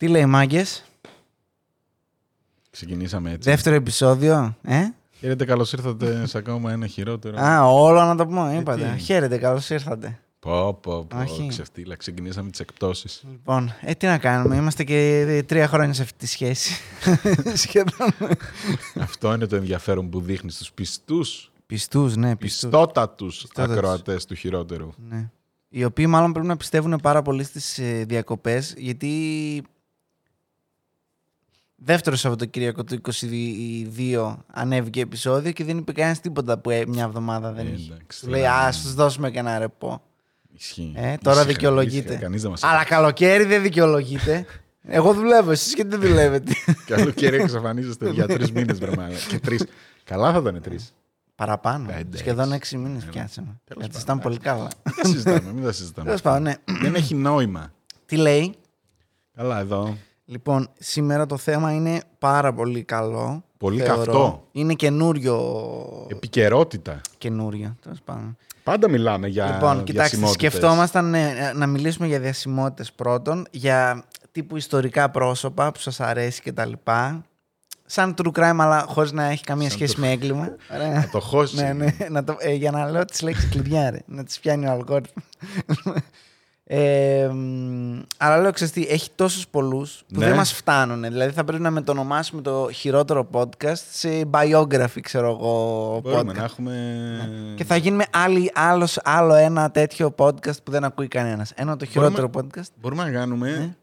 Τι λέει, μάγκες; Ξεκινήσαμε έτσι. Δεύτερο επεισόδιο. Ε; Χαίρετε, καλώς ήρθατε σε ακόμα ένα χειρότερο. Α, όλο να το πούμε. Είπατε. τι; Χαίρετε, καλώς ήρθατε. Πω, πω, πω. Όχι. Ξεφτύλα. Ξεκινήσαμε τις εκπτώσεις. Λοιπόν, ε, τι να κάνουμε. Είμαστε και τρία χρόνια σε αυτή τη σχέση. Σχεδόν. Αυτό είναι το ενδιαφέρον που δείχνει στους πιστούς, Πιστούς, ναι, πιστούς. πιστότατους Πιστότατους. ακροατές του χειρότερου. Ναι. Οι οποίοι μάλλον πρέπει να πιστεύουν πάρα πολύ στις ε, διακοπές, γιατί. Δεύτερο Σαββατοκύριακο του 22 ανέβηκε επεισόδιο και δεν είπε κανένας τίποτα που ε, μια εβδομάδα δεν Ε, είχε. εντάξει, Του λέει, τώρα- Α, σου δώσουμε και ένα ρεπό. Ισχύει. Ε, τώρα Ήσυχα, δικαιολογείται. ήσυχα. Κανείς δεν μας Αλλά καλοκαίρι δεν δικαιολογείται. Εγώ δουλεύω, εσείς γιατί δεν δουλεύετε; Καλοκαίρι εξαφανίζεστε για τρεις μήνες, βρεμάλα. Και τρεις. Καλά θα ήταν τρεις. Παραπάνω. Πέντε, Σχεδόν έξι. έξι μήνες Έλα. πιάσαμε. Τέλος Έτσι, πάντων, ήταν πολύ καλά. Μην τα συζητάμε, μην τα συζητάμε. Τέλος πάντων, ναι. Δεν έχει νόημα. Τι λέει; Καλά, εδώ. Λοιπόν, σήμερα το θέμα είναι πάρα πολύ καλό. Πολύ θεωρώ. καυτό. Είναι καινούριο. Επικαιρότητα. Καινούριο, τέλος πάντων. Πάντα μιλάμε για. λοιπόν, κοιτάξτε, διασημότητες. σκεφτόμασταν ε, να μιλήσουμε για διασημότητες πρώτον, για τύπου ιστορικά πρόσωπα που σας αρέσει κτλ. Σαν true crime, αλλά χωρίς να έχει καμία Σαν σχέση το- με έγκλημα. Ωραία. Να το χώσεις. ναι, ναι, να το, ε, για να λέω τις λέξεις κλειδιά, ρε, να τις πιάνει ο αλγόριθμος. Ε, μ, αλλά λέω, ξέρεις τι, έχει τόσους πολλούς που Ναι. δεν μας φτάνουν. Δηλαδή θα πρέπει να μετονομάσουμε το χειρότερο podcast σε biography, ξέρω εγώ, Μπορούμε podcast. να έχουμε. Και θα γίνουμε άλλη, άλλος, άλλο ένα τέτοιο podcast που δεν ακούει κανένας. Ένα το χειρότερο podcast. Μπορούμε να κάνουμε Ναι.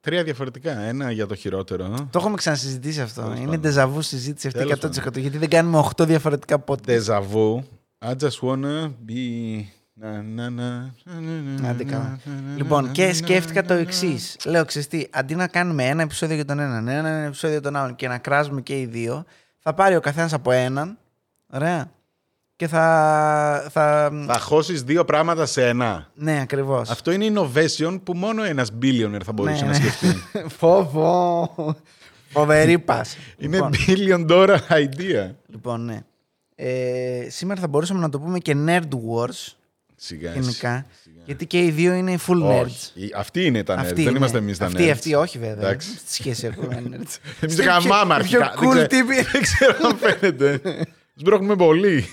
τρία διαφορετικά. Ένα για το χειρότερο. Το έχουμε ξανασυζητήσει αυτό. Τέλος Είναι πάντων. ντεζαβού συζήτηση αυτή Τέλος 100%. Γιατί δεν κάνουμε 8 διαφορετικά podcast. Deja vu. I just wanna be. Να, να, να, να, Άντε καλά. να, να, Λοιπόν, να, και να, σκέφτηκα να, το να, εξής. Λέω, ξέρεις τι, αντί να κάνουμε ένα επεισόδιο για τον έναν, ένα επεισόδιο για τον άλλον και να κράζουμε και οι δύο, θα πάρει ο καθένας από έναν. Ωραία. Και θα. θα... Θα χώσεις δύο πράγματα σε ένα. Ναι, ακριβώς. Αυτό είναι innovation που μόνο ένας billionaire θα μπορούσε Ναι, να ναι. σκεφτεί. Φόβο. Φοβερή πάση. είναι λοιπόν, billion dollar idea. λοιπόν, ναι. Ε, σήμερα θα μπορούσαμε να το πούμε και Nerd Wars Σιγά. γενικά. σιγά. Γιατί και οι δύο είναι full nerds. Όχι. Η- Αυτοί είναι τα nerds. Αυτοί Δεν είναι. είμαστε εμείς τα nerds. Αυτοί, αυτοί, όχι βέβαια. Εντάξει. Στη σχέση έχουμε nerds. Εμείς Είστε γαμάμε πιο- αρχικά. πιο Δεν cool ξέρω- τύποι. Δεν ξέρω αν φαίνεται. Σμπρώχνουμε πολύ.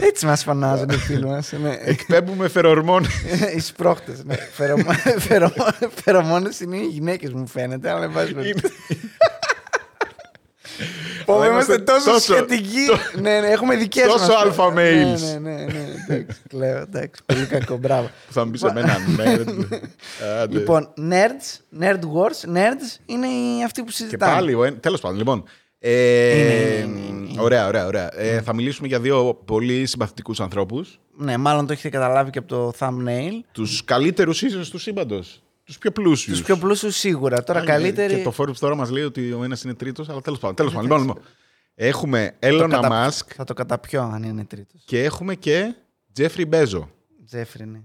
Έτσι μας φανάζουν οι φίλοι μας. Ναι. Εκπέμπουμε φερορμόνες. Οι σπρώχτες. Ναι. Φερομο- φερομο- Φερομόνες είναι οι γυναίκες μου φαίνεται, αλλά δεν πάση περιπτώσει. Πω, Αλλά είμαστε είμαστε τόσο τόσο- σχετικοί. Ναι, ναι, έχουμε δικές τόσο μας. alpha males. Ναι, ναι, ναι, ναι, εντάξει, κλαίω, εντάξει, πολύ κακό, μπράβο. Που θα μου πεις σε μένα nerd. Άντε. Λοιπόν, nerds, nerd wars, nerds είναι οι αυτοί που Και συζητάμε. πάλι, τέλος πάντων. Λοιπόν, ε, Είναι, είναι, είναι, είναι. Ωραία, ωραία, ωραία. Ε, θα μιλήσουμε για δύο πολύ συμπαθητικούς ανθρώπους. Ναι, μάλλον το έχετε καταλάβει και από το thumbnail. Τους καλύτερους ίσως του σύμπαντος. Τους πιο πλούσιους. Τους πιο πλούσιους σίγουρα. Τώρα καλύτεροι... Και το Forbes τώρα μας λέει ότι ο ένας είναι τρίτος, αλλά τέλος πάντων. Τέλος πάντων. Λοιπόν, λοιπόν. Έχουμε Έλλονα κατα- Μάσκ Θα το καταπιώ αν είναι τρίτος. και έχουμε και Τζέφρι Μπέζο. Τζέφρι, ναι.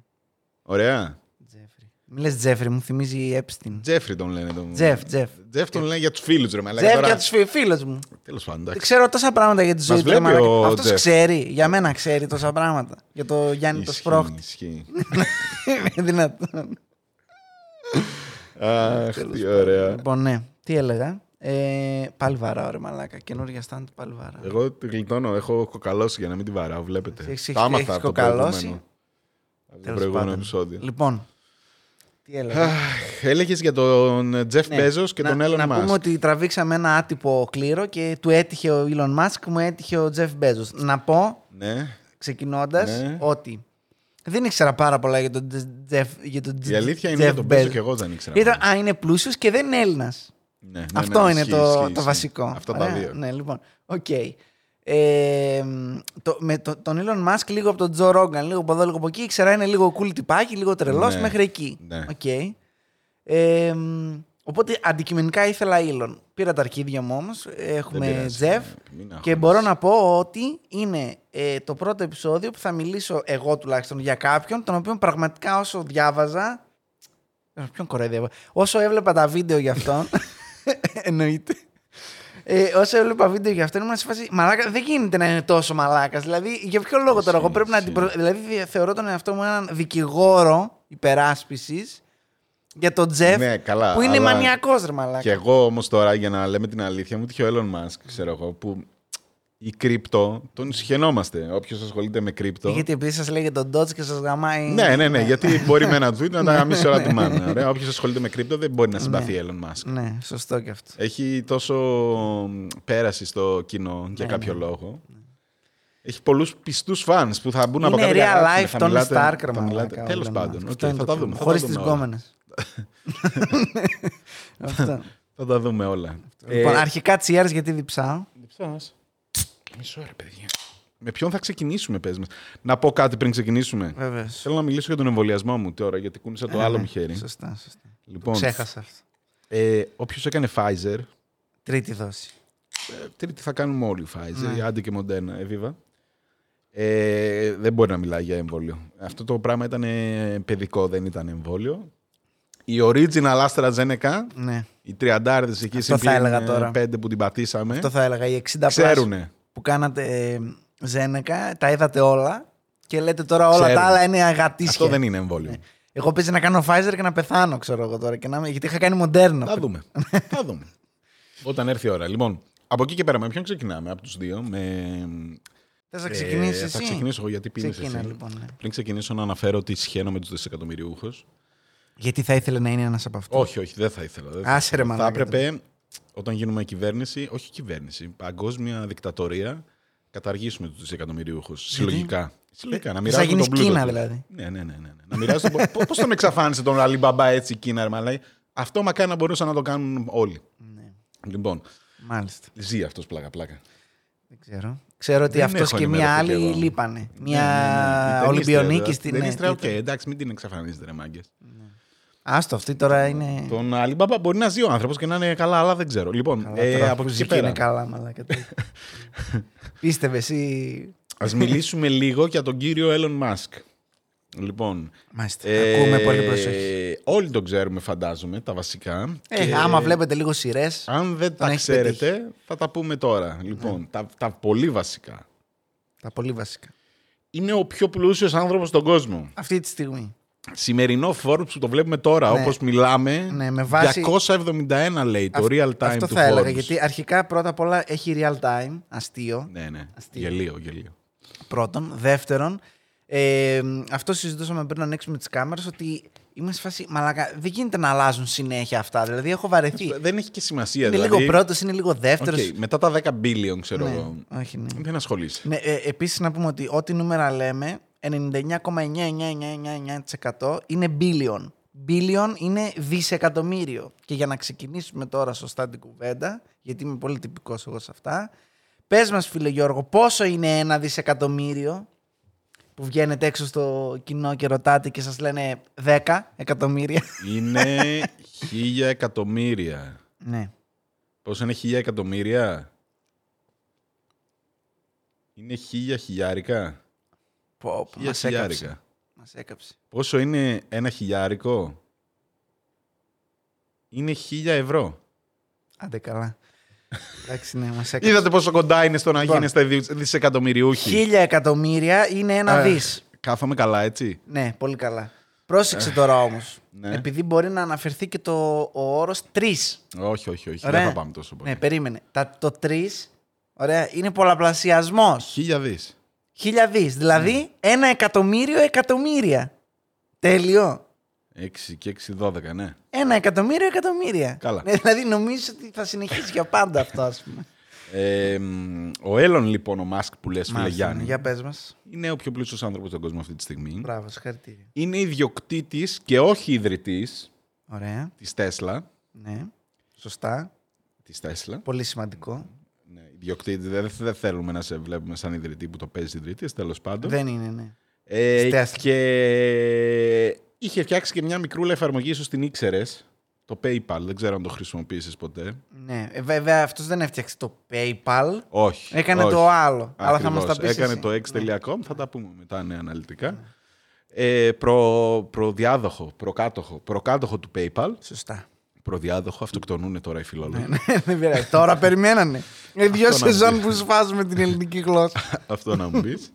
Ωραία. Τζέφρι. Μη λες Τζέφρι, μου θυμίζει Epstein. Τζέφρι τον λένε. Τον... Τζεφ, Τζεφ. Τζεφ τον λένε για τους φίλους ρε μαλάκα. Τζεφ Τώρα- για τους φι- φίλους μου. Τέλος πάντων, Δεν εντάξει. ξέρω τόσα πράγματα για τη ζωή του. βλέπει ρε μαλάκα. ο Αυτός Τζεφ. ξέρει. Για μένα ξέρει τόσα πράγματα. Για το Γιάννη το Ισχύει, Σπρόχτη. ισχύει. Είναι δυνατόν. Αχ, τι ωραία. Λοιπόν, ναι. Τι έλεγα; Ε, πάλι βαράω ρε μαλάκα. Καινούργια stand πάλι βαράω. Εγώ τη γλιτώνω, έχω κοκαλώσει για να μην τη βαράω, βλέπετε. Έχεις- Τα έχεις- άμαθα έχεις από το κοκαλώσει; προηγούμενο, από το Τέλος προηγούμενο πάντων. επεισόδιο. Λοιπόν. Τι έλεγα; Έλεγες για τον Τζεφ Ναι. Μπέζος και να, τον Έλλον Να πούμε Μάσκ. ότι τραβήξαμε ένα άτυπο κλήρο και του έτυχε ο Elon Musk, μου έτυχε ο Jeff Bezos. Να πω, Ναι. ξεκινώντας, Ναι. ότι δεν ήξερα πάρα πολλά για τον Jeff, για τον Η αλήθεια είναι Jeff για τον Μπέζο Bezos. και εγώ δεν ήξερα. Ήταν, α, είναι πλούσιος και δεν είναι Έλληνας. Ναι, ναι, Αυτό ναι, είναι ισχύει, το, ισχύει, το ισχύει. βασικό. Αυτά τα Ωραία. δύο. Ναι, λοιπόν. Οκ. Ε, το, με το, τον Elon Musk λίγο από τον Joe Rogan, λίγο από εδώ, λίγο από εκεί. Ήξερα είναι λίγο cool τυπάκι, λίγο τρελός Ναι. μέχρι εκεί. Ναι. Οκ. Ε, μ, οπότε αντικειμενικά ήθελα Elon. Πήρα τα αρχίδια μου όμως. Δεν Έχουμε πειράζει, Jeff. μην Και αγχώνεσαι. μπορώ να πω ότι είναι ε, το πρώτο επεισόδιο που θα μιλήσω εγώ τουλάχιστον για κάποιον, τον οποίο πραγματικά όσο διάβαζα. Ε, Ποιον κοροϊδεύω. Όσο έβλεπα τα βίντεο για αυτόν. εννοείται. Ε, όσο έβλεπα βίντεο για αυτόν, ήμουν σε φάση. Μαλάκα, δεν γίνεται να είναι τόσο μαλάκας. Δηλαδή, για ποιο λόγο τώρα, εγώ Ισχύει, πρέπει να ισχύει. αντιπρο... Δηλαδή, θεωρώ τον εαυτό μου έναν δικηγόρο υπεράσπισης για τον Τζεφ Ναι, καλά, που είναι αλλά- μανιακός ρε μαλάκα. Και εγώ όμως τώρα, για να λέμε την αλήθεια, μου τύχε ο Elon Musk, ξέρω εγώ, που η κρύπτο τον συχαινόμαστε. Όποιος ασχολείται με κρύπτο. Γιατί επειδή σας λέγεται το Doge και σας γαμάει. Ναι, ναι, ναι, γιατί μπορεί με ένα tweet να τα γαμίσει όλα του μάνα. Όποιος ασχολείται με crypto δεν μπορεί να συμπαθεί Elon Musk. Ναι, σωστό και αυτό. Έχει τόσο πέραση στο κοινό για Ναι, κάποιο ναι. λόγο. Έχει πολλούς πιστούς fans που θα μπουν από Είναι κάτω. και real θα life θα Tony μιλάτε- Stark, ρε θα μαλάκα, μιλάτε- ο Τέλος Elon πάντων. Musk. οκ, Αυτό είναι θα το τα δούμε. θα Χωρίς τα τις δούμε όλα. γκόμενες. Αυτό. Θα τα δούμε όλα. Λοιπόν, Ε, αρχικά cheers γιατί διψάω. Διψάς. Μισό ρε παιδιά. Με ποιον θα ξεκινήσουμε, πες μας. Να πω κάτι πριν ξεκινήσουμε. Βέβαια. Θέλω να μιλήσω για τον εμβολιασμό μου τώρα, γιατί κούνησα το Ε, άλλο ναι, μου χέρι. Σωστά, σωστά. Λοιπόν, Ξέχασα αυτό. ε, όποιος έκανε Pfizer, Τρίτη δόση. ε, τρίτη θα κάνουμε όλοι Pfizer, Ναι. άντε και Moderna, εβίβα. Ε, δεν μπορεί να μιλάει για εμβόλιο. Αυτό το πράγμα ήταν ε, παιδικό, δεν ήταν εμβόλιο. Η original AstraZeneca, Ναι. οι τριαντάρδες εκεί Αυτό θα συμπλήν, έλεγα ε, τώρα. πέντε που την πατήσαμε, Αυτό θα έλεγα. Οι 60 plus ξέρουνε. που κάνατε ε, Ζένεκα, τα είδατε όλα και λέτε τώρα όλα Ξέρουν. τα άλλα είναι αγατήσια. Αυτό δεν είναι εμβόλιο. Εγώ παίζει να κάνω Pfizer και να πεθάνω, ξέρω εγώ τώρα. Και να... είμαι- Γιατί είχα κάνει μοντέρνο. Θα δούμε. θα δούμε. Όταν έρθει η ώρα. Λοιπόν, από εκεί και πέρα, με ποιον ξεκινάμε από τους δύο. Με... Θες να ξεκινήσεις Ε, εσύ; Θα ξεκινήσω εγώ γιατί πίνεις Ξεκίνα, εσύ. λοιπόν, ναι. Πριν ξεκινήσω να αναφέρω ότι σχένω με τους δισεκατομμυριούχους. Γιατί θα ήθελε να είναι ένας από αυτούς; Όχι, όχι, δεν θα ήθελα. δεν θα Άσε ρε ήθελα. Θα μαλάκα, έπρεπε όταν γίνουμε κυβέρνηση, όχι κυβέρνηση, παγκόσμια δικτατορία, καταργήσουμε τους δισεκατομμυριούχους. Συλλογικά. Συλλογικά, να θα μοιράζουν γίνεις τον πλούτο Κίνα, τους. δηλαδή. Ναι, ναι, ναι. ναι, ναι. να μοιράζουν τον... Πώς τον εξαφάνισε τον Αλιμπαμπά έτσι η Κίνα, ρε μαλάι. Αυτό μακάρι να μπορούσαν να το κάνουν όλοι. Ναι. Λοιπόν, Μάλιστα. ζει αυτός πλάκα-πλάκα. Δεν ξέρω. Ξέρω ότι Δεν αυτός έχω και μία ενημερωθεί άλλη κι εγώ. λείπανε. Ναι, Μια ναι, ναι. Η Ολυμπιονίκη ταινίστρια, στην. Δεν είστε, ε, οκ, τι ήταν. εντάξει, μην την εξαφανίζετε, ρε μάγκες. Άστο, αυτή τώρα είναι. Τον Αλιμπαμπά μπορεί να ζει ο άνθρωπος και να είναι καλά, αλλά δεν ξέρω. Λοιπόν, Καλά, ε, τώρα από που εκεί και ζει πέρα. είναι καλά, μαλάκα. Πίστευε εσύ. Ας μιλήσουμε λίγο για τον κύριο Elon Musk. Λοιπόν, Μάλιστα. ε, Ακούμε πολύ προσοχή. Όλοι τον ξέρουμε, φαντάζομαι, τα βασικά. Ε, Και άμα βλέπετε λίγο σειρές. Αν δεν τα έχει ξέρετε, θα τα πούμε τώρα. Λοιπόν, Ναι. τα, τα πολύ βασικά. Τα πολύ βασικά. Είναι ο πιο πλούσιος άνθρωπος στον κόσμο. Αυτή τη στιγμή. Σημερινό Forbes που το βλέπουμε τώρα, Ναι. όπως μιλάμε, Ναι, με βάση- 271 λέει το Αυ- real time Αυτό του θα έλεγα. Forbes. Γιατί αρχικά πρώτα απ' όλα έχει real time. Αστείο. Ναι, ναι. Αστείο. Γελοίο, γελοίο. Πρώτον. Δεύτερον, ε, αυτό συζητούσαμε πριν να ανοίξουμε τις κάμερες ότι είμαστε σε φάση. Μαλάκα, δεν γίνεται να αλλάζουν συνέχεια αυτά. Δηλαδή, έχω βαρεθεί. Δεν έχει και σημασία. είναι δηλαδή, λίγο πρώτο, είναι λίγο δεύτερο. Οκ, μετά τα 10 billion, ξέρω ναι, εγώ. όχι, ναι. Δεν ασχολείσαι. ναι ε, Επίση, να πούμε ότι ό,τι νούμερα λέμε, 99,999% είναι billion. Billion είναι δισεκατομμύριο. Και για να ξεκινήσουμε τώρα σωστά την κουβέντα, γιατί είμαι πολύ τυπικό εγώ σε αυτά, πε μα, φίλε Γιώργο, πόσο είναι ένα δισεκατομμύριο που βγαίνετε έξω στο κοινό και ρωτάτε και σας λένε 10 εκατομμύρια. Είναι χίλια εκατομμύρια. ναι. Πόσο είναι χίλια εκατομμύρια; Είναι χίλια χιλιάρικα. Πω, πω, Χίλια μας έκαψε. χιλιάρικα. Μας έκαψε. Πόσο είναι ένα χιλιάρικο; Είναι χίλια ευρώ. Άντε καλά. Εντάξει, ναι, μας έκαψε. Είδατε πόσο κοντά είναι στο να Λοιπόν. γίνεστε δι- δισεκατομμυριούχοι. Χίλια εκατομμύρια είναι ένα Ε, δις. Κάθομαι καλά, έτσι. Ναι, πολύ καλά. Πρόσεξε τώρα όμως. ναι. Επειδή μπορεί να αναφερθεί και το, ο όρος 3. Όχι, όχι, όχι. Ωραία. Δεν θα πάμε τόσο πολύ. Ναι, περίμενε. Τα, το 3, ωραία, είναι πολλαπλασιασμός. Χίλια δις. Χίλια δις. Δηλαδή, ένα εκατομμύριο εκατομμύρια. Τέλειο. 6 και 6, 12, ναι. Ένα εκατομμύριο εκατομμύρια. Καλά. Ναι, δηλαδή, νομίζω ότι θα συνεχίσει για πάντα αυτό, ας πούμε. Ε, μ, ο Έλλον, λοιπόν, ο Μάσκ που λες, φίλε Μάλιστα, Γιάννη, ναι. Για πες μας. είναι ο πιο πλούσιος άνθρωπος στον κόσμο αυτή τη στιγμή. Μπράβο, συγχαρητήρια. Είναι ιδιοκτήτης και όχι ιδρυτής Ωραία. της Τέσλα. Ναι. Σωστά. Της Τέσλα. Πολύ σημαντικό. Ναι, ιδιοκτήτη, δεν, δεν θέλουμε να σε βλέπουμε σαν ιδρυτή που το παίζει ιδρυτής, τέλος πάντων. Δεν είναι, ναι. Ε, Της Tesla. και είχε φτιάξει και μια μικρούλα εφαρμογή, ίσως την ήξερες, το PayPal, δεν ξέρω αν το χρησιμοποίησες ποτέ. Ναι, ε, βέβαια αυτός δεν έφτιαξε το PayPal. Όχι. Έκανε όχι. το άλλο. Αλλά θα μας Ακριβώς. τα πεις Έκανε εσύ. Ναι. το x.com, θα τα πούμε μετά ναι, αναλυτικά. Ε, προ, προδιάδοχο, προκάτοχο, προκάτοχο του PayPal. Σωστά. Προδιάδοχο, αυτοκτονούν τώρα οι φιλόλογοι. Ναι, δεν πειράζει. Τώρα περιμένανε. Ε, δύο Αυτό να σεζόν πει. που σφάζουμε την ελληνική γλώσσα. Αυτό να μου πεις.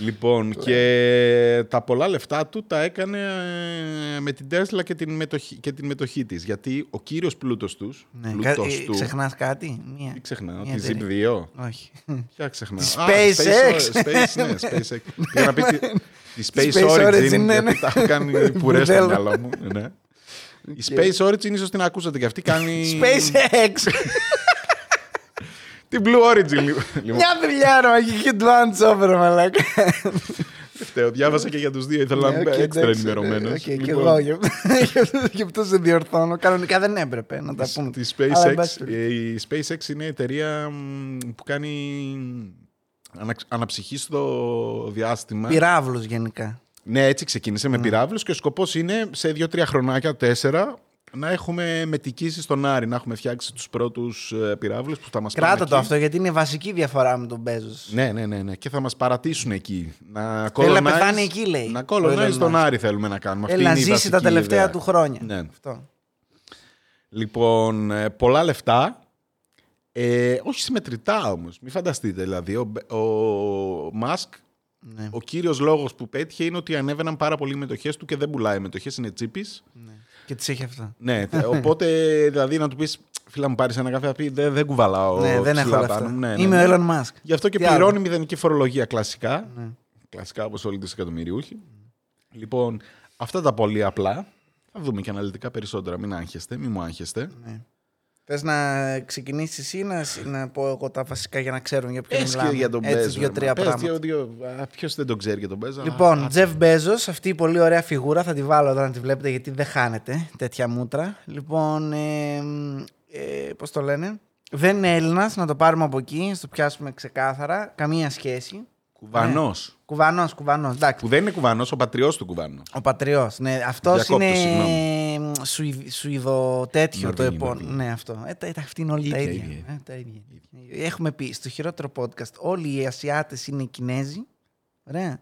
Λοιπόν, και τα πολλά λεφτά του τα έκανε ε, με την Τέσλα και την μετοχή, και την μετοχή της. Γιατί ο κύριος πλούτος τους, Ναι. πλούτος Κα- ε, του... Ξεχνάς κάτι; Μία. Τι ξεχνάω, Μια τη Zip εταιρεία. 2. Όχι. Ποια ξεχνάω; Τη Α, SpaceX. Space, ναι, SpaceX. Πήγα να πει τη, τη Space, Space Origin, Origin, ναι, ναι. γιατί τα έχω κάνει πουρές στο Μπουρδέλο. μυαλό μου. Ναι. Η Space Origin ίσως την ακούσατε και αυτή κάνει... SpaceX. Την Blue Origin. λοιπόν. Λοιπόν, Μια δουλειά ρε μαγική του Άντσόπερ μαλάκα. φταίω, διάβασα και για τους δύο, ήθελα να Ναι, είμαι οκ, έξτρα εντάξει, ενημερωμένος. οκ, Και Λοιπόν, εγώ γι' αυτό- γι' αυτό σε διορθώνω. Κανονικά δεν έπρεπε να τα πούμε. Τη Αλλά, εν SpaceX, πάση περιπτώσει. η SpaceX είναι η εταιρεία μ, που κάνει ανα- αναψυχής στο διάστημα. Πυράβλους γενικά. Ναι, έτσι ξεκίνησε με πυράβλους και ο σκοπός είναι σε δύο-τρία χρονάκια, τέσσερα, να έχουμε μετικήσει στον Άρη, να έχουμε φτιάξει τους πρώτους ε, πυράβλους που θα μας πάνε Κράτα το εκεί. αυτό γιατί είναι βασική διαφορά με τον Μπέζος. Ναι, ναι, ναι, ναι. Και θα μας παρατήσουν εκεί. Να Θέλει να colonize- πεθάνει εκεί, λέει, Να ο colonize Elon τον Musk. Άρη θέλουμε να κάνουμε. Αυτή Έλα να είναι η ζήσει τα βασική τελευταία ιδέα. του χρόνια. Ναι. Αυτό. Λοιπόν, ε, πολλά λεφτά. Ε, όχι συμμετρητά όμως. Μην φανταστείτε. Δηλαδή, ο, Μπε- ο Μάσκ, Ναι. ο κύριος λόγος που πέτυχε είναι ότι ανέβαιναν πάρα πολύ οι μετοχές του και δεν πουλάει μετοχές, είναι τσίπης. ναι. Και τις έχει αυτό. Ναι, τε- οπότε δηλαδή να του πεις, φίλα μου πάρεις ένα καφέ, θα πει δεν, δεν κουβαλάω Ναι, δεν έχω ψηλά λεφτά. πάνω μου». Ναι, ναι, Είμαι ναι. ο Elon Musk. Γι' αυτό και Τι άλλο; πληρώνει μηδενική φορολογία κλασικά. Ναι. Κλασικά όπως όλοι οι δισεκατομμυριούχοι. Λοιπόν, αυτά τα πολύ απλά. Θα δούμε και αναλυτικά περισσότερα. Μην άγχεστε, μην μου άγχεστε. Ναι. Θες να ξεκινήσεις εσύ ή να, να πω εγώ τα βασικά για να ξέρουν για ποιον Πες μιλάμε; και για τον Έτσι, Μπέζο. δύο-τρία Πες πράγματα. δύο, δύο, α, ποιος δεν τον ξέρει για τον Μπέζο. Λοιπόν, Α, Τζεφ Μπέζος, αυτή η πολύ ωραία φιγούρα, θα τη βάλω εδώ να τη βλέπετε γιατί δεν χάνεται τέτοια μούτρα. Λοιπόν, ε, ε, πώς το λένε, δεν είναι Έλληνας, να το πάρουμε από εκεί, να το πιάσουμε ξεκάθαρα, καμία σχέση. Κουβανός. Κουβανός, κουβανός, εντάξει. Που δεν είναι κουβανός, ο πατριός του κουβανός. Ο πατριός, ναι, αυτός Διακόπτω, είναι συγγνώμη. Σουηδ, Σουηδο τέτοιο το Νορβηγή, επόμενο. Νορβηγή. Ναι, αυτό. Ε, τα, τα- αυτοί είναι όλοι τα Ίδια, ίδια. ίδια. Ε, τα ίδια. Έχουμε πει στο χειρότερο podcast, όλοι οι Ασιάτες είναι Κινέζοι. Ωραία.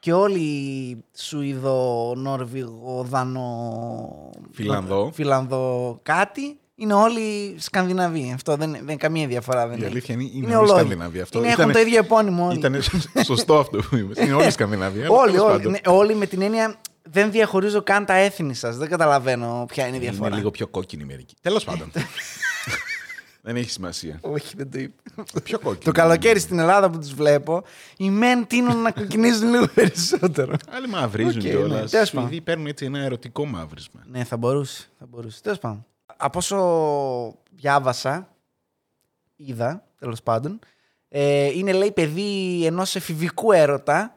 Και όλοι οι Σουηδο, Νόρβηγο, Δανο... Φιλανδό. Φιλανδό κάτι. Είναι όλοι Σκανδιναβοί. Αυτό δεν, δεν είναι καμία διαφορά. Δεν Η έχει. αλήθεια είναι, είναι, Είναι όλοι ολόι. Σκανδιναβοί. Αυτό Είναι, ήταν, έχουν το ίδιο επώνυμο όλοι. ήταν σωστό αυτό που είπες. Είναι όλοι Σκανδιναβοί. αλλά όλοι, τέλος όλοι, πάντων. ναι, όλοι με την έννοια δεν διαχωρίζω καν τα έθνη σας. Δεν καταλαβαίνω ποια είναι η διαφορά. Είναι λίγο πιο κόκκινοι μερικοί. Τέλος πάντων. δεν έχει σημασία. Όχι, δεν το είπε. Πιο κόκκινοι. Το καλοκαίρι στην Ελλάδα που τους βλέπω, οι μεν τείνουν να κοκκινίζουν λίγο περισσότερο. Άλλοι μαυρίζουν Οκ, ναι, κιόλας. τέλος Οι πάντων. Σουηδοί παίρνουν έτσι ένα ερωτικό μαύρισμα. ναι, θα μπορούσε. Θα μπορούσε. Τέλος πάντων. Από όσο διάβασα, είδα, τέλος πάντων, ε, είναι λέει παιδί ενός εφηβικού έρωτα.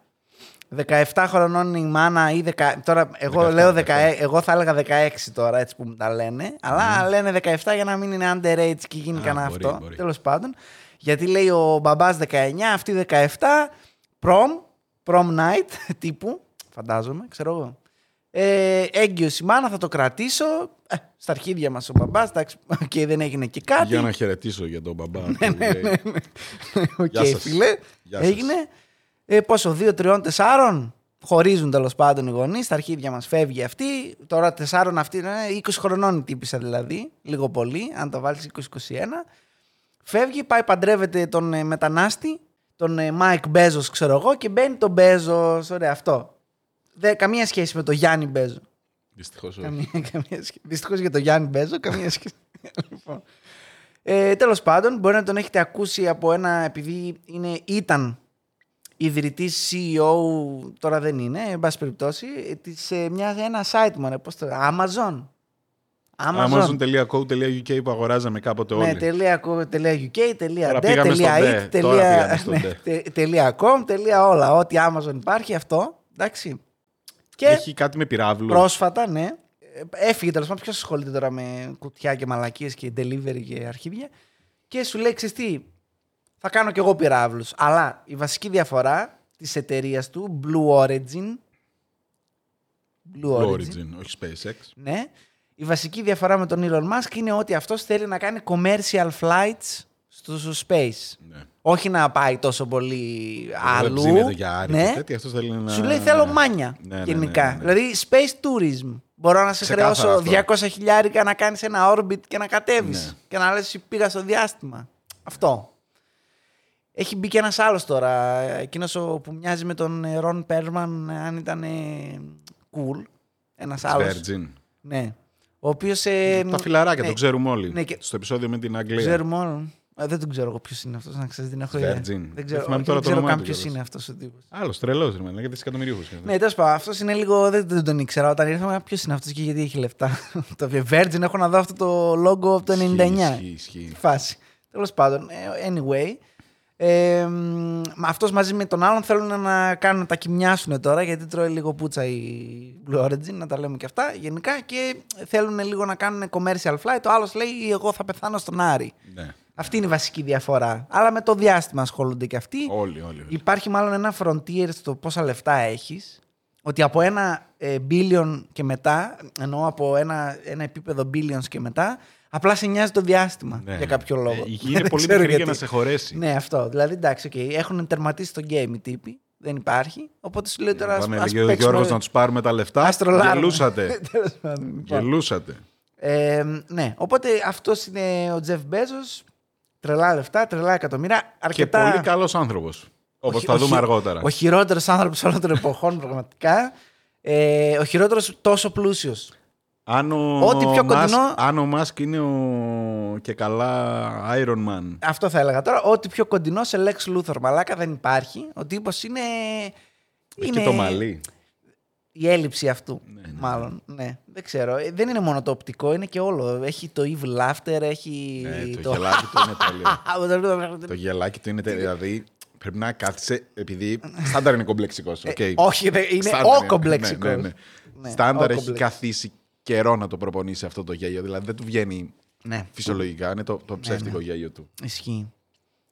17 χρονών η μάνα ή 10, τώρα εγώ 17, λέω 16, 17. εγώ θα έλεγα 16 τώρα έτσι που μου τα λένε αλλά λένε 17 για να μην είναι underage και γίνει Α, κανένα μπορεί, αυτό μπορεί. τέλος πάντων γιατί λέει ο μπαμπάς 19 αυτή 17 prom prom night τύπου φαντάζομαι ξέρω εγώ ε, έγκυος η μάνα θα το κρατήσω ε, στα αρχίδια μας ο μπαμπάς εντάξει οκ, δεν έγινε και κάτι Για να χαιρετήσω για τον μπαμπά. Ναι, που λέει. Οκ, Γεια σας. φίλε. Γεια σας. Έγινε. Ε, πόσο, δύο, τριών, τεσσάρων; Χωρίζουν τέλος πάντων οι γονείς. Στα αρχίδια μας φεύγει αυτή. Τώρα τεσσάρων αυτή είναι 20 χρονών η τύπισσα δηλαδή. Λίγο πολύ, αν το βάλεις 20-21. Φεύγει, πάει, παντρεύεται τον ε, μετανάστη, τον ε, Μάικ Μπέζο, ξέρω εγώ, και μπαίνει τον Μπέζο. Ωραία, αυτό. Δε, καμία σχέση με τον Γιάννη Μπέζο. Δυστυχώς όχι. Καμία, καμία σχέση. Δυστυχώς για τον Γιάννη Μπέζο, καμία σχέση. λοιπόν. ε, Τέλος πάντων, μπορεί να τον έχετε ακούσει από ένα, επειδή είναι, ήταν ιδρυτής CEO, τώρα δεν είναι, εν πάση περιπτώσει, ε, της, ε, μια, ένα site μου, πώς το Amazon. Amazon. Amazon.co.uk που αγοράζαμε κάποτε Ναι, όλοι. τελεία co- τελεία .uk, τελεία Τώρα .de, πήγαμε στο τελεία de. it, Τώρα τελεία- πήγαμε στο ναι, de. τε- τελεία com, τελεία όλα. Ό,τι Amazon υπάρχει αυτό. Εντάξει. Και Έχει κάτι με πυράβλου. πρόσφατα, ναι. ε, Έφυγε τέλος πάντων. Ποιος ασχολείται τώρα με κουτιά και μαλακίες και delivery και αρχίδια. Και σου λέει, ξέρεις τι, θα κάνω κι εγώ πυράβλους. Αλλά η βασική διαφορά της εταιρείας του, Blue Origin. Blue Blue Origin. Origin, όχι SpaceX. Ναι. Η βασική διαφορά με τον Elon Musk είναι ότι αυτός θέλει να κάνει commercial flights στο στο space. Ναι. Όχι να πάει τόσο πολύ αλλού. Δεν ψήνεται για άρη ναι. και τέτοια. Αυτός θέλει να... Σου λέει θέλω μάνια Ναι, ναι, γενικά. ναι, ναι, ναι. Δηλαδή space tourism. Μπορώ να σε Ξεκάθαρα χρεώσω αυτό. 200 χιλιάρικα να κάνεις ένα orbit και να κατέβεις. Ναι. Και να λες πήγα στο διάστημα. Αυτό. Έχει μπει και ένας άλλος τώρα. Εκείνος που μοιάζει με τον ε, Ρον Πέρμαν, αν ήταν ε, cool. Ένας άλλος. Virgin. Ναι. Ο οποίος. Ε, Τα φιλαράκια, ναι, το ξέρουμε όλοι. ναι, και- Στο επεισόδιο με την Αγγλία. Ξέρουμε όλοι. Α, δεν τον ξέρω εγώ ποιος είναι αυτός, να ξέρεις, δεν έχω ιδέα. Virgin. Δεν Δεν ξέρω, θυμάμαι όχι, τώρα δεν το ξέρω όνομά καν του ποιος κιόλας. είναι αυτός ο τύπος. Άλλος τρελός, ρε, λέγεται δισεκατομμυρίχου. Ναι, τέλος πάντων, αυτός είναι λίγο. Δεν, δεν τον ήξερα όταν ήρθαμε. Ποιος είναι αυτός και γιατί έχει λεφτά. το Virgin έχω να δω αυτό το logo από το 99. Ισχύει, ισχύει. Τι φάση. Τέλος πάντων, ε, anyway. Ε, μ, αυτός μαζί με τον άλλον θέλουν να κάνουν να τα κοιμιάσουν τώρα γιατί τρώει λίγο πούτσα η Blue Origin, να τα λέμε και αυτά γενικά και θέλουν λίγο να κάνουν commercial flight. Ο άλλος λέει εγώ θα πεθάνω στον Άρη. Ναι. Αυτή είναι η βασική διαφορά. Αλλά με το διάστημα ασχολούνται και αυτοί. Όλοι, όλοι. όλοι. Υπάρχει μάλλον ένα frontier στο πόσα λεφτά έχεις. Ότι από ένα ε, billion και μετά, εννοώ από ένα, ένα επίπεδο billions και μετά, απλά σε νοιάζει το διάστημα Ναι. για κάποιο λόγο. Ε, η γη είναι Δεν πολύ ξέρω μικρή για γιατί. να σε χωρέσει. Ναι, αυτό. Δηλαδή, εντάξει, οκ, έχουν τερματίσει το game οι τύποι. Δεν υπάρχει. Οπότε σου λέω τώρα ας, Πάμε ας λέγε ο παίξουμε- Γιώργος να τους πάρουμε τα λεφτά. ας τρολάρουμε. Γελούσατε. Τέλος πάντων, λοιπόν. Γελούσατε. Ε, ναι, οπότε αυτός είναι ο Τζεφ Μπέζος. Τρελά λεφτά, τρελά εκατομμύρια. Και Αρκετά... πολύ καλός άνθρωπος. Όπως Ο χει- θα ο δούμε χει- αργότερα. Ο χειρότερος άνθρωπος όλων των εποχών, πραγματικά. Ε, ο χειρότερος τόσο πλούσιος. Αν ο, Ό,τι πιο Musk- κοντινό- αν ο Μάσκ είναι ο... και καλά Iron Man. Αυτό θα έλεγα τώρα. Ό,τι πιο κοντινό σε Lex Luthor μαλάκα δεν υπάρχει. Ο τύπος είναι. Εκεί το μαλλί. Η έλλειψη αυτού. Ναι, ναι. Μάλλον. Ναι. Δεν ξέρω. Ε, Δεν είναι μόνο το οπτικό, είναι και όλο. Έχει το evil laughter, έχει. Ναι, το γελάκι του είναι τέλειο. το... το γελάκι του είναι τέλειο. Δηλαδή πρέπει να κάθισε. Επειδή στάνταρ είναι κομπλεξικός. Ε, όχι, δεν- είναι ο κομπλεξικό. Ναι, ναι, ναι. Ναι, Στάνταρ ο έχει κομπλεξ- καθίσει καιρό να το προπονήσει αυτό το γέλιο. Δηλαδή δεν του βγαίνει Ναι, φυσιολογικά. Είναι το, το ψεύτικο ναι. γέλιο του. ισχύει.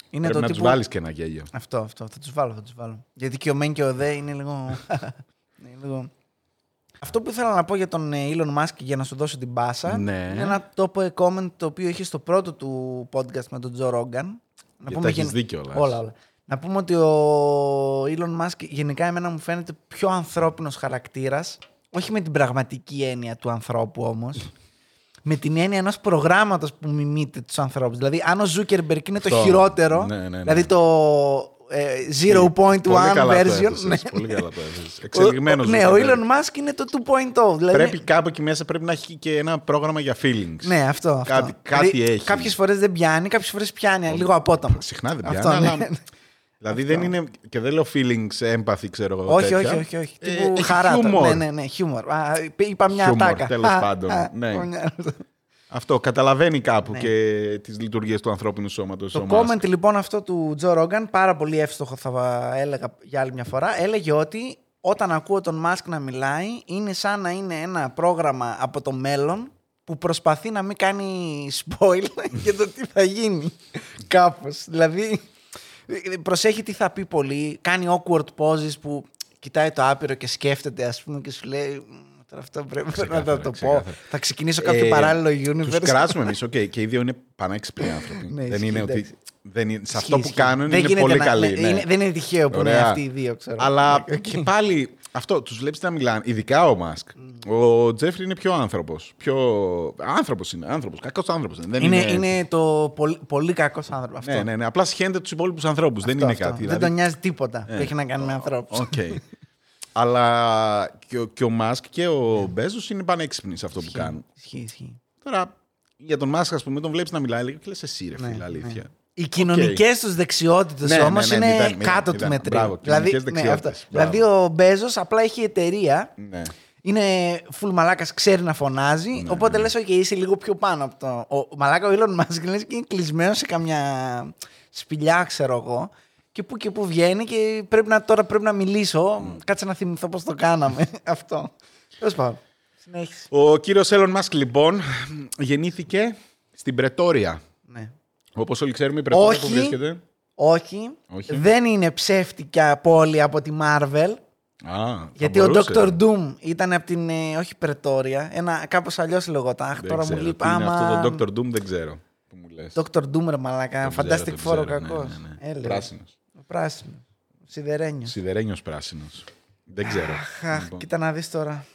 Είναι Πρέπει το να τους τύπου... βάλεις και ένα γέλιο. Αυτό, αυτό. Θα τους βάλω, θα τους βάλω. Γιατί και ο Μεν και ο Δε είναι λίγο. είναι λίγο... Αυτό που ήθελα να πω για τον ε, Elon Musk για να σου δώσω την μπάσα Ναι. είναι ένα τόπο comment το οποίο είχε στο πρώτο του podcast με τον Τζο Ρόγκαν. Γιατί τα έχεις δει κιόλας. Όλα, όλα. Να πούμε ότι ο Elon Musk γενικά εμένα μου φαίνεται πιο ανθρώπινος χαρακτήρας, όχι με την πραγματική έννοια του ανθρώπου όμως, με την έννοια ενός προγράμματος που μιμείται τους ανθρώπους. Δηλαδή, αν ο Zuckerberg είναι το Αυτό. χειρότερο, Ναι, ναι, ναι. δηλαδή το ε, 0.1 Πολύ καλά το version. έθεσες, ναι. Πολύ καλά το έθεσες. Εξελιγμένος. Ο- Ναι, ο Zuckerberg. Elon Musk είναι το 2.0. Δηλαδή, Πρέπει κάπου εκεί μέσα πρέπει να έχει και ένα πρόγραμμα για feelings. Ναι, αυτό. αυτό. Κάτι- κάτι Δηλαδή, έχει. Κάποιες φορές δεν πιάνει, κάποιες φορές πιάνει λίγο απότομα. Συχνά δεν πιάνει, Αυτό, ναι. αλλά... Δηλαδή δεν είναι. και δεν λέω feelings, empathy, ξέρω εγώ. Όχι, τέτοια. όχι, όχι. όχι. Ε, Τύπου έχει χαρά. το- χιούμορ. Ναι, ναι, ναι, χιούμορ. Α, είπα μια Χιούμορ, ατάκα. τέλος Α, πάντων, α, ναι. μια- Αυτό καταλαβαίνει κάπου Ναι. και τις λειτουργίες του ανθρώπινου σώματος. Το comment λοιπόν αυτό του Τζο Ρόγκαν, πάρα πολύ εύστοχο θα έλεγα για άλλη μια φορά, έλεγε ότι όταν ακούω τον Μάσκ να μιλάει είναι σαν να είναι ένα πρόγραμμα από το μέλλον που προσπαθεί να μην κάνει spoil για το τι θα γίνει κάπως. Δηλαδή προσέχει τι θα πει πολύ, κάνει awkward pauses που κοιτάει το άπειρο και σκέφτεται ας πούμε και σου λέει «Μ, Τώρα αυτό πρέπει να Ξεκάθαρα, το, το πω. ξεκάθαρα. Θα ξεκινήσω κάποιο Ε, παράλληλο Τους universe. κράζουμε εμείς, οκ, και οι δύο είναι πανέξυπνοι άνθρωποι. Ναι, δεν ισχύει, είναι ότι. εντάξει. Δεν είναι, σε Ισχύει, αυτό που ισχύει. κάνουν Δεν είναι γίνεται πολύ να- καλοί. ναι, ναι. είναι- δεν είναι τυχαίο που είναι Ωραία. αυτοί οι δύο, ξέρω. Αλλά Ναι, και πάλι αυτό, τους βλέπεις να μιλάνε. Ειδικά ο Μάσκ. Mm. Ο Τζεφ είναι πιο άνθρωπος. Πιο... Άνθρωπος είναι. Άνθρωπος, κακός άνθρωπος είναι. Δεν είναι, είναι... είναι το πολύ, πολύ κακός άνθρωπος αυτό. Ναι, ναι, ναι. Απλά σιχαίνεται τους υπόλοιπους ανθρώπους. Δεν Αυτό, είναι αυτό. κάτι. Δεν δηλαδή. τον νοιάζει τίποτα που Ε. έχει να κάνει με ανθρώπους. Οκ. Αλλά και ο, και ο Μάσκ και ο Μπέζος είναι πανέξυπνοι σε αυτό που κάνουν. Ισχύει, ισχύει. Τώρα για τον Μάσκ, ας πούμε, τον βλέπεις να μιλάει λίγο και λες εσύ, ρε Ναι, φίλε, αλήθεια. Οι κοινωνικές τους δεξιότητες Ναι, ναι, όμως ναι, είναι μηδέν, μηδέν, κάτω του μηδέν. μετρίου. Μπράβο, δηλαδή, κοινωνικές ναι, αυτό. δεξιότητες. Μπράβο. δηλαδή ο Μπέζος απλά έχει εταιρεία. Ναι. Είναι full μαλάκας, ξέρει να φωνάζει. Ναι, οπότε λες, OK, είσαι λίγο πιο πάνω από το. Ο μαλάκα ο Elon Musk λες και είναι κλεισμένος σε καμιά σπηλιά, ξέρω εγώ. Και που και που βγαίνει και πρέπει να, τώρα πρέπει να μιλήσω. Κάτσε να θυμηθώ πώς το κάναμε. Αυτό. Τέλος πάντων. Συνέχισε. Ο κύριος Έλλον Μάσκ, λοιπόν, γεννήθηκε στην Πρετόρια. Ναι. Όπως όλοι ξέρουμε, η Πρετόρια Όχι. που βρίσκεται. Όχι. Όχι. Δεν είναι ψεύτικα πόλη από τη Marvel. Α, θα Γιατί ο μπορούσε. Dr. Doom ήταν από την. ε, όχι Πρετόρια. Ένα κάπως αλλιώς λεγόταν. Αχ, Δεν τώρα μου ξέρω. λείπει. Τι είναι Άμα... αυτό το Dr. Doom δεν ξέρω. Που μου λες. Dr. Doom, ρε μαλάκα. Δεν Fantastic ξέρω, Four δεν ο ξέρω. Ναι, κακός. ναι, ναι. Πράσινος. Πράσινο. Σιδερένιος. Σιδερένιος πράσινος. Δεν ξέρω. Αχ, Λοιπόν. κοίτα να δεις τώρα.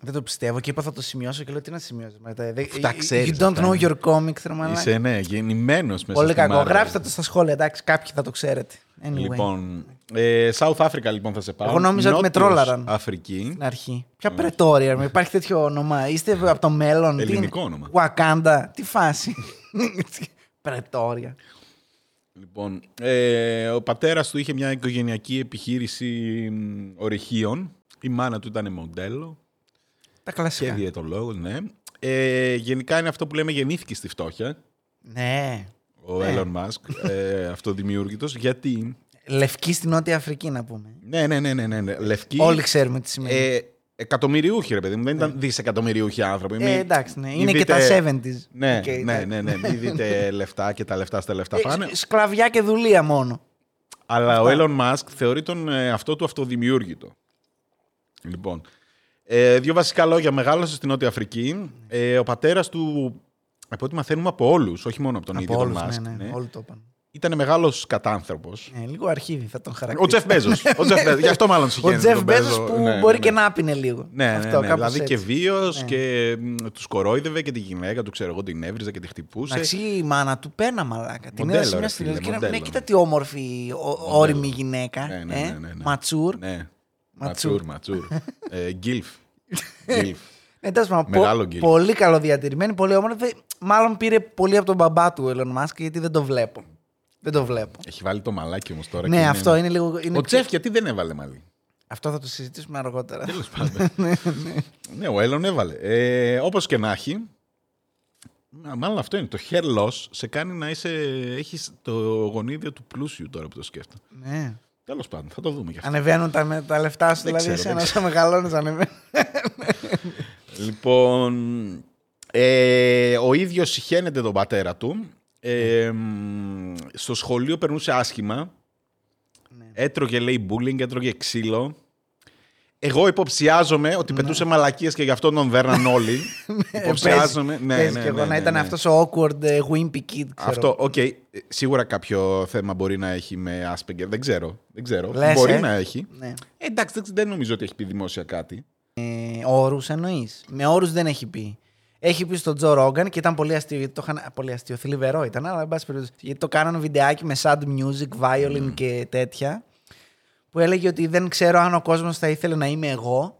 Δεν το πιστεύω και είπα θα το σημειώσω και λέω τι να σημειώσω. Μετά. Δεν- Αφού τα ξέρεις You don't αυτά, know είναι. your comics, ρε μαλάκα. Είσαι, ναι, γεννημένος μέσα Πολύ στη κακό. Μάρβελ. Γράψτε το στα σχόλια, εντάξει, κάποιοι θα το ξέρετε. Anyway, Λοιπόν, ε, South Africa λοιπόν θα σε πάω. Εγώ νόμιζα ότι με Νότιος τρόλαραν. Αφρική. στην αρχή. Ποια πρετόρια, με υπάρχει τέτοιο όνομα. Είστε από το μέλλον. τι είναι; Ελληνικό όνομα. Wakanda, τι φάση. πρετόρια. Λοιπόν, ε, ο πατέρας του είχε μια οικογενειακή επιχείρηση μ, ορυχείων. Η μάνα του ήταν μοντέλο Τα και κλασικά. διαιτολόγος, ναι. Ε, γενικά είναι αυτό που λέμε γεννήθηκε στη φτώχεια. Ναι. Ο Ναι. Elon Musk, ε, αυτοδημιουργητός. Γιατί, Λευκή στη Νότια Αφρική να πούμε. ναι, ναι, ναι, ναι, ναι, ναι. λευκή, Όλοι ξέρουμε τι σημαίνει. ε, εκατομμυριούχοι ρε παιδί μου, δεν ήταν δισεκατομμυριούχοι άνθρωποι. Ε, Μην- εντάξει, ναι. μην Είναι και δείτε- τα 70s. Ναι, Οκ, ναι, εντάξει. ναι, ναι. Μην δείτε λεφτά και τα λεφτά στα λεφτά Ε, πάνε. σ- Σκλαβιά και δουλεία μόνο. Αλλά Αυτά. ο Elon Musk θεωρεί τον ε, αυτό του αυτοδημιούργητο. Λοιπόν, ε, δύο βασικά λόγια. Μεγάλωσε στην Νότια Αφρική. Ε, ο πατέρας του, από ό,τι μαθαίνουμε από όλους, όχι μόνο από τον Από ίδιο τον όλους, Musk, ναι, ναι, ναι, Όλοι το είπαν. Ήταν μεγάλος κακάνθρωπος. Ε, λίγο αρχίδι θα τον Ο χαρακτηρίσω. Τζεφ Μπέζος. Ο Τζεφ Μπέζος. Γι' αυτό μάλλον Ο συχαίρει. Τζεφ τον Μπέζο Μπέζος. που Ναι, ναι, μπορεί ναι. και να πίνε λίγο. Ναι, ναι, Αυτό, ναι, κάπως δηλαδή και έτσι. βίαιο Ναι. και τους κορόιδευε και τη γυναίκα του, ξέρω εγώ, την έβριζε και τη χτυπούσε. Εντάξει, η μάνα του πέρναγε μαλάκα. Την Μοντέλο, έδωσε μια ρε στην φίλε, και να- μοντέλο. Ναι, κοίτα τι όμορφη, ο- ώριμη γυναίκα. Ναι, ναι, ε, ναι, ναι, ναι. Mature. Ναι. Mature. Mature, mature. Ε, GILF. GILF. Ε, τέλος πάντων, Μεγάλο πο- GILF. πολύ καλοδιατηρημένη, πολύ όμορφη. Μάλλον πήρε πολύ από τον μπαμπά του ο Elon Musk γιατί δεν το βλέπω. Δεν το βλέπω. Έχει βάλει το μαλάκι όμως τώρα. ναι, και αυτό είναι λίγο. Είναι Ο πιο- Τζεφ γιατί δεν έβαλε μαλλί; Αυτό θα το συζητήσουμε αργότερα. Τέλος πάντων. ναι, ο Έλλον έβαλε. Ε, Όπως και να έχει. μα- Μάλλον αυτό είναι. Το hair loss σε κάνει να είσαι. Έχεις το γονίδιο του πλούσιου τώρα που το σκέφτομαι. ναι. Τέλος πάντων, θα το δούμε κι αυτό. Ανεβαίνουν τα, με- τα λεφτά σου, Δεν δηλαδή ξέρω, εσένα δεν όσο μεγαλώνεις ανεβαίνουν. Λοιπόν. Ε, ο ίδιος συχαίνεται τον πατέρα του. Ε, μ, στο σχολείο περνούσε άσχημα. Ναι. Έτρωγε, λέει, bullying, έτρωγε ξύλο. Εγώ υποψιάζομαι ότι πετούσε μαλακίες και γι' αυτό τον δέρναν όλοι. υποψιάζομαι. Ναι, Παίζει ναι, κι εγώ ναι, να ναι, ήταν ναι. αυτός ο awkward ε, wimpy kid. ξέρω. Αυτό, οκ. Ε, Σίγουρα κάποιο θέμα μπορεί να έχει με Asperger. Δεν ξέρω. Δεν ξέρω. Λες, μπορεί ε. να έχει. Ναι. Ε, εντάξει, δεν- δεν νομίζω ότι έχει πει δημόσια κάτι. Ε, Όρους εννοείς. Με όρους δεν έχει πει. Έχει πει στον Τζο Ρόγκαν και ήταν πολύ αστείο. Γιατί το είχαν, πολύ αστείο, θλιβερό ήταν, αλλά εν πάση περιπτώσει. Γιατί το κάνανε βιντεάκι με sad music, violin και τέτοια. Που έλεγε ότι δεν ξέρω αν ο κόσμος θα ήθελε να είμαι εγώ.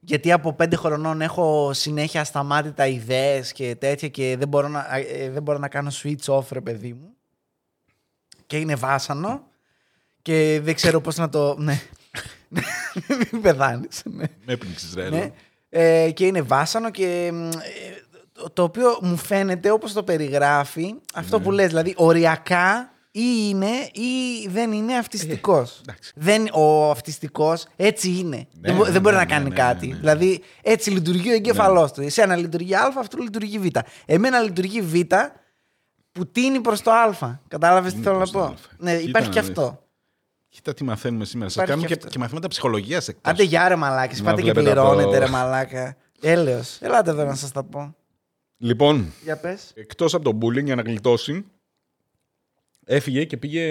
Γιατί από πέντε χρονών έχω συνέχεια ασταμάτητα ιδέες και τέτοια και δεν μπορώ, να, ε, δεν μπορώ να κάνω switch off, ρε παιδί μου. Και είναι βάσανο. Και δεν ξέρω πώς να το... Ναι. Μην πεθάνεις. Ναι. Με έπνιξες, ρε. Ναι. Ε, και είναι βάσανο και μ, ε, το, το οποίο μου φαίνεται όπως το περιγράφει αυτό Ναι. που λες, δηλαδή οριακά ή είναι ή δεν είναι αυτιστικός. Ε, εντάξει. δεν, ο αυτιστικός έτσι είναι. δεν, μπο- ναι, δεν μπορεί ναι, να ναι, κάνει ναι, κάτι. ναι, ναι. Δηλαδή έτσι λειτουργεί ο εγκέφαλός του. Εσένα λειτουργεί α, αυτό λειτουργεί β. Εμένα λειτουργεί β που τίνει προς το α. Κατάλαβες τι Τίνει θέλω να προς το πω; α. Ναι, Κοίτα υπάρχει να και δεις. αυτό. Κοίτα τι μαθαίνουμε σήμερα. Σας Υπάρχει κάνουμε και και, αυτό. και μαθήματα ψυχολογίας εκτός. Άντε γεια ρε μαλάκες, Να πάτε και βλέπετε πληρώνετε από- ρε μαλάκα. Έλεος. Ελάτε εδώ να σας τα πω. Λοιπόν, Για πες. εκτός από το bullying για να γλιτώσει, έφυγε και πήγε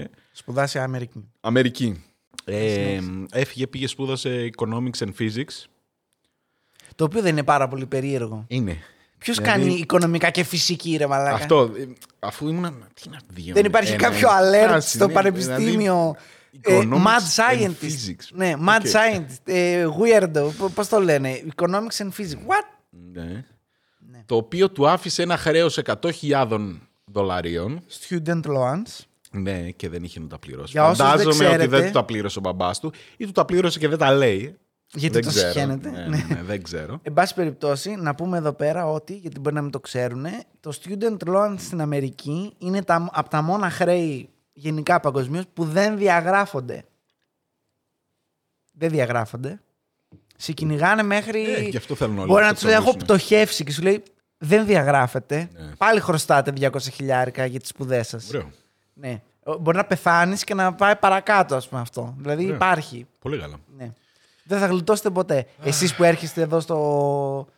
ε, Σπουδάσει Αμερική. Αμερική. Ε, έφυγε, πήγε, σπούδασε Economics and Physics. Το οποίο δεν είναι πάρα πολύ περίεργο. Είναι. Ποιος Δηλαδή- κάνει οικονομικά και φυσική, ρε μαλάκα; Αυτό, ε, αφού ήμουν. Τι να δύο. Δεν υπάρχει ένα, κάποιο ένα, alert φάση, στο ναι, πανεπιστήμιο. δηλαδή, Ε, economics mad and scientist. physics. Ναι, mad Οκ. scientist. Ε, weirdo. Πώς το λένε; Economics and physics. What? Ναι. Το οποίο του άφησε ένα χρέος 100.000 δολαρίων. Student loans. Ναι, και δεν είχε να τα πληρώσει. Για όσους δεν Φαντάζομαι ότι ξέρετε- δεν του τα πλήρωσε ο μπαμπάς του ή του τα πλήρωσε και δεν τα λέει. Γιατί δεν το ξέρω. συχαίνεται. Ναι, Ναι. ναι, ναι, δεν ξέρω. Εν πάση περιπτώσει, να πούμε εδώ πέρα ότι, γιατί μπορεί να μην το ξέρουν, το student loan στην Αμερική είναι τα, από τα μόνα χρέη γενικά παγκοσμίως που δεν διαγράφονται. Δεν διαγράφονται. Σε κυνηγάνε μέχρι. Ε, γι' αυτό θέλουν όλοι Μπορεί να να το τους λέει: Έχω τσαλώσουν. πτωχεύσει και σου λέει: Δεν διαγράφεται. Ναι. Πάλι χρωστάτε 200 χιλιάρικα για τις σπουδές σας. Ωραίο. Ναι. Μπορεί να πεθάνεις και να πάει παρακάτω, ας πούμε αυτό. Δηλαδή Ωραίο. υπάρχει. Πολύ καλά. Ναι. Δεν θα γλιτώσετε ποτέ. Εσείς που έρχεστε εδώ στο.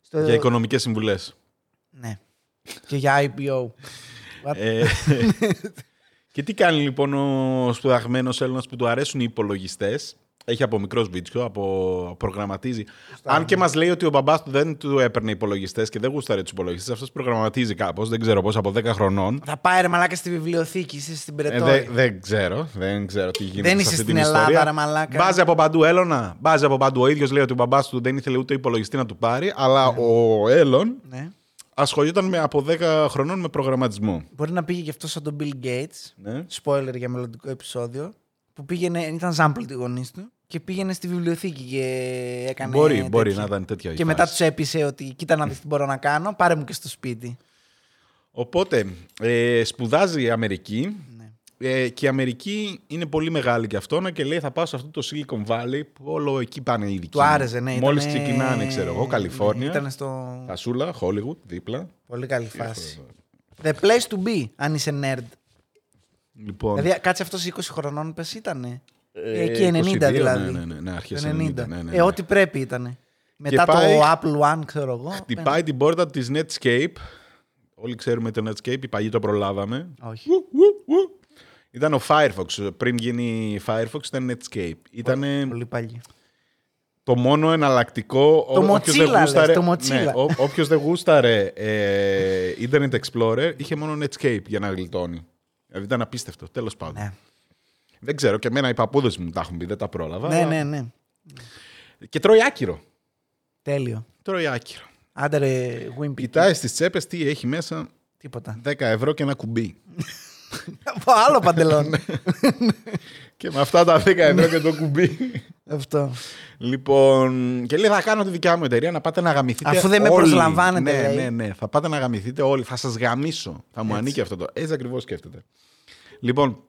στο... Για οικονομικές συμβουλές. Ναι. Και για IPO. What? Ε, και τι κάνει λοιπόν ο σπουδαγμένος Έλληνας που του αρέσουν οι υπολογιστές; Έχει από μικρό βίτσιο, από προγραμματίζει. Αν και μας λέει ότι ο μπαμπάς του δεν του έπαιρνε υπολογιστές και δεν γούσταρε τους υπολογιστές, αυτός προγραμματίζει κάπως, δεν ξέρω πώς, από 10 χρονών. Θα πάει ρε μαλάκα στη βιβλιοθήκη, είσαι στην Ε, Πρετόρια. δεν, δεν ξέρω, δεν ξέρω τι γίνεται. Δεν σε είσαι αυτή στην την Ελλάδα, ιστορία. ρε μαλάκα. Μπάζει από παντού, Έλωνα. Μπάζει από παντού. Ο ίδιος λέει ότι ο μπαμπάς του δεν ήθελε ούτε υπολογιστή να του πάρει, αλλά ο Έλλον Ναι. ασχολιόταν με, από 10 χρονών με προγραμματισμό. Μπορεί να πήγε και αυτός σαν τον Bill Gates. Ναι. Spoiler για μελλοντικό επεισόδιο. Που πήγαινε, ήταν ζάμπλ τη γονείς του και πήγαινε στη βιβλιοθήκη και έκανε. Μπορεί, μπορεί τέτοια. να ήταν τέτοια η Και μετά φάση. τους έπεισε ότι κοίτα να δεις τι μπορώ να κάνω, πάρε μου και στο σπίτι. Οπότε, ε, σπουδάζει η Αμερική Ναι. ε, και η Αμερική είναι πολύ μεγάλη και αυτόν και λέει θα πάω σε αυτό το Silicon Valley που όλο εκεί πάνε οι δικοί Του μου. άρεσε, ναι. Μόλις ήτανε- ξεκινάνε, ξέρω εγώ, Καλιφόρνια, Ναι, ήταν στο. Κασούλα, Hollywood, δίπλα. Πολύ καλή φάση. The place to be, αν είσαι nerd. Λοιπόν, Δηλαδή, κάτσε αυτός 20 χρονών, πες ήταν. Ε, Εκεί 90 22, δηλαδή. Ναι, ναι, ναι, ναι αρχές Το 90. 90. ναι, ναι, ναι. Ε, ό,τι πρέπει ήταν. Μετά πάει- το Apple One, ξέρω εγώ. Χτυπάει την πόρτα της Netscape. Όλοι ξέρουμε το Netscape, οι παλιοί το προλάβαμε. Όχι. Ου, ου, ου. Ήταν ο Firefox. Πριν γίνει Firefox ήταν Netscape. Ήταν Πολύ παλιό. το μόνο εναλλακτικό. Το Ό- όποιος δεν Mozilla, λες, γούσταρε- το Mozilla. Ναι, ό- όποιος δεν γούσταρε ε, Internet Explorer είχε μόνο Netscape για να γλιτώνει. Δηλαδή ήταν απίστευτο. Τέλος πάντων. Ναι. Δεν ξέρω. Και εμένα οι παππούδες μου τα έχουν πει. Δεν τα πρόλαβα. ναι, αλλά- ναι, ναι. Και τρώει άκυρο. Τέλειο. Τρώει άκυρο. Άντε ρε, Wimpy. Κοιτάει στις τσέπες τι έχει μέσα. Τίποτα. 10 ευρώ και ένα κουμπί. Από άλλο παντελόνι. και με αυτά τα 10 ευρώ και το κουμπί. Αυτό. λοιπόν, και λέει θα κάνω τη δικιά μου εταιρεία να πάτε να γαμηθείτε Αφού δεν με όλοι. προσλαμβάνετε, Ναι, λέει. ναι, ναι. Θα πάτε να γαμηθείτε όλοι. Θα σας γαμίσω. Θα μου Έτσι. ανήκει αυτό το. Έτσι ακριβώς σκέφτεται. Λοιπόν,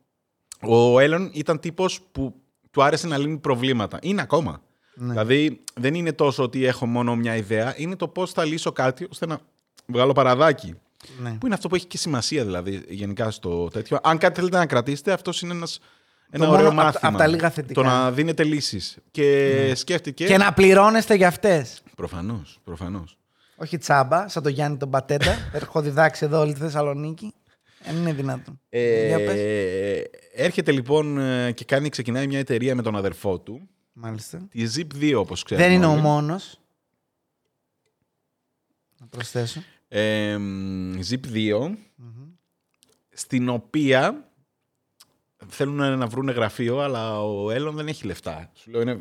ο Έλλον ήταν τύπος που του άρεσε να λύνει προβλήματα. Είναι ακόμα. Ναι. Δηλαδή, δεν είναι τόσο ότι έχω μόνο μια ιδέα, είναι το πώς θα λύσω κάτι ώστε να βγάλω παραδάκι. Ναι. Που είναι αυτό που έχει και σημασία δηλαδή γενικά στο τέτοιο. Αν κάτι θέλετε να κρατήσετε, αυτός είναι ένας, ένα μόνο ωραίο απ' τα- μάθημα. απ' τα λίγα θετικά. Το να δίνετε λύσεις. Και σκέφτηκε. Και να πληρώνεστε για αυτές. Προφανώς, προφανώς. Όχι τσάμπα, σαν το Γιάννη τον Πατέντα. Έχω διδάξει εδώ όλη τη Θεσσαλονίκη. Δεν είναι δυνατόν. Για πες. Ε, έρχεται λοιπόν ε, και κάνει, ξεκινάει μια εταιρεία με τον αδερφό του. Μάλιστα. Τη Zip 2, όπως ξέρετε. Δεν είναι ο μόνος. Να προσθέσω. Ε, Zip 2, στην οποία θέλουν να βρουν γραφείο, αλλά ο Έλλον δεν έχει λεφτά. Σου λέω είναι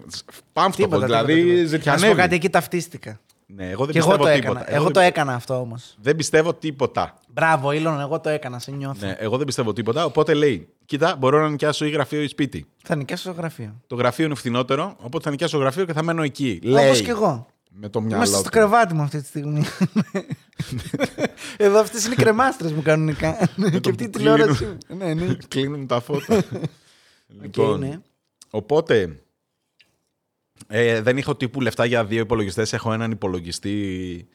πάμφτωπο, Τίποτα, δηλαδή τίποτα, τίποτα. Να σου πω ζητιανεύει. κάτι, εκεί ταυτίστηκα. Ναι, εγώ δεν Και εγώ πιστεύω το τίποτα. έκανα. Εγώ δεν το πι- έκανα αυτό όμως. Δεν πιστεύω τίποτα. Μπράβο, Ήλον, εγώ το έκανα. Σε νιώθω. Ναι, εγώ δεν πιστεύω τίποτα. Οπότε λέει: Κοίτα, μπορώ να νοικιάσω ή γραφείο ή σπίτι. Θα νοικιάσω στο γραφείο. Το γραφείο είναι φθηνότερο, οπότε θα νοικιάσω γραφείο και θα μένω εκεί. Όπως Λέει. και εγώ. Με το μυαλό Είμαστε στο του. κρεβάτι μου αυτή τη στιγμή. Εδώ αυτές είναι οι κρεμάστρες μου κανονικά. και το αυτή η που τηλεόραση. μου. Ναι, ναι. Κλείνουν τα φώτα. λοιπόν, ναι. οπότε. Ε, δεν είχα τύπου λεφτά για δύο υπολογιστές. Έχω έναν υπολογιστή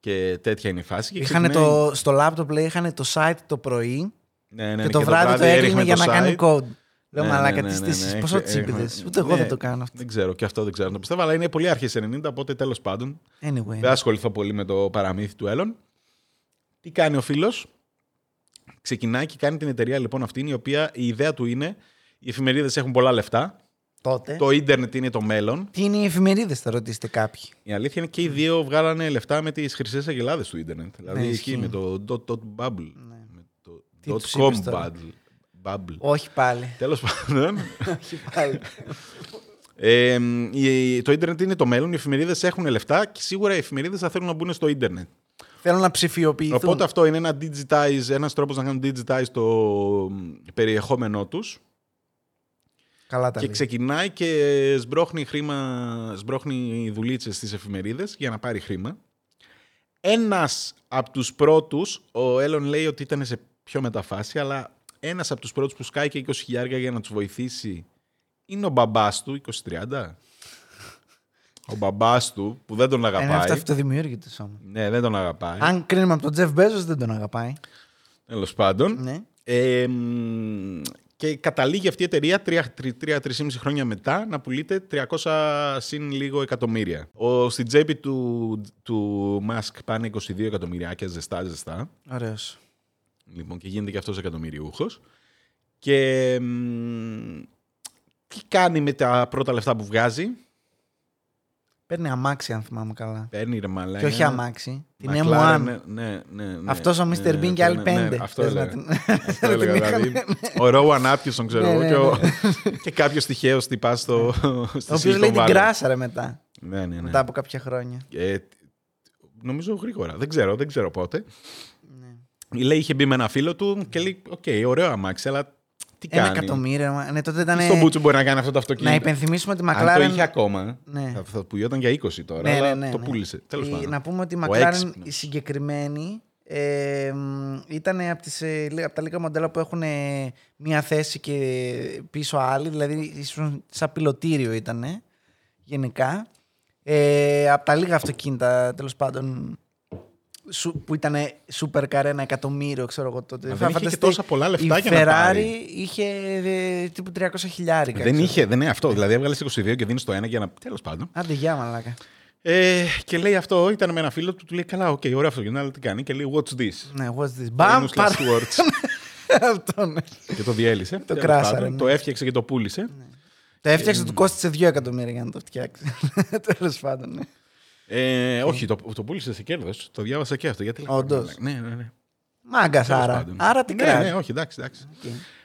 και τέτοια είναι η φάση. Και Είχανε ξεκινάει- το, στο laptop λέει είχαν το site το πρωί Ναι, ναι, ναι, και το βράδυ το έριχνε έκλεινε για το να κάνει site. code. Λέω Ναι, μαλάκα ναι, τι ναι, ναι, στήσεις, ναι, πόσο έχει- τσίπηδες. έχουμε- Ούτε εγώ ναι, δεν το κάνω αυτό. Δεν ξέρω, και αυτό δεν ξέρω να το πιστεύω, αλλά είναι πολύ αρχέ 90, οπότε τέλος πάντων. Anyway. Δεν ασχοληθώ πολύ με το παραμύθι του Έλλον. Τι κάνει ο φίλος, ξεκινάει και κάνει την εταιρεία λοιπόν αυτή, η οποία η ιδέα του είναι οι εφημερίδες έχουν πολλά λεφτά. Τότε. Το ίντερνετ είναι το μέλλον. Τι είναι οι εφημερίδες, θα ρωτήσετε κάποιοι. Η αλήθεια είναι και οι δύο βγάλανε λεφτά με τις χρυσές αγελάδες του ίντερνετ. Δηλαδή εκεί ισχύει. με το dot, dot bubble. Με το Ναι. Τι dot τους com είπες τώρα; bubble. bubble. Όχι πάλι. Τέλος πάντων. Όχι πάλι. Ε, η- το ίντερνετ είναι το μέλλον, οι εφημερίδες έχουν λεφτά και σίγουρα οι εφημερίδες θα θέλουν να μπουν στο ίντερνετ. Θέλω να ψηφιοποιηθούν. Οπότε αυτό είναι ένα digitize, ένας τρόπος να κάνουν digitize το περιεχόμενό τους Καλά τα και λέει. ξεκινάει και σμπρώχνει χρήμα, σμπρώχνει δουλίτσες στις εφημερίδες για να πάρει χρήμα. Ένας από τους πρώτους, ο Έλλον λέει ότι ήταν σε πιο μεταφάση, αλλά ένας από τους πρώτους που σκάει και 20 για να τους βοηθήσει είναι ο μπαμπάς του, 20-30. Ο μπαμπάς του, που δεν τον Ε, Είναι αγαπάει. αυτό αυτοδημιούργητο όμω. Ναι, δεν τον αγαπάει. Αν κρίνουμε από τον Τζεφ Μπέζος, δεν τον αγαπάει. Τέλος πάντων. Ναι. Ε, μ, και καταλήγει αυτή η εταιρεία 3-3,5 χρόνια μετά να πουλείται 300 συν λίγο εκατομμύρια. Ο, στην τσέπη του, του Musk πάνε 22 εκατομμυριάκια ζεστά ζεστά. Ωραίος. Λοιπόν, και γίνεται και αυτός εκατομμυριούχος. Και μ, Τι κάνει με τα πρώτα λεφτά που βγάζει; Παίρνει αμάξι, αν θυμάμαι καλά. Παίρνει ρε μαλάκα. Και όχι αμάξι. Την McLaren, M1. Ναι, ναι, ναι, ναι. Αυτός ο Mr. Ναι, Bean και άλλοι ναι, πέντε. Ναι, αυτό Θες να έλεγα. την- Αυτό να έλεγα, την είχαν- δηλαδή. Ο Ρόουαν Άτκινσον, ξέρω Ναι, εγώ, ναι, και, ο... και κάποιος τυχαίο τυπάς στο. στη Ο οποίος Silicon λέει την Valley. κράσαρε μετά. Ναι, ναι, ναι. Μετά από κάποια χρόνια. Ε, νομίζω γρήγορα. Δεν ξέρω, δεν ξέρω πότε. Ναι. Λέει, είχε μπει με ένα φίλο του και λέει: Οκ, ωραίο αμάξι, αλλά τι Ένα κάνει; εκατομμύριο. μα- Ναι, τότε ήταν. Τι στον μπούτσο μπορεί να κάνει αυτό το αυτοκίνητο. Να υπενθυμίσουμε ότι η Αν το McLaren. είχε ακόμα, Ναι. θα, θα πουλιόταν για 20 τώρα. Ναι, αλλά ναι, ναι, το ναι. πούλησε. Τέλος Η- πάντων. Να πούμε ότι η Ο McLaren έξυπνος. η συγκεκριμένη ε, ήταν από, τις, ε, λί- από τα λίγα μοντέλα που έχουν ε, μία θέση και πίσω άλλη, δηλαδή ίσως σαν πιλωτήριο ήταν γενικά. Ε, από τα λίγα αυτοκίνητα τέλος πάντων σου- που ήταν super car ένα εκατομμύριο ξέρω εγώ τότε. Μα Θα δεν είχε και φανταστεί, τόσα πολλά λεφτά η για να Ferrari πάρει. είχε ε, τύπου 300 χιλιάρικα. Δεν ξέρω. είχε, δεν είναι αυτό. Δηλαδή έβγαλες 22 και δίνεις το ένα για να. Τέλος πάντων. Άντε γεια μαλάκα. Ε, και λέει αυτό, ήταν με ένα φίλο του, του λέει: Καλά, οκ, ωραίο αυτό, αλλά τι κάνει. Και λέει: What's this? Ναι, what's this? Μπαμ, Famous πάρ- last words. Αυτό, ναι. και το διέλυσε. Τέλος κράσαρε, πάντων. ναι. Το έφτιαξε και το πούλησε. Το έφτιαξε, του κόστησε 2 εκατομμύρια για να το φτιάξει. Τέλος πάντων. Ναι. Ε, όχι, το, το πούλησε σε κέρδος. Το διάβασα και αυτό. Γιατί Όντως. Ναι, ναι, ναι. Μάγκα Τέλος άρα. πάντων. Άρα τι ναι, κάνει. ναι, όχι, εντάξει, εντάξει.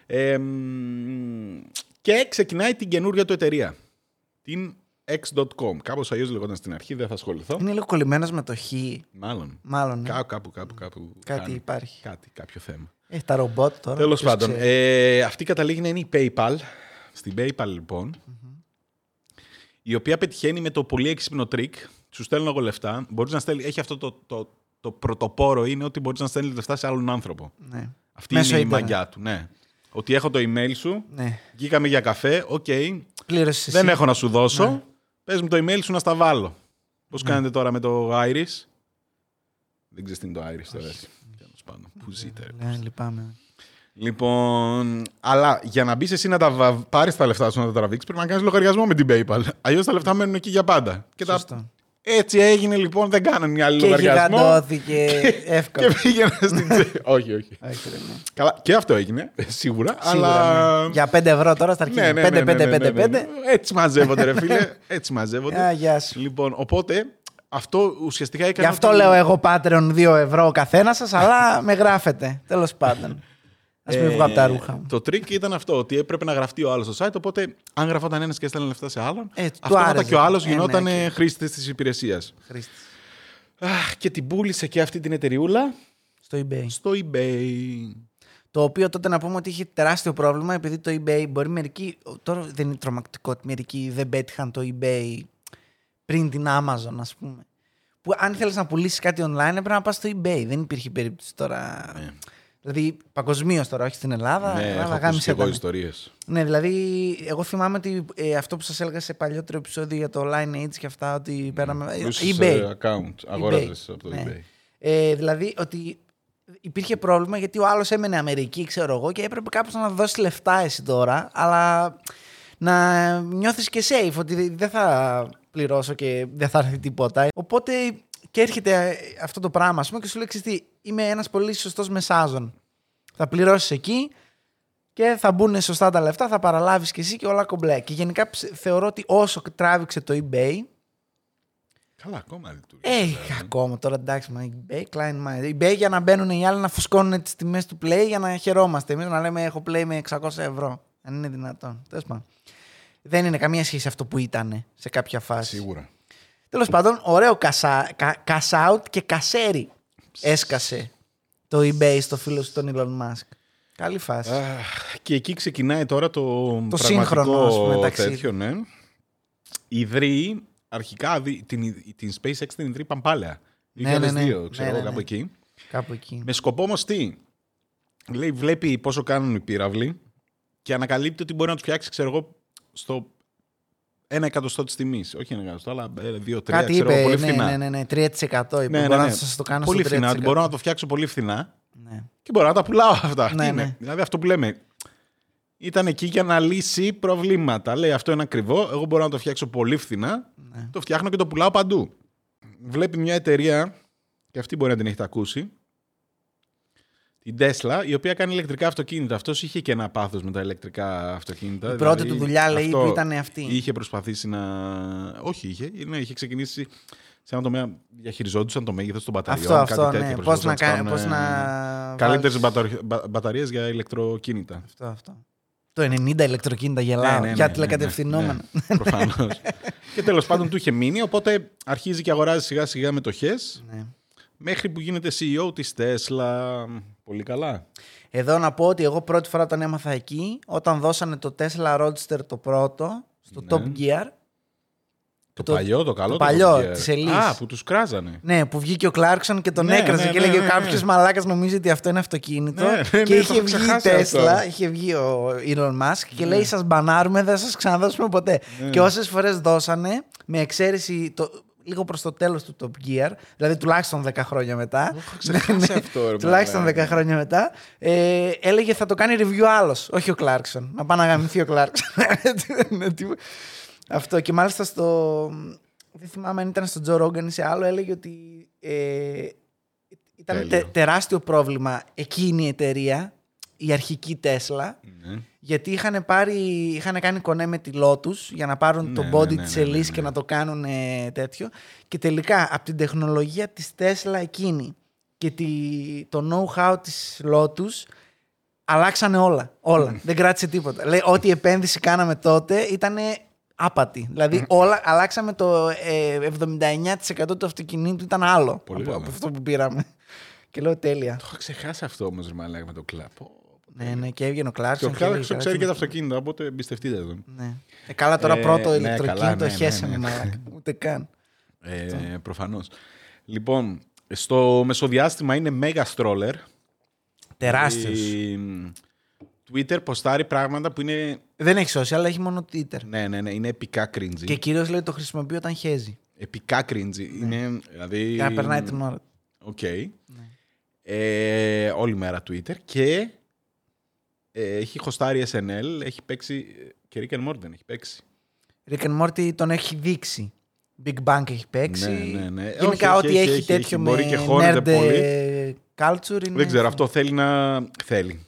Ε, μ, και ξεκινάει την καινούργια του εταιρεία. Την X.com. Κάπως αλλιώς λεγόταν στην αρχή, δεν θα ασχοληθώ. Είναι λίγο κολλημένος με το X. Μάλλον. Μάλλον. ναι. Κάπου, κάπου, κάπου, κάπου Κάτι κάνει. υπάρχει. Κάτι, κάποιο θέμα. Έχει τα ρομπότ τώρα. Τέλος ποιος πάντων, ξέρει. ε, αυτή καταλήγει να είναι η PayPal. Στην PayPal λοιπόν, η οποία πετυχαίνει με το πολύ έξυπνο τρίκ. Σου στέλνω εγώ λεφτά. Μπορείς να στέλνει, έχει αυτό το, το, το πρωτοπόρο είναι ότι μπορείς να στέλνεις λεφτά σε άλλον άνθρωπο. Ναι. Αυτή Μέσω είναι η ίντερνετ. μαγιά του, ναι. Ότι έχω το email σου, Ναι. βγήκαμε για καφέ, οκ, Πλήρωσε. δεν έχω να σου δώσω, Ναι. πες μου το email σου να στα βάλω. Πώς κάνετε τώρα με το Iris; Δεν ξέρεις τι είναι το Iris τώρα. εσύ. Τέλος πάντων, Πού ζείτε, ρε. Ναι, λυπάμαι. Λοιπόν, αλλά για να μπεις εσύ να τα πάρεις τα λεφτά σου να τα τραβήξεις, πρέπει να κάνεις λογαριασμό με την PayPal. Αλλιώς τα λεφτά μένουν εκεί για πάντα. Και τα... Σωστό. Έτσι έγινε λοιπόν, δεν κάνανε μια άλλη Και λογαριασμό. γιγαντώθηκε εύκολα. Και πήγαινε στην τσέπη. όχι, όχι. Όχι, ρε, ναι. Καλά, και αυτό έγινε, σίγουρα. Σίγουρα, αλλά. ναι. Για 5 ευρώ τώρα στα Ναι, αρχίδια. ναι, ναι, 5, ναι, 5, ναι, 5, ναι, 5. ναι. Έτσι μαζεύονται, ρε φίλε. Έτσι μαζεύονται. Α, γεια σου. Λοιπόν, οπότε αυτό ουσιαστικά έκανε. Γι' αυτό ότι- λέω εγώ Patreon 2 ευρώ ο καθένας σας, αλλά με γράφετε. Τέλος πάντων. Α μην Ε, βγω από τα ρούχα μου. Το trick ήταν αυτό, ότι έπρεπε να γραφτεί ο άλλος στο site. Οπότε, αν γραφόταν ένας και έστελνε λεφτά σε άλλον, Ε, του αυτόματα άρεσε. και ο άλλος Ε, γινόταν ναι, ε, χρήστης της υπηρεσίας. Χρήστης. Και την πούλησε και αυτή την εταιριούλα Στο eBay. στο eBay. Το οποίο τότε να πούμε ότι είχε τεράστιο πρόβλημα επειδή το eBay μπορεί μερικοί. Τώρα δεν είναι τρομακτικό ότι μερικοί δεν πέτυχαν το eBay πριν την Amazon, ας πούμε. Που αν ήθελε να πουλήσεις κάτι online έπρεπε να πας στο eBay. Δεν υπήρχε περίπτωση τώρα. Ναι. Δηλαδή παγκοσμίως τώρα, όχι στην Ελλάδα. ναι, Ελλάδα έχω ακούσει γάμισε και εγώ τα. ιστορίες. Ναι, δηλαδή, εγώ θυμάμαι ότι ε, αυτό που σας έλεγα σε παλιότερο επεισόδιο για το Lineage και αυτά, ότι πέραμε. ε, eBay. account, αγόραζες από το Ναι. eBay. Ε, δηλαδή ότι υπήρχε πρόβλημα γιατί ο άλλος έμενε Αμερική, ξέρω εγώ, και έπρεπε κάποιο να δώσεις λεφτά εσύ τώρα, αλλά να νιώθεις και safe ότι δεν θα πληρώσω και δεν θα έρθει τίποτα. Οπότε και έρχεται αυτό το πράγμα, ας πούμε, και σου λέει: «Ξέρεις τι, Είμαι ένας πολύ σωστός μεσάζων. Θα πληρώσεις εκεί και θα μπουν σωστά τα λεφτά, θα παραλάβεις και εσύ και όλα κομπλέ. Και γενικά ψ- θεωρώ ότι όσο τράβηξε το eBay, Καλά, ακόμα λειτουργεί. έχει ακόμα τώρα εντάξει, μα eBay, Klein Mind. eBay για να μπαίνουν οι άλλοι να φουσκώνουν τις τιμές του Play για να χαιρόμαστε. Εμείς να λέμε έχω Play με 600 ευρώ. Αν είναι δυνατόν. Τέλος πάντων. Δεν είναι καμία σχέση αυτό που ήταν σε κάποια φάση. Σίγουρα. Τέλος πάντων, ωραίο cash κα- cash out και κασέρι έσκασε το eBay στο φίλο του τον Elon Musk. Καλή φάση. Αχ, Και εκεί ξεκινάει τώρα το, Το πραγματικό σύγχρονο, ας πούμε, μεταξύ. τέτοιο, ναι. Ιδρύει, αρχικά δι- την, την SpaceX την ιδρύει Παμπάλαια. 2002, Ναι, ναι, ναι. ξέρω Ναι, εγώ, ναι, κάπου ναι. εκεί. Κάπου εκεί. Με σκοπό όμως τι; Λέει, βλέπει πόσο κάνουν οι πύραυλοι και ανακαλύπτει ότι μπορεί να τους φτιάξει, ξέρω εγώ, στο ένα εκατοστό της τιμής. Όχι ένα εκατοστό, αλλά ε, δύο-τρία. Κάτι ξέρω, είπε, πολύ ναι, φθηνά. ναι, ναι, ναι, 3% είπε. Ναι, ναι, μπορώ ναι. να σας το κάνω πολύ στο 3%. φθηνά. ότι Μπορώ να το φτιάξω πολύ φθηνά Ναι. και μπορώ να τα πουλάω αυτά. Αυτή Ναι, είναι. ναι. Δηλαδή αυτό που λέμε. Ήταν εκεί για να λύσει προβλήματα. Λέει αυτό είναι ακριβό. Εγώ μπορώ να το φτιάξω πολύ φθηνά. Ναι. Το φτιάχνω και το πουλάω παντού. Βλέπει μια εταιρεία, και αυτή μπορεί να την έχετε ακούσει, την Tesla, η οποία κάνει ηλεκτρικά αυτοκίνητα. Αυτός είχε και ένα πάθος με τα ηλεκτρικά αυτοκίνητα. Η πρώτη δηλαδή, του δουλειά, λέει, αυτό που ήταν αυτή. Είχε προσπαθήσει να. Όχι, είχε. Ναι, είχε ξεκινήσει σε ένα τομέα. Διαχειριζόντουσαν το μέγεθος των μπαταριών. Αυτό, αυτό, κάτι ναι. τέτοιο. Πώς να, κα- πώς να Καλύτερες βάλεις- μπαταρίες για ηλεκτροκίνητα. Αυτό, αυτό. Το 90 ηλεκτροκίνητα γελάω. Ναι, ναι, για ναι, τηλεκατευθυνόμενα. ναι, ναι, Προφανώς. και τέλος πάντων του είχε μείνει, οπότε αρχίζει και αγοράζει σιγά σιγά μετοχέ. Ναι. Μέχρι που γίνεται CEO της Tesla. Πολύ καλά. Εδώ να πω ότι εγώ πρώτη φορά τον έμαθα εκεί, όταν δώσανε το Tesla Roadster το πρώτο, στο Ναι. Top Gear. Το, Το- παλιό, το καλό. το το παλιό, Top Gear. της Elise. Α, που τους κράζανε. Ναι, που βγήκε ο Κλάρκσον και τον Ναι, έκραζε ναι, και ναι, έλεγε ναι, κάποιος ναι. μαλάκας νομίζει ότι αυτό είναι αυτοκίνητο. Ναι, ναι, και ναι, το είχε έχω βγει η ξεχάσει Tesla, αυτό. είχε βγει ο Elon Musk και Ναι. λέει: Σας μπανάρουμε, δεν σας ξαναδώσουμε ποτέ. Και όσες φορές δώσανε, με εξαίρεση το, λίγο προς το τέλος του Top Gear, δηλαδή τουλάχιστον 10 χρόνια μετά. Το έχω ξεχάσει αυτό, ρε, τουλάχιστον 10 μαλάκα. χρόνια μετά, ε, έλεγε θα το κάνει review άλλος, όχι ο Clarkson. Να πάει να γαμηθεί ο Clarkson. Ναι, τι- Αυτό και μάλιστα στο. Δεν θυμάμαι αν ήταν στο Joe Rogan ή σε άλλο, έλεγε ότι ε, ήταν Τέλειο. τε- τεράστιο πρόβλημα εκείνη η εταιρεία, η αρχική Tesla, Ναι. γιατί είχαν, πάρει, είχαν κάνει κονέ με τη Lotus για να πάρουν Ναι, το ναι, body ναι, της ναι, Elise ναι, και ναι. να το κάνουν ε, τέτοιο. Και τελικά από την τεχνολογία της Tesla εκείνη και τη, το know-how της Lotus αλλάξανε όλα. Όλα. Δεν κράτησε τίποτα. Λέει, ό,τι επένδυση κάναμε τότε ήταν άπατη. Δηλαδή όλα αλλάξαμε το ε, 79% του αυτοκινήτου ήταν άλλο Πολύ από, καλά. από αυτό που πήραμε. Και λέω τέλεια. Το έχω ξεχάσει αυτό όμως, ρε μαλάκα, με το κλαπ. Ναι, ναι, και έβγαινε ο Και Κλάρκσον. ο και έλεγε, Κλάρκσον ξέρει και τα «Καλά, αυτοκίνητα, οπότε εμπιστευτείτε τον. Ναι. Ε, καλά τώρα Ε, πρώτο ναι, ηλεκτροκίνητο καλά, ναι, ναι, χέσε ναι. με μαλάκα. Ούτε καν. Ε, Προφανώς. Λοιπόν, στο μεσοδιάστημα είναι Mega Stroller. Τεράστιος. Η, Twitter ποστάρει πράγματα που είναι. Δεν έχει social, αλλά έχει μόνο Twitter. Ναι, ναι, ναι, είναι επικά cringy. Και κυρίως λέει ότι το χρησιμοποιεί όταν χέζει. Επικά cringy. Είναι, δηλαδή... Για να περνάει την ώρα. Οκ. Ε, όλη μέρα Twitter και ε, έχει hostάρει SNL, έχει παίξει και Rick and Morty δεν έχει παίξει. Rick and Morty τον έχει δείξει. Big Bang έχει παίξει. Ναι, ναι, ναι. Γενικά Όχι, ό,τι έχει, έχει, έχει, τέτοιο έχει. Μπορεί με και χώνεται nerd πολύ. ε, culture είναι... Δεν ξέρω, αυτό θέλει να... Θέλει.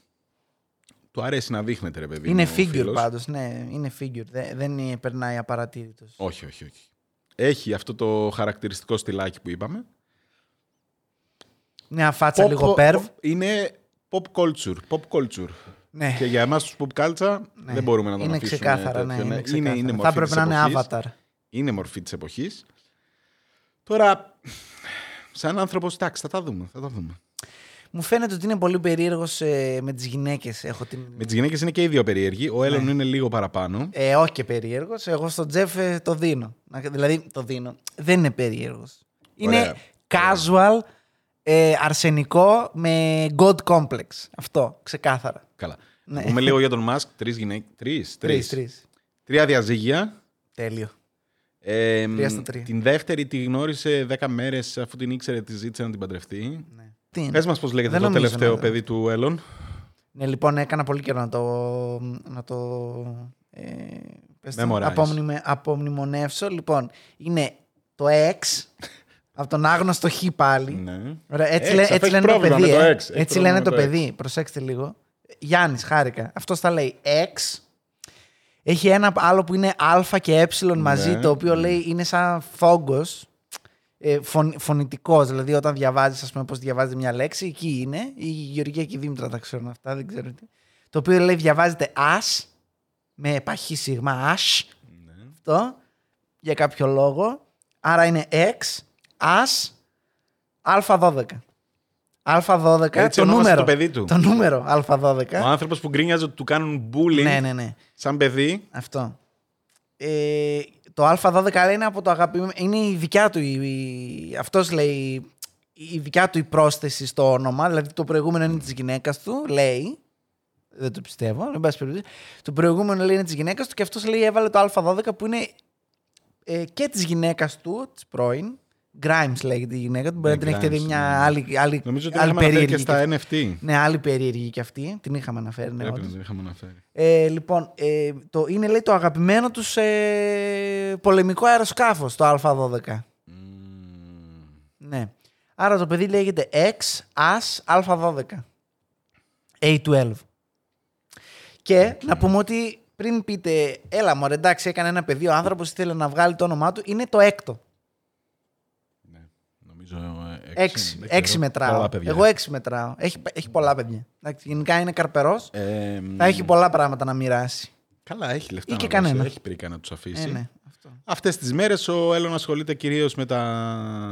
Του αρέσει να δείχνεται, ρε παιδί. Είναι μου, ο figure φίλος. πάντως, ναι. Είναι figure. Δεν, δεν είναι- περνάει απαρατήρητος. Όχι, όχι, όχι. Έχει αυτό το χαρακτηριστικό στυλάκι που είπαμε. Μια φάτσα Pop- λίγο pop- perv. Είναι pop culture. Pop culture. Ναι. Και για εμάς τους pop culture Ναι. δεν μπορούμε να τον είναι αφήσουμε ξεκάθαρα, ναι, τέτοιο, είναι, ναι. ξεκάθαρα. είναι, είναι Θα μορφή έπρεπε της να είναι εποχής. avatar. Είναι μορφή της εποχής. Τώρα, σαν άνθρωπος, εντάξει, θα τα δούμε. Θα τα δούμε. Μου φαίνεται ότι είναι πολύ περίεργος με τις γυναίκες. Έχω την... Με τις γυναίκες είναι και οι δύο περίεργοι. Ο Έλλον Ναι. είναι λίγο παραπάνω. Ε, όχι και περίεργος. Εγώ στον Τζεφ ε, το δίνω. Να- Δηλαδή το δίνω. Δεν είναι περίεργος. Είναι Ωραία. casual, ε, αρσενικό με god complex. Αυτό, ξεκάθαρα. Καλά. Ναι. Πούμε λίγο για τον Μάσκ. Τρεις γυναίκες. Τρεις. Τρεις, Τρεις. τρεις. Τρία διαζύγια. Τέλειο. Ε, Τρία στα τρία. την δεύτερη τη γνώρισε 10 μέρες αφού την ήξερε, τη ζήτησε να την παντρευτεί. Ναι. Τι είναι; Πες μας πώς λέγεται Δεν το νομίζω τελευταίο να- παιδί του Έλλον. Ναι, λοιπόν, έκανα πολύ καιρό να το. Να το ε, πες το, Memorize. απομνημε- απομνημονεύσω. Λοιπόν, είναι το X από τον άγνωστο Χ πάλι. Ναι. Ωραία, έτσι, X, λέ- αυτό έτσι έχει λένε το πρόβλημα παιδί. με το ε. X, έχει Έτσι πρόβλημα λένε με το το παιδί. Προσέξτε λίγο. Γιάννης, χάρηκα. Αυτός τα λέει X. Έχει ένα άλλο που είναι Α και Ε μαζί, Ναι, το οποίο ναι. λέει είναι σαν φόγκος. Ε, φων, φωνητικός, δηλαδή όταν διαβάζεις ας πούμε πώς διαβάζεται μια λέξη, εκεί είναι. Η Γεωργία και η Δήμητρα τα ξέρουν αυτά, δεν ξέρω τι. Το οποίο λέει διαβάζεται as, με παχύ σίγμα, as, Ναι. αυτό, για κάποιο λόγο. Άρα είναι X, as, α12. Α12, Έτσι το ονόμασε νούμερο. το παιδί του. Το νούμερο Α12. Ο άνθρωπος που γκρίνιαζε ότι του κάνουν bullying Ναι, ναι, ναι. σαν παιδί. Αυτό. Ε, το Α12 λέει, είναι από το αγαπημένο. Είναι η δικιά του. Η, η- αυτός λέει. Η δικιά του η πρόσθεση στο όνομα. Δηλαδή το προηγούμενο είναι της γυναίκας του. Λέει. Δεν το πιστεύω. εν πάση περιπτώσει. Το προηγούμενο λέει είναι της γυναίκας του και αυτός λέει έβαλε το Α12 που είναι ε, και της γυναίκας του, της πρώην. Grimes λέγεται η γυναίκα του. Μπορεί Ναι, να την έχετε δει Grimes, μια ναι. άλλη, άλλη, Νομίζω ότι άλλη είχαμε αναφέρει και περίεργη. στα και- NFT. Ναι, άλλη περίεργη και αυτή. Την είχαμε αναφέρει. Ναι, Πρέπει όντως. να την είχαμε αναφέρει. Ε, λοιπόν, ε, το, είναι λέει το αγαπημένο τους ε, πολεμικό αεροσκάφος, το Α12. Μμμ. Ναι. Άρα το παιδί λέγεται X, AS, Α12. A12. Και να πούμε ότι πριν πείτε, έλα μωρέ, εντάξει, έκανε ένα παιδί, ο άνθρωπος ήθελε να βγάλει το όνομά του, είναι το έκτο. Ναι, νομίζω ε, Έξι, δεν έξι ξέρω. μετράω. Πολλά παιδιά. Εγώ έξι μετράω. Έχει, έχει πολλά παιδιά. Εντάξει, γενικά είναι καρπερός. Ε, Θα έχει πολλά πράγματα να μοιράσει. Καλά, έχει λεφτά. Ή και να κανένα. δώσει, Έχει πρίκα να τους αφήσει. Ε, ναι, αυτό. Αυτές τις μέρες ο Έλλον ασχολείται κυρίως με τα.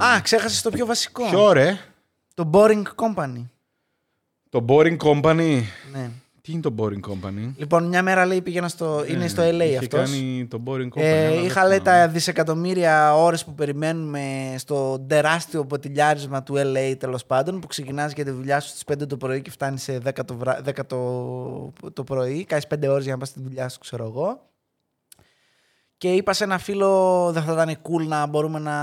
Α, ξέχασες το πιο βασικό. Ποιο ρε; Το Boring Company. Το Boring Company. Ναι. Τι είναι το Boring Company; Λοιπόν, μια μέρα λέει πήγαινα στο. είναι Ε, στο LA είχε αυτός. κάνει το Boring Company. Ε, αλλά είχα δεν λέει θυμάμαι. τα δισεκατομμύρια ώρες που περιμένουμε στο τεράστιο ποτηλιάρισμα του LA τέλος πάντων που ξεκινάς για τη δουλειά σου στις 5 το πρωί και φτάνεις σε 10 το, βρά... 10 το... το πρωί. Κάνεις 5 ώρες για να πας στη δουλειά σου, ξέρω εγώ. Και είπα σε ένα φίλο, δεν θα ήταν cool να μπορούμε να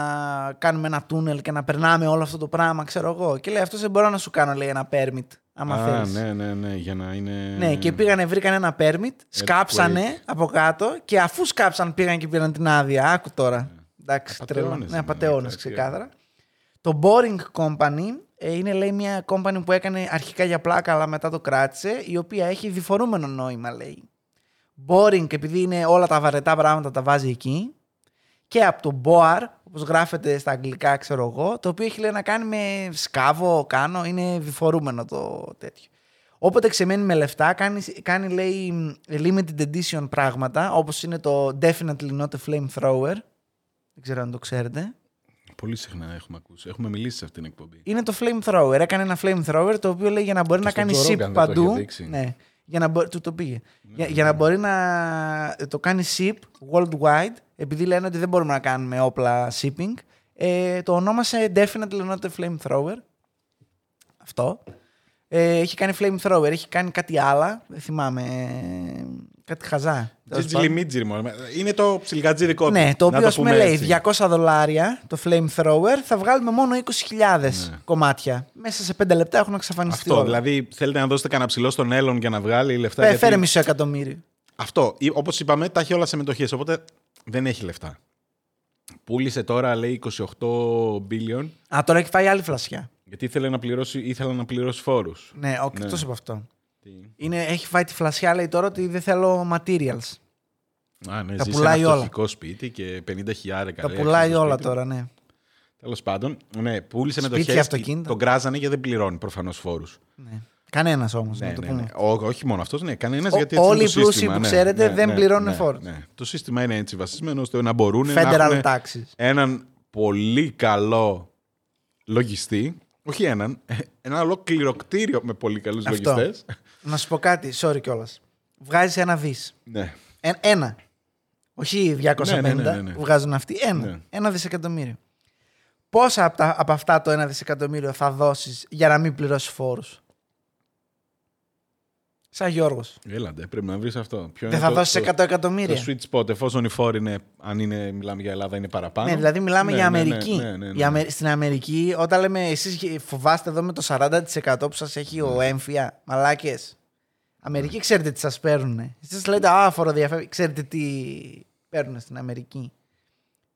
κάνουμε ένα τούνελ και να περνάμε όλο αυτό το πράγμα, ξέρω εγώ. Και λέει, αυτό δεν μπορώ να σου κάνω, λέει, ένα permit, άμα Α, θέλεις. ναι, ναι, ναι, για να είναι. Ναι, και πήγανε, βρήκαν ένα permit, σκάψανε από κάτω και αφού σκάψαν πήγαν και πήραν την άδεια. Άκου τώρα. Εντάξει, τρελό. Απατεώνες Ναι, είναι, απαταιώνες, εντάξει. ξεκάθαρα. Το Boring Company ε, είναι λέει μια company που έκανε αρχικά για πλάκα αλλά μετά το κράτησε η οποία έχει διφορούμενο νόημα λέει. Boring επειδή είναι όλα τα βαρετά πράγματα τα βάζει εκεί και από το Boar όπως γράφεται στα αγγλικά ξέρω εγώ το οποίο έχει λέει να κάνει με σκάβο, κάνω, είναι διφορούμενο το τέτοιο. Όποτε ξεμένει με λεφτά, κάνει, κάνει λέει limited edition πράγματα, όπως είναι το Definitely Not a Flamethrower. Δεν ξέρω αν το ξέρετε. Πολύ συχνά έχουμε ακούσει. Έχουμε μιλήσει σε αυτήν την εκπομπή. Είναι το Flamethrower. Έκανε ένα Flamethrower το οποίο λέει για να μπορεί Και να στον κάνει Joe Rogan ship δεν το παντού. είχε δείξει. Ναι. Για να, μπο- του το πήγε. για, για να μπορεί να το κάνει ship worldwide, επειδή λένε ότι δεν μπορούμε να κάνουμε όπλα shipping, ε, το ονόμασε Definitely Not a Flamethrower. Αυτό. Ε, έχει κάνει flamethrower, έχει κάνει κάτι άλλα. Δεν θυμάμαι. Ε, κάτι χαζά. Τέλος Τζιτζιλι πάντων. Μίτζιλι, μόνο. Είναι το ψιλικατζίδικό του. Ναι, το Να οποίος α πούμε πούμε λέει έτσι. 200 δολάρια το flamethrower θα βγάλουμε μόνο 20.000 κομμάτια. Μέσα σε 5 λεπτά έχουν εξαφανιστεί Ναι. Αυτό. όλα. Δηλαδή, θέλετε να δώσετε κανένα ψηλό στον Έλλον για να βγάλει λεφτά. Ε, γιατί- Φέρε μισό εκατομμύριο. Αυτό. Όπως είπαμε, τα έχει όλα σε μετοχέ. Οπότε δεν έχει λεφτά. Πούλησε τώρα, λέει, 28 billion Α, τώρα έχει φάει άλλη φλασιά. γιατί ήθελε να πληρώσει, ήθελα να πληρώσει φόρους. Ναι, ο, εκτός από αυτό. Τι... Είναι, έχει φάει τη φλασιά, λέει τώρα ότι δεν θέλω materials. Α, ναι, Τα ζεις πουλάει σε ένα όλα. φτωχικό σπίτι και 50 χιλιάρικα. Τα πουλάει όλα τώρα, ναι. Τέλος πάντων, ναι, πούλησε Σπίτια, μετοχέ. αυτοκίνητα. Τον κράζανε γιατί δεν πληρώνει προφανώς φόρους. ναι. Κανένας όμως, Ναι, να το ναι, πούμε. ναι. Ό, όχι μόνο αυτός, ναι, κανένας Ο- γιατί. έτσι όλοι είναι οι το πλούσιοι σύστημα, που ναι, ξέρετε ναι, δεν ναι, πληρώνουν ναι, φόρους. ναι. Το σύστημα είναι έτσι βασισμένο ώστε να μπορούν να Federal έχουν taxes. έναν πολύ καλό λογιστή. Όχι έναν, ένα ολόκληρο κτίριο με πολύ καλούς Αυτό. λογιστές. Να σου πω κάτι, sorry κιόλας. Βγάζεις ένα δις. Ναι. Ε, ένα. Όχι 250 Ναι, ναι, ναι, ναι, ναι. που βγάζουν αυτοί. Ένα. Ναι. Ένα δισεκατομμύριο. Πόσα από, τα, από αυτά το ένα δισεκατομμύριο θα δώσεις για να μην πληρώσεις φόρους; Σαν Γιώργος. Έλαντε, πρέπει να βρεις αυτό. Ποιο Δεν είναι θα το- δώσεις το- 100 εκατομμύρια. Το sweet spot, εφόσον οι φόροι είναι, αν είναι, μιλάμε για Ελλάδα, είναι παραπάνω. Ναι, δηλαδή μιλάμε Ναι, για ναι, ναι, Αμερική. ναι, ναι, ναι. Η Αμε- Στην Αμερική, όταν λέμε εσείς φοβάστε εδώ με το 40% που σας έχει Ναι. ο έμφυα, μαλάκες. Αμερική ξέρετε τι σας παίρνουν. Εσείς λέτε Α, φοροδιαφεύγει. Ξέρετε τι παίρνουν στην Αμερική.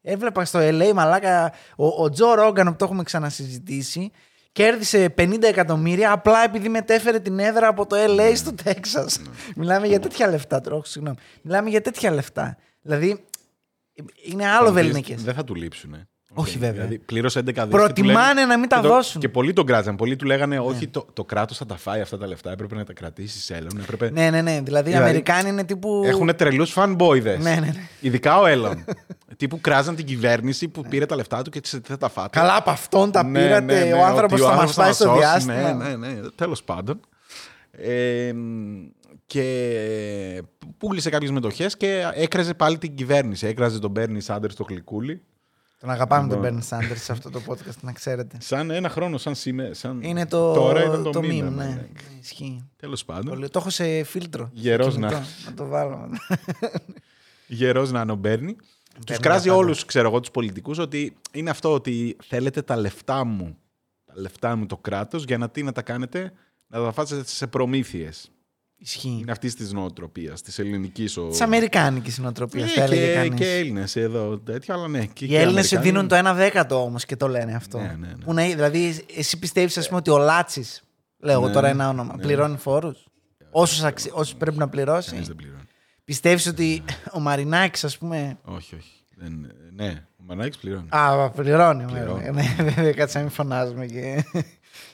Έβλεπα στο LA, μαλάκα, ο, ο Τζο Ρόγκαν που το έχουμε ξανασυζητήσει, κέρδισε 50 εκατομμύρια απλά επειδή μετέφερε την έδρα από το LA Ναι. στο Τέξας. Μιλάμε για τέτοια λεφτά τώρα, όχι, συγγνώμη. Μιλάμε για τέτοια λεφτά. Δηλαδή, είναι άλλο Θα δεις, βελνικέ. Δεν θα του λείψουν. Όχι, βέβαια. Δηλαδή, πλήρωσε 11 δις και Προτιμάνε του να μην τα και το- δώσουν. Και πολλοί τον κράζαν. Πολλοί του λέγανε, Όχι, το, το κράτος θα τα φάει αυτά τα λεφτά. Έπρεπε να τα κρατήσει σε Έλλον. Έπρεπε... Ναι, ναι, ναι. Δηλαδή οι Δηλαδή, Αμερικάνοι είναι τύπου. Έχουν τρελούς fanboys. Ναι, ναι, ναι. Ειδικά ο Έλλον. τύπου κράζαν την κυβέρνηση που πήρε τα λεφτά του και τι θα τα φάτε. Καλά, από αυτόν τα Ναι, πήρατε. ναι, ναι, ο άνθρωπος ότι θα μας άνθρωπος πάει μας στο σώσει. διάστημα. Ναι, ναι, ναι. Τέλος πάντων. Ε, και πούλησε κάποιε μετοχέ και έκραζε πάλι την κυβέρνηση. Έκραζε τον Μπέρνι Σάντερς στο γλυκούλι. Τον αγαπάμε τον Λοιπόν. Μπέρν Σάντερ σε αυτό το podcast, να ξέρετε. Σαν ένα χρόνο, σαν σήμερα. Σαν... Είναι το, Τώρα ήταν το, το μήνα. meme, ναι. Ισχύει. Τέλος πάντων. Πολύ- Το έχω σε φίλτρο. Γερός στο κινητό, να- Να το βάλω. Γερός να είναι ο Μπέρνι. Τους Μπέρνι κράζει για πάντα. όλους, ξέρω εγώ, τους πολιτικούς ότι είναι αυτό ότι θέλετε τα λεφτά μου. Τα λεφτά μου το κράτος για να τι να τα κάνετε, να τα φάτε σε προμήθειες. Ισχύει. Είναι αυτής της νοοτροπίας, της ελληνικής. Ο... Της Αμερικάνικης νοοτροπίας, Ναι, θα έλεγε και, κανείς. και Έλληνες εδώ τέτοια, αλλά ναι. Και Οι και Έλληνες σου Αμερικάνοι. δίνουν το 1 δέκατο όμως και το λένε αυτό. Ναι, ναι, ναι. Που να, δηλαδή, εσύ πιστεύεις, ας πούμε, ότι ο Λάτσι. Λέω εγώ Ναι, τώρα ένα όνομα. ναι. Πληρώνει φόρους; Όσους αξι... όσους πρέπει να πληρώσει; Κανείς δεν πληρώνει. Πιστεύεις ότι ο Μαρινάκης, ας πούμε. Όχι, όχι. Δεν, ναι, ο Μανάκης πληρώνει. Α, πληρώνει. Πληρώνει. Ναι, βέβαια, κάτσε να μην φωνάζουμε και.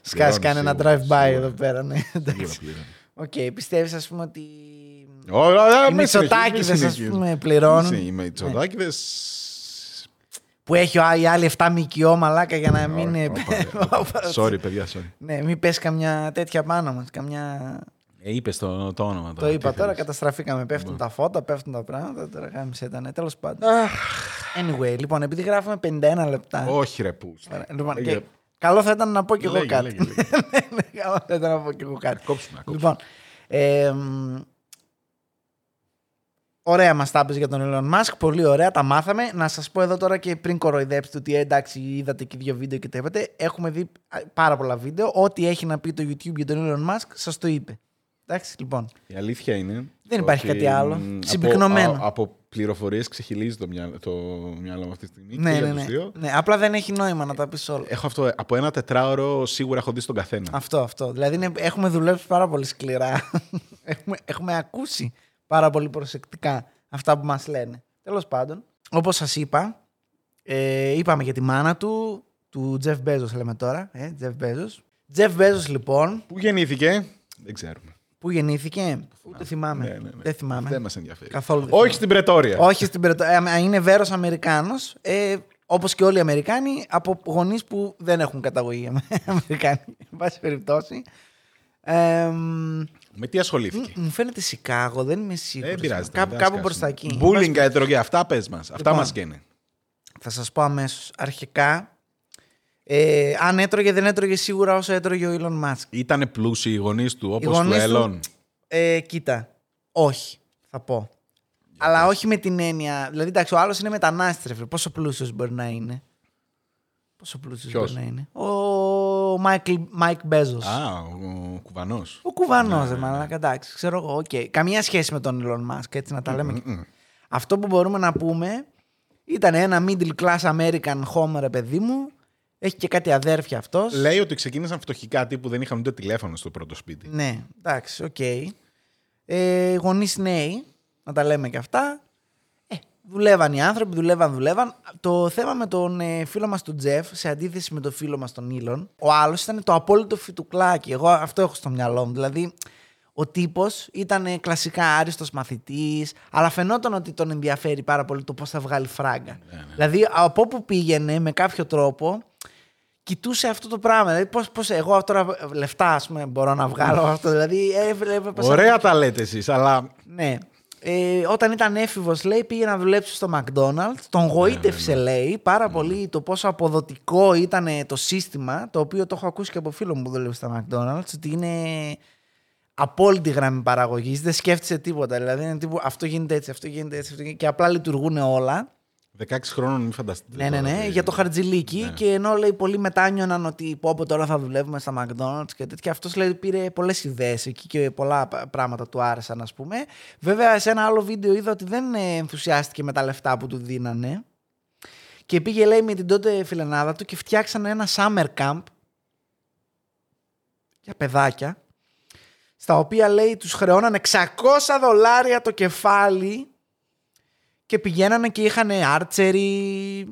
Σκάσει κάνει ένα σίγουρα, drive-by σίγουρα. εδώ πέρα. Ναι, Σίγουρα εντάξει. Πληρώνει. Οκ, πιστεύεις, ας πούμε ότι. Ω, α, Οι μην συνεχίζεις, Μητσοτάκηδες, μην ας συνεχίζεις. πούμε, πληρώνουν. Οι Μητσοτάκηδες... Που έχει ο, οι άλλοι 7 ΜΚΟ μαλάκα για να μην. Ω, είναι- όπα, όπα. Sorry, παιδιά, sorry. Ναι, μην πέσει καμιά τέτοια πάνω μας. Καμιά... Ε, είπες το, το όνομα Το τώρα. είπα τι τώρα, θέλεις. καταστραφήκαμε. Πέφτουν τα φώτα, πέφτουν τα πράγματα. Τώρα γάμισε ήταν. Τέλος πάντων. Anyway, λοιπόν, επειδή γράφουμε 51 λεπτά. Όχι ρε πούς. Ωραία, Λοιπόν, Λέγε. και καλό θα ήταν να πω κι εγώ Λέγε, κάτι. λέγε, λέγε. Ναι, καλό θα ήταν να πω κι εγώ κάτι. Κόψουμε, κόψουμε. Λοιπόν, ε, μ, ωραία μας τα είπες για τον Elon Musk, πολύ ωραία, τα μάθαμε. Να σας πω εδώ τώρα και πριν κοροϊδέψετε ότι ε, εντάξει είδατε και δύο βίντεο και τα είπατε, έχουμε δει α, πάρα πολλά βίντεο. Ό,τι έχει να πει το YouTube για τον Elon Musk σας το είπε. Εντάξει, λοιπόν. Η αλήθεια είναι. Δεν υπάρχει ότι, κάτι άλλο. μ, Συμπυκνωμένο. Από, α- από πληροφορίες ξεχυλίζει το μυαλό, το μυαλό μου αυτή τη στιγμή. και Ναι, για ναι, τους ναι. δύο. ναι. Απλά δεν έχει νόημα να τα πεις όλα. Έχω αυτό. Από ένα τετράωρο σίγουρα έχω δει στον καθένα. Αυτό, αυτό. Δηλαδή είναι- έχουμε δουλέψει πάρα πολύ σκληρά. έχουμε, έχουμε ακούσει πάρα πολύ προσεκτικά αυτά που μας λένε. Τέλος πάντων, όπως σας είπα, ε, είπαμε για τη μάνα του, του Jeff Bezos λέμε τώρα. Ε, Jeff Bezos. Jeff Bezos λοιπόν, Πού γεννήθηκε, δεν ξέρουμε. Που γεννήθηκε, ούτε θυμάμαι. Ναι, ναι, ναι. Δεν θυμάμαι. Δεν μας ενδιαφέρει. Καθόλου δεν Όχι θυμάμαι. στην Πρετόρια. Όχι στην Περτο... ε, είναι βέρος Αμερικάνος, ε, όπως και όλοι οι Αμερικάνοι, από γονείς που δεν έχουν καταγωγή Αμερικάνοι. Εν πάση περιπτώσει. Ε, μ, Με τι ασχολήθηκε; Μου φαίνεται Σικάγο, δεν είμαι σίγουρος. Δεν πειράζει. Κάπου, κάπου μπροστά εκεί. Μπούλινγκ έτρωγε. Αυτά πες μας. Αυτά Λοιπόν. μας καίνε. Θα σας πω αμέσως. Αρχικά, ε, αν έτρωγε, δεν έτρωγε σίγουρα όσο έτρωγε ο Elon Musk. Ήτανε πλούσιοι οι γονείς του Οι όπως του γονείς του- Έλλον. Ε, κοίτα, όχι, θα πω. Αλλά όχι με την έννοια. Δηλαδή, εντάξει, ο άλλος είναι μετανάστης. ρε φίλε. Πόσο πλούσιος μπορεί να είναι; Πόσο πλούσιος Ποιος; μπορεί να είναι; Ο Μάικλ, Μάικ Μπέζος. Α, ο κουβανός. Ο κουβανός, Ναι, ρε ναι, μαλάκα, εντάξει, ξέρω εγώ. οκ. Καμία σχέση με τον Elon Musk, έτσι να τα λέμε. και- Μμμ. Αυτό που μπορούμε να πούμε ήταν ένα middle class American home, ρε παιδί μου. Έχει και κάτι αδέρφια αυτός. Λέει ότι ξεκίνησαν φτωχικά τύπου δεν είχαν ούτε τηλέφωνο στο πρώτο σπίτι. Ναι, εντάξει, οκ. Ε, Γονείς νέοι, να τα λέμε και αυτά. Ε, δουλεύαν οι άνθρωποι, δουλεύαν, δουλεύαν. Το θέμα με τον ε, φίλο μας τον Τζεφ, σε αντίθεση με τον φίλο μας τον Ήλον, ο άλλος ήταν το απόλυτο φυτουκλάκι. Εγώ αυτό έχω στο μυαλό μου. Δηλαδή, ο τύπος ήταν ε, κλασικά άριστος μαθητής, αλλά φαινόταν ότι τον ενδιαφέρει πάρα πολύ το πώς θα βγάλει φράγκα. Δηλαδή, από όπου πήγαινε με κάποιο τρόπο, κοιτούσε αυτό το πράγμα. Δηλαδή, πώς, πώς εγώ τώρα λεφτά, ας πούμε, μπορώ να βγάλω αυτό. Δηλαδή, έβλεπε πώς- Ωραία τα λέτε εσείς, αλλά Ναι. Ε, όταν ήταν έφηβος, λέει, πήγε να δουλέψει στο McDonald's. Τον γοήτευσε, λέει, πάρα πολύ το πόσο αποδοτικό ήταν το σύστημα, το οποίο το έχω ακούσει και από φίλο μου που δουλεύει στα McDonald's, ότι είναι απόλυτη γραμμή παραγωγής. Δεν σκέφτησε τίποτα. Δηλαδή, είναι τύπου, αυτό γίνεται έτσι, αυτό γίνεται έτσι, αυτό γίνεται... και απλά λειτουργούν όλα. 16 χρόνων μην φανταστείτε. Ναι, ναι, τώρα ναι, τι- για το χαρτζιλίκι. Ναι. Και ενώ λέει πολλοί μετάνιωναν ότι πω από τώρα θα δουλεύουμε στα McDonald's και τέτοια, αυτός λέει πήρε πολλές ιδέες εκεί και πολλά π- πράγματα του άρεσαν, ας πούμε. Βέβαια, σε ένα άλλο βίντεο είδα ότι δεν ε, ενθουσιάστηκε με τα λεφτά που του δίνανε. Και πήγε, λέει, με την τότε φιλενάδα του και φτιάξανε ένα summer camp για παιδάκια. Στα οποία λέει τους χρεώνανε 600 δολάρια το κεφάλι και πηγαίνανε και είχαν άρτσερι,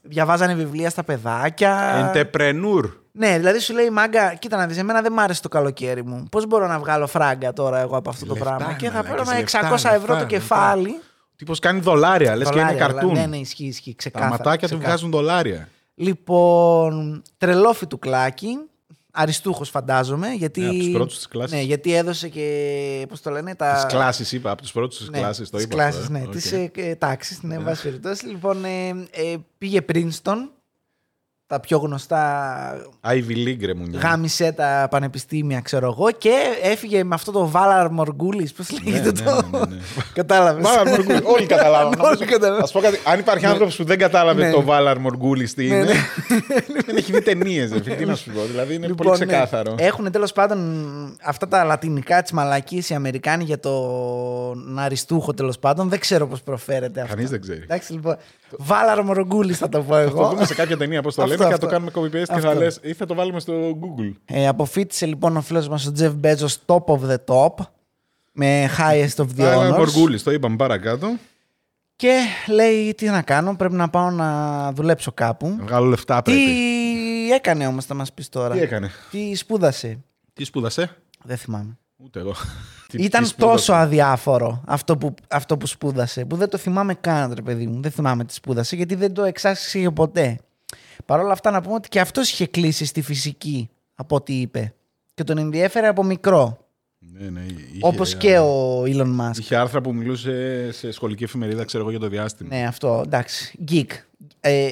διαβάζανε βιβλία στα παιδάκια. Entrepreneur. Ναι, δηλαδή σου λέει μάγκα, κοίτα να δεις, εμένα δεν μ' άρεσε το καλοκαίρι μου. Πώς μπορώ να βγάλω φράγκα τώρα εγώ από αυτό το Λεφτά, πράγμα; Και θα μαλάκες, παίρνω λεφτά, 600 λεφτά, ευρώ το λεφτά. κεφάλι. Τύπος κάνει δολάρια, λες και είναι Δολάρια, καρτούν. Ναι, ναι, ισχύει, ισχύει. Τα Ξεκάθαρα. ματάκια του ξεκάθαρα. βγάζουν δολάρια. Λοιπόν, τρελόφι του κλάκι. Αριστούχος, φαντάζομαι. Γιατί, Ναι, από τους πρώτους της κλάσης. Ναι, γιατί έδωσε και. Πώς το λένε, τα. Τι κλάσει είπα, από τους πρώτους της Ναι, κλάσης. Το τις είπα. κλάσεις, αυτό, ναι. ε. Οκ. Τις ε, ε, τάξεις, ναι, εν πάση περιπτώσει. Λοιπόν, ε, ε, πήγε Princeton, τα πιο γνωστά Ivy League, ρε γάμησέ μου. τα πανεπιστήμια, ξέρω εγώ, και έφυγε με αυτό το Valar Morgulis, πώς λέγεται ναι, το... ναι, ναι, ναι. Κατάλαβες. Valar Morghulis. Όλοι καταλάβαμε. Όλοι καταλάβαμε. Α πω κάτι. Αν υπάρχει άνθρωπος που δεν κατάλαβε Ναι. το Valar Morghulis τι Ναι, είναι. ναι. Δεν έχει δει ταινίες. Τι να σου πω. Δηλαδή είναι πολύ Λοιπόν, ναι. ξεκάθαρο. Έχουν τέλος πάντων αυτά τα λατινικά τη μαλακή οι Αμερικάνοι για τον Αριστούχο τέλος πάντων. Δεν ξέρω πώς προφέρεται αυτό. Κανείς δεν ξέρει. Εντάξει, λοιπόν. Βάλαρο Μορογκούλη θα το πω Θα το εγώ. δούμε σε κάποια ταινία πώς το Αυτό λέμε και θα αυτό. το κάνουμε copy-paste και Αυτό. θα λες ή θα το βάλουμε στο Google. Ε, αποφύτησε λοιπόν ο φίλος μας ο Jeff Bezos top of the top με highest of the Άρα, honors Μοργούλης, το είπαμε παρακάτω. και λέει τι να κάνω, πρέπει να πάω να δουλέψω κάπου. Να βγάλω λεφτά Τι πρέπει. έκανε όμως θα μας πεις τώρα; Τι έκανε; Τι σπούδασε; Τι σπούδασε; Δεν θυμάμαι. Ούτε εγώ. Τι- Ήταν τι σπούδασε; τόσο αδιάφορο αυτό που, αυτό που σπούδασε, που δεν το θυμάμαι καν, ρε παιδί μου. Δεν θυμάμαι τι σπούδασε, γιατί δεν το εξάσχησε ποτέ. Παρ' όλα αυτά, να πούμε ότι και αυτός είχε κλείσει στη φυσική, από ό,τι είπε. Και τον ενδιέφερε από μικρό. Ναι, ναι, είχε- Όπως και ο Elon Musk. Είχε άρθρα που μιλούσε σε σχολική εφημερίδα, ξέρω εγώ, για το διάστημα. Ναι, αυτό, εντάξει. Geek. Ε,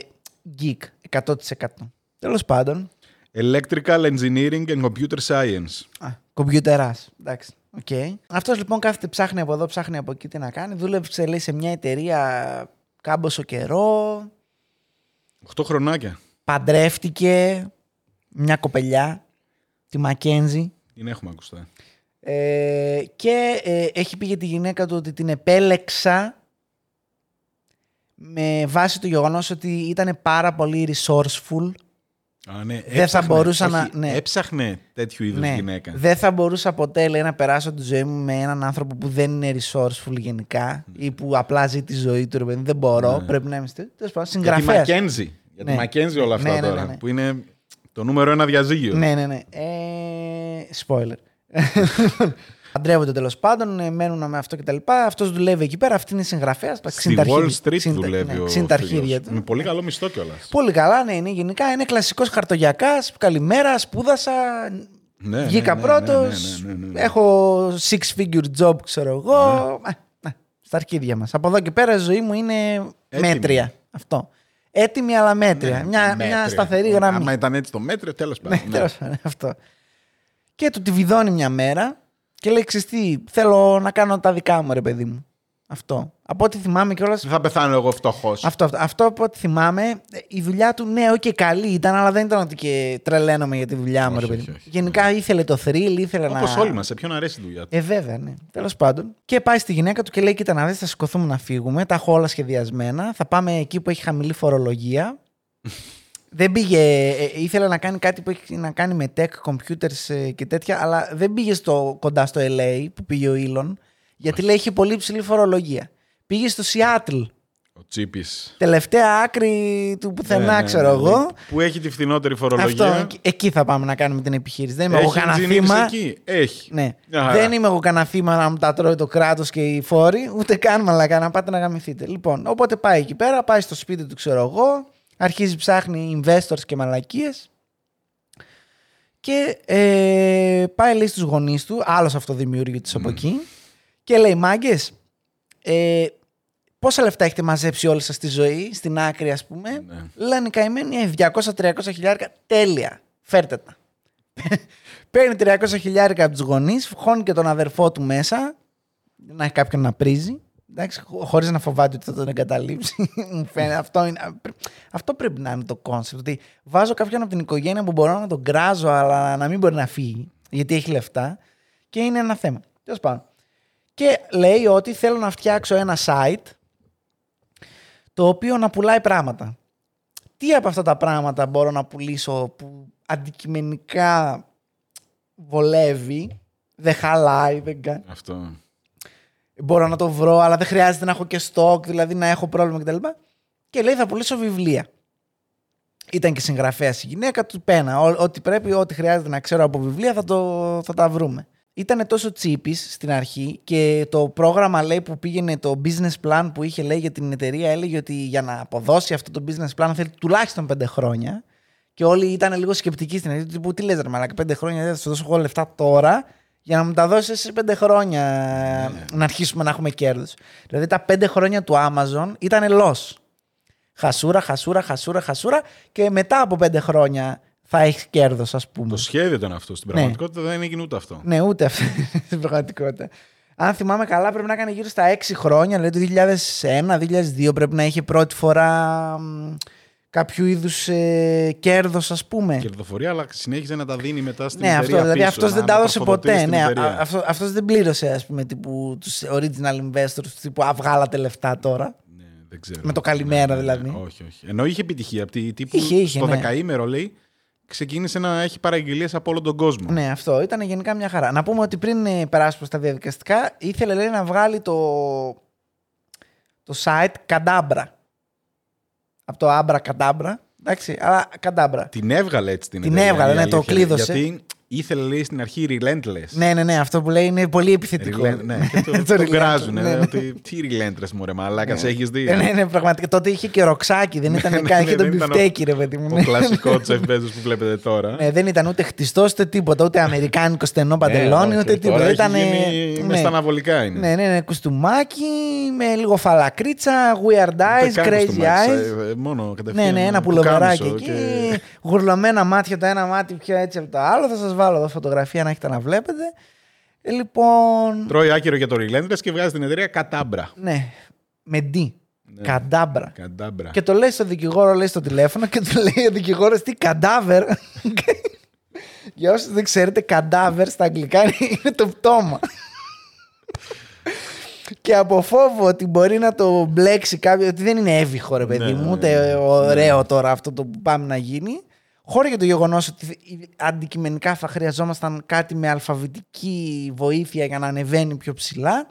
geek, 100%. Τέλος πάντων. Electrical Engineering and Computer Science. Α, κομπιουτεράς. Εντάξει. Okay. Αυτός λοιπόν κάθεται, ψάχνει από εδώ, ψάχνει από εκεί τι να κάνει. Δούλεψε, λέει, σε μια εταιρεία κάμποσο καιρό. 8 χρονάκια. Παντρεύτηκε μια κοπελιά, τη Μακένζη. Την έχουμε ακουστά. Ε, και ε, έχει πει για τη γυναίκα του ότι την επέλεξα με βάση το γεγονός ότι ήταν πάρα πολύ resourceful. Α, ναι, Δεν θα έψαχνε, μπορούσα να- όχι, ναι. Έψαχνε τέτοιου είδους Ναι, γυναίκα. δεν θα μπορούσα ποτέ λέει, να περάσω τη ζωή μου με έναν άνθρωπο που δεν είναι resourceful γενικά ή που απλά ζει τη ζωή του. Ρε, παιδί, δεν μπορώ. Ναι. Πρέπει να είμαι στε- τέλος πάντων, Για τη συγγραφέας. Μακένζη. Για τη Ναι. Μακένζη όλα αυτά Ναι, ναι, ναι, τώρα. ναι. Που είναι το νούμερο ένα διαζύγιο. Ναι, ναι, ναι. Ε, spoiler. Παντρεύονται τέλος πάντων, ε, μένουν με αυτό κτλ. Αυτός δουλεύει εκεί πέρα, αυτή είναι συγγραφέα. Στη Wall Street δουλεύει ο Ξύνει τα φίλος. αρχίδια του. Με πολύ καλό μισθό κιόλας. Πολύ καλά, ναι, είναι γενικά. Είναι κλασικός χαρτογιακάς. Καλημέρα, σπούδασα. Ναι, ναι, βγήκα ναι, πρώτος. ναι, ναι, ναι, ναι, ναι. Έχω six figure job, ξέρω εγώ. Ε, ναι, στα αρχίδια μας. Από εδώ και πέρα η ζωή μου είναι Έτοιμη. μέτρια. Αυτό. Έτοιμη αλλά μέτρια. μια, μια Μέτριο. σταθερή γραμμή. Άμα ήταν έτσι το μέτριο, τέλος πάντων. Ναι, τέλος πάντων, αυτό. Και του τη βιδώνει μια μέρα και λέει: Ξέρεις τι, θέλω να κάνω τα δικά μου, ρε παιδί μου. Αυτό. Από ό,τι θυμάμαι κιόλα. Δεν θα πεθάνω εγώ φτωχός. Αυτό, αυτό, αυτό από ό,τι θυμάμαι, ε, η δουλειά του, ναι, όχι καλή ήταν, αλλά δεν ήταν ότι και τρελαίνομαι για τη δουλειά μου, Όχι, ρε παιδί. όχι, μου. όχι. Γενικά ήθελε το thrill, ήθελε να. Όπω όλοι μας, σε ποιον αρέσει η δουλειά του; Ε, βέβαια, ναι. Τέλος πάντων. Και πάει στη γυναίκα του και λέει: Κοίτα να δεις, θα σηκωθούμε να φύγουμε. Τα έχω όλα σχεδιασμένα. Θα πάμε εκεί που έχει χαμηλή φορολογία. δεν πήγε. ε, ήθελε να κάνει κάτι που έχει να κάνει με tech, computers ε, και τέτοια, αλλά δεν πήγε στο, κοντά στο LA που πήγε ο Elon, γιατί λέει έχει πολύ ψηλή φορολογία. Πήγε στο Seattle. Ο Τσίπης. Τελευταία άκρη του πουθενά, Ναι, ξέρω εγώ. Που έχει τη φθηνότερη φορολογία. Αυτό, εκεί- εκεί θα πάμε να κάνουμε την επιχείρηση. Δεν είμαι εγώ Έχει κανένα engineers θύμα. εκεί; Έχει. Ναι. Μια χαρά. Δεν είμαι εγώ κανένα θύμα να μου τα τρώει το κράτος και οι φόροι, ούτε καν μαλακά να πάτε να γαμηθείτε. Λοιπόν, οπότε πάει εκεί πέρα, πάει στο σπίτι του, ξέρω εγώ, αρχίζει ψάχνει investors και μαλακίες. Και ε, πάει λέει στους γονείς του, άλλος αυτοδημιούργητος από εκεί, και λέει μάγκες, ε, πόσα λεφτά έχετε μαζέψει όλη σας στη ζωή, στην άκρη ας πούμε; Ναι. Λένε καημένοι «Ε, 200-300 χιλιάρικα, τέλεια, φέρτε τα. Παίρνει 300 χιλιάρικα από τους γονείς, χώνει και τον αδερφό του μέσα, να έχει κάποιον να πρίζει. Εντάξει, χωρίς να φοβάται ότι θα τον εγκαταλείψει. Μου φαίνεται, αυτό, είναι, αυτό πρέπει να είναι το concept. Ότι βάζω κάποιον από την οικογένεια που μπορώ να τον κράζω, αλλά να μην μπορεί να φύγει, γιατί έχει λεφτά. Και είναι ένα θέμα. Τέλος πάντων. Και λέει ότι θέλω να φτιάξω ένα site το οποίο να πουλάει πράγματα. Τι από αυτά τα πράγματα μπορώ να πουλήσω που αντικειμενικά βολεύει, δεν χαλάει, δεν κάνει. Αυτό. Μπορώ να το βρω, αλλά δεν χρειάζεται να έχω και stock, δηλαδή να έχω πρόβλημα κτλ. Και λέει θα πουλήσω βιβλία. Ήταν και συγγραφέας η γυναίκα του, πένα. Ό, ό,τι πρέπει, ό,τι χρειάζεται να ξέρω από βιβλία θα, το, θα τα βρούμε. Ήταν τόσο τσίπης στην αρχή και το πρόγραμμα λέει που πήγαινε το business plan που είχε λέει για την εταιρεία έλεγε ότι για να αποδώσει αυτό το business plan θέλει τουλάχιστον πέντε χρόνια. Και όλοι ήταν λίγο σκεπτικοί στην αρχή. Τύπου, τι λες ρε μαλάκα, πέντε χρόνια δεν θα σου δώσω εγώ λεφτά τώρα για να μου τα δώσεις σε πέντε χρόνια να αρχίσουμε να έχουμε κέρδος. Δηλαδή τα πέντε χρόνια του Amazon ήταν loss. Χασούρα, χασούρα, χασούρα, χασούρα και μετά από πέντε χρόνια θα έχεις κέρδος ας πούμε. Το σχέδιο ήταν αυτό. Στην πραγματικότητα δεν έγινε ούτε αυτό. Ναι, ούτε αυτό στην πραγματικότητα. Αν θυμάμαι καλά, πρέπει να έκανε γύρω στα 6 χρόνια, δηλαδή το 2001-2002 πρέπει να είχε πρώτη φορά μ, κάποιο είδους ε, κέρδος, ας πούμε. Κερδοφορία, αλλά συνέχιζε να τα δίνει μετά στην Ναι, εταιρεία αυτό. Δηλαδή πίσω, αυτός να δεν τα έδωσε τροφοδοτεί ποτέ. στην Ναι, εταιρεία. α- αυτό, αυτός δεν πλήρωσε, ας πούμε, τύπου, τους original investors, τύπου, α, βγάλατε λεφτά τώρα. Ναι, δεν ξέρω. Με το καλημέρα, Ναι, ναι, δηλαδή. ναι. Όχι, όχι. Ενώ είχε επιτυχία. Από τη τύπου Είχε, είχε, στο ναι. δεκαήμερο λέει ξεκίνησε να έχει παραγγελίες από όλο τον κόσμο. Ναι, αυτό ήταν γενικά μια χαρά. Να πούμε ότι πριν ε, περάσει προ τα διαδικαστικά, ήθελε λέει, να βγάλει το, το site Kadabra. Από το Abra Kadabra. Εντάξει, αλλά Kadabra. Την έβγαλε έτσι την Την εταιρεία, έβγαλε, η ναι, το αλήθεια. κλείδωσε. Γιατί ήθελε λέει στην αρχή relentless. Ναι, ναι, ναι, αυτό που λέει είναι πολύ επιθετικό. Relent- ναι, και το, Το το relentless, γκράζουν. ναι, ναι. Ότι τι relentless μωρέ μαλάκας, σε έχεις δει. Ε, Ναι, ναι, πραγματικά. Τότε είχε και ροξάκι, δεν ήταν Ναι, καν. ναι, Είχε τον δεν ήταν ο- πιφτέκι, ρε παιδί μου. Ο ναι. κλασικό Jeff Bezos που βλέπετε τώρα. Ναι, δεν ήταν ούτε χτιστός ούτε τίποτα, ούτε αμερικάνικος στενό παντελόνι, Ε, ούτε όχι, τίποτα. τώρα Ήταν. έχει γίνει με στα αναβολικά είναι. Ναι, ναι, ναι, κουστούμάκι με λίγο φαλακρίτσα, weird Ούτε eyes, καν crazy κουστούμάκι, eyes. ε, ε, Μόνο κατευθείαν. Ναι, ναι, ένα ε, πουλοβεράκι πουκάμισο εκεί. Γουρλωμένα μάτια το ένα μάτι πιο έτσι από το άλλο. Θα σας βάλω εδώ φωτογραφία να έχετε να βλέπετε. Ε, λοιπόν. Τρώει άκυρο για το relentless και βγάζει την εταιρεία Κατάμπρα. Ναι, με D. Καντάμπρα. Καντάμπρα. Και το λέει στο δικηγόρο, λέει στο τηλέφωνο και του λέει ο δικηγόρος τι καντάβερ. Για όσους δεν ξέρετε, καντάβερ στα αγγλικά είναι το πτώμα. και από φόβο ότι μπορεί να το μπλέξει κάποιο, ότι δεν είναι έβυχο ρε παιδί Ναι, μου, ναι, ούτε ναι. ωραίο τώρα αυτό το που πάμε να γίνει. Χώρια το γεγονός ότι αντικειμενικά θα χρειαζόμασταν κάτι με αλφαβητική βοήθεια για να ανεβαίνει πιο ψηλά.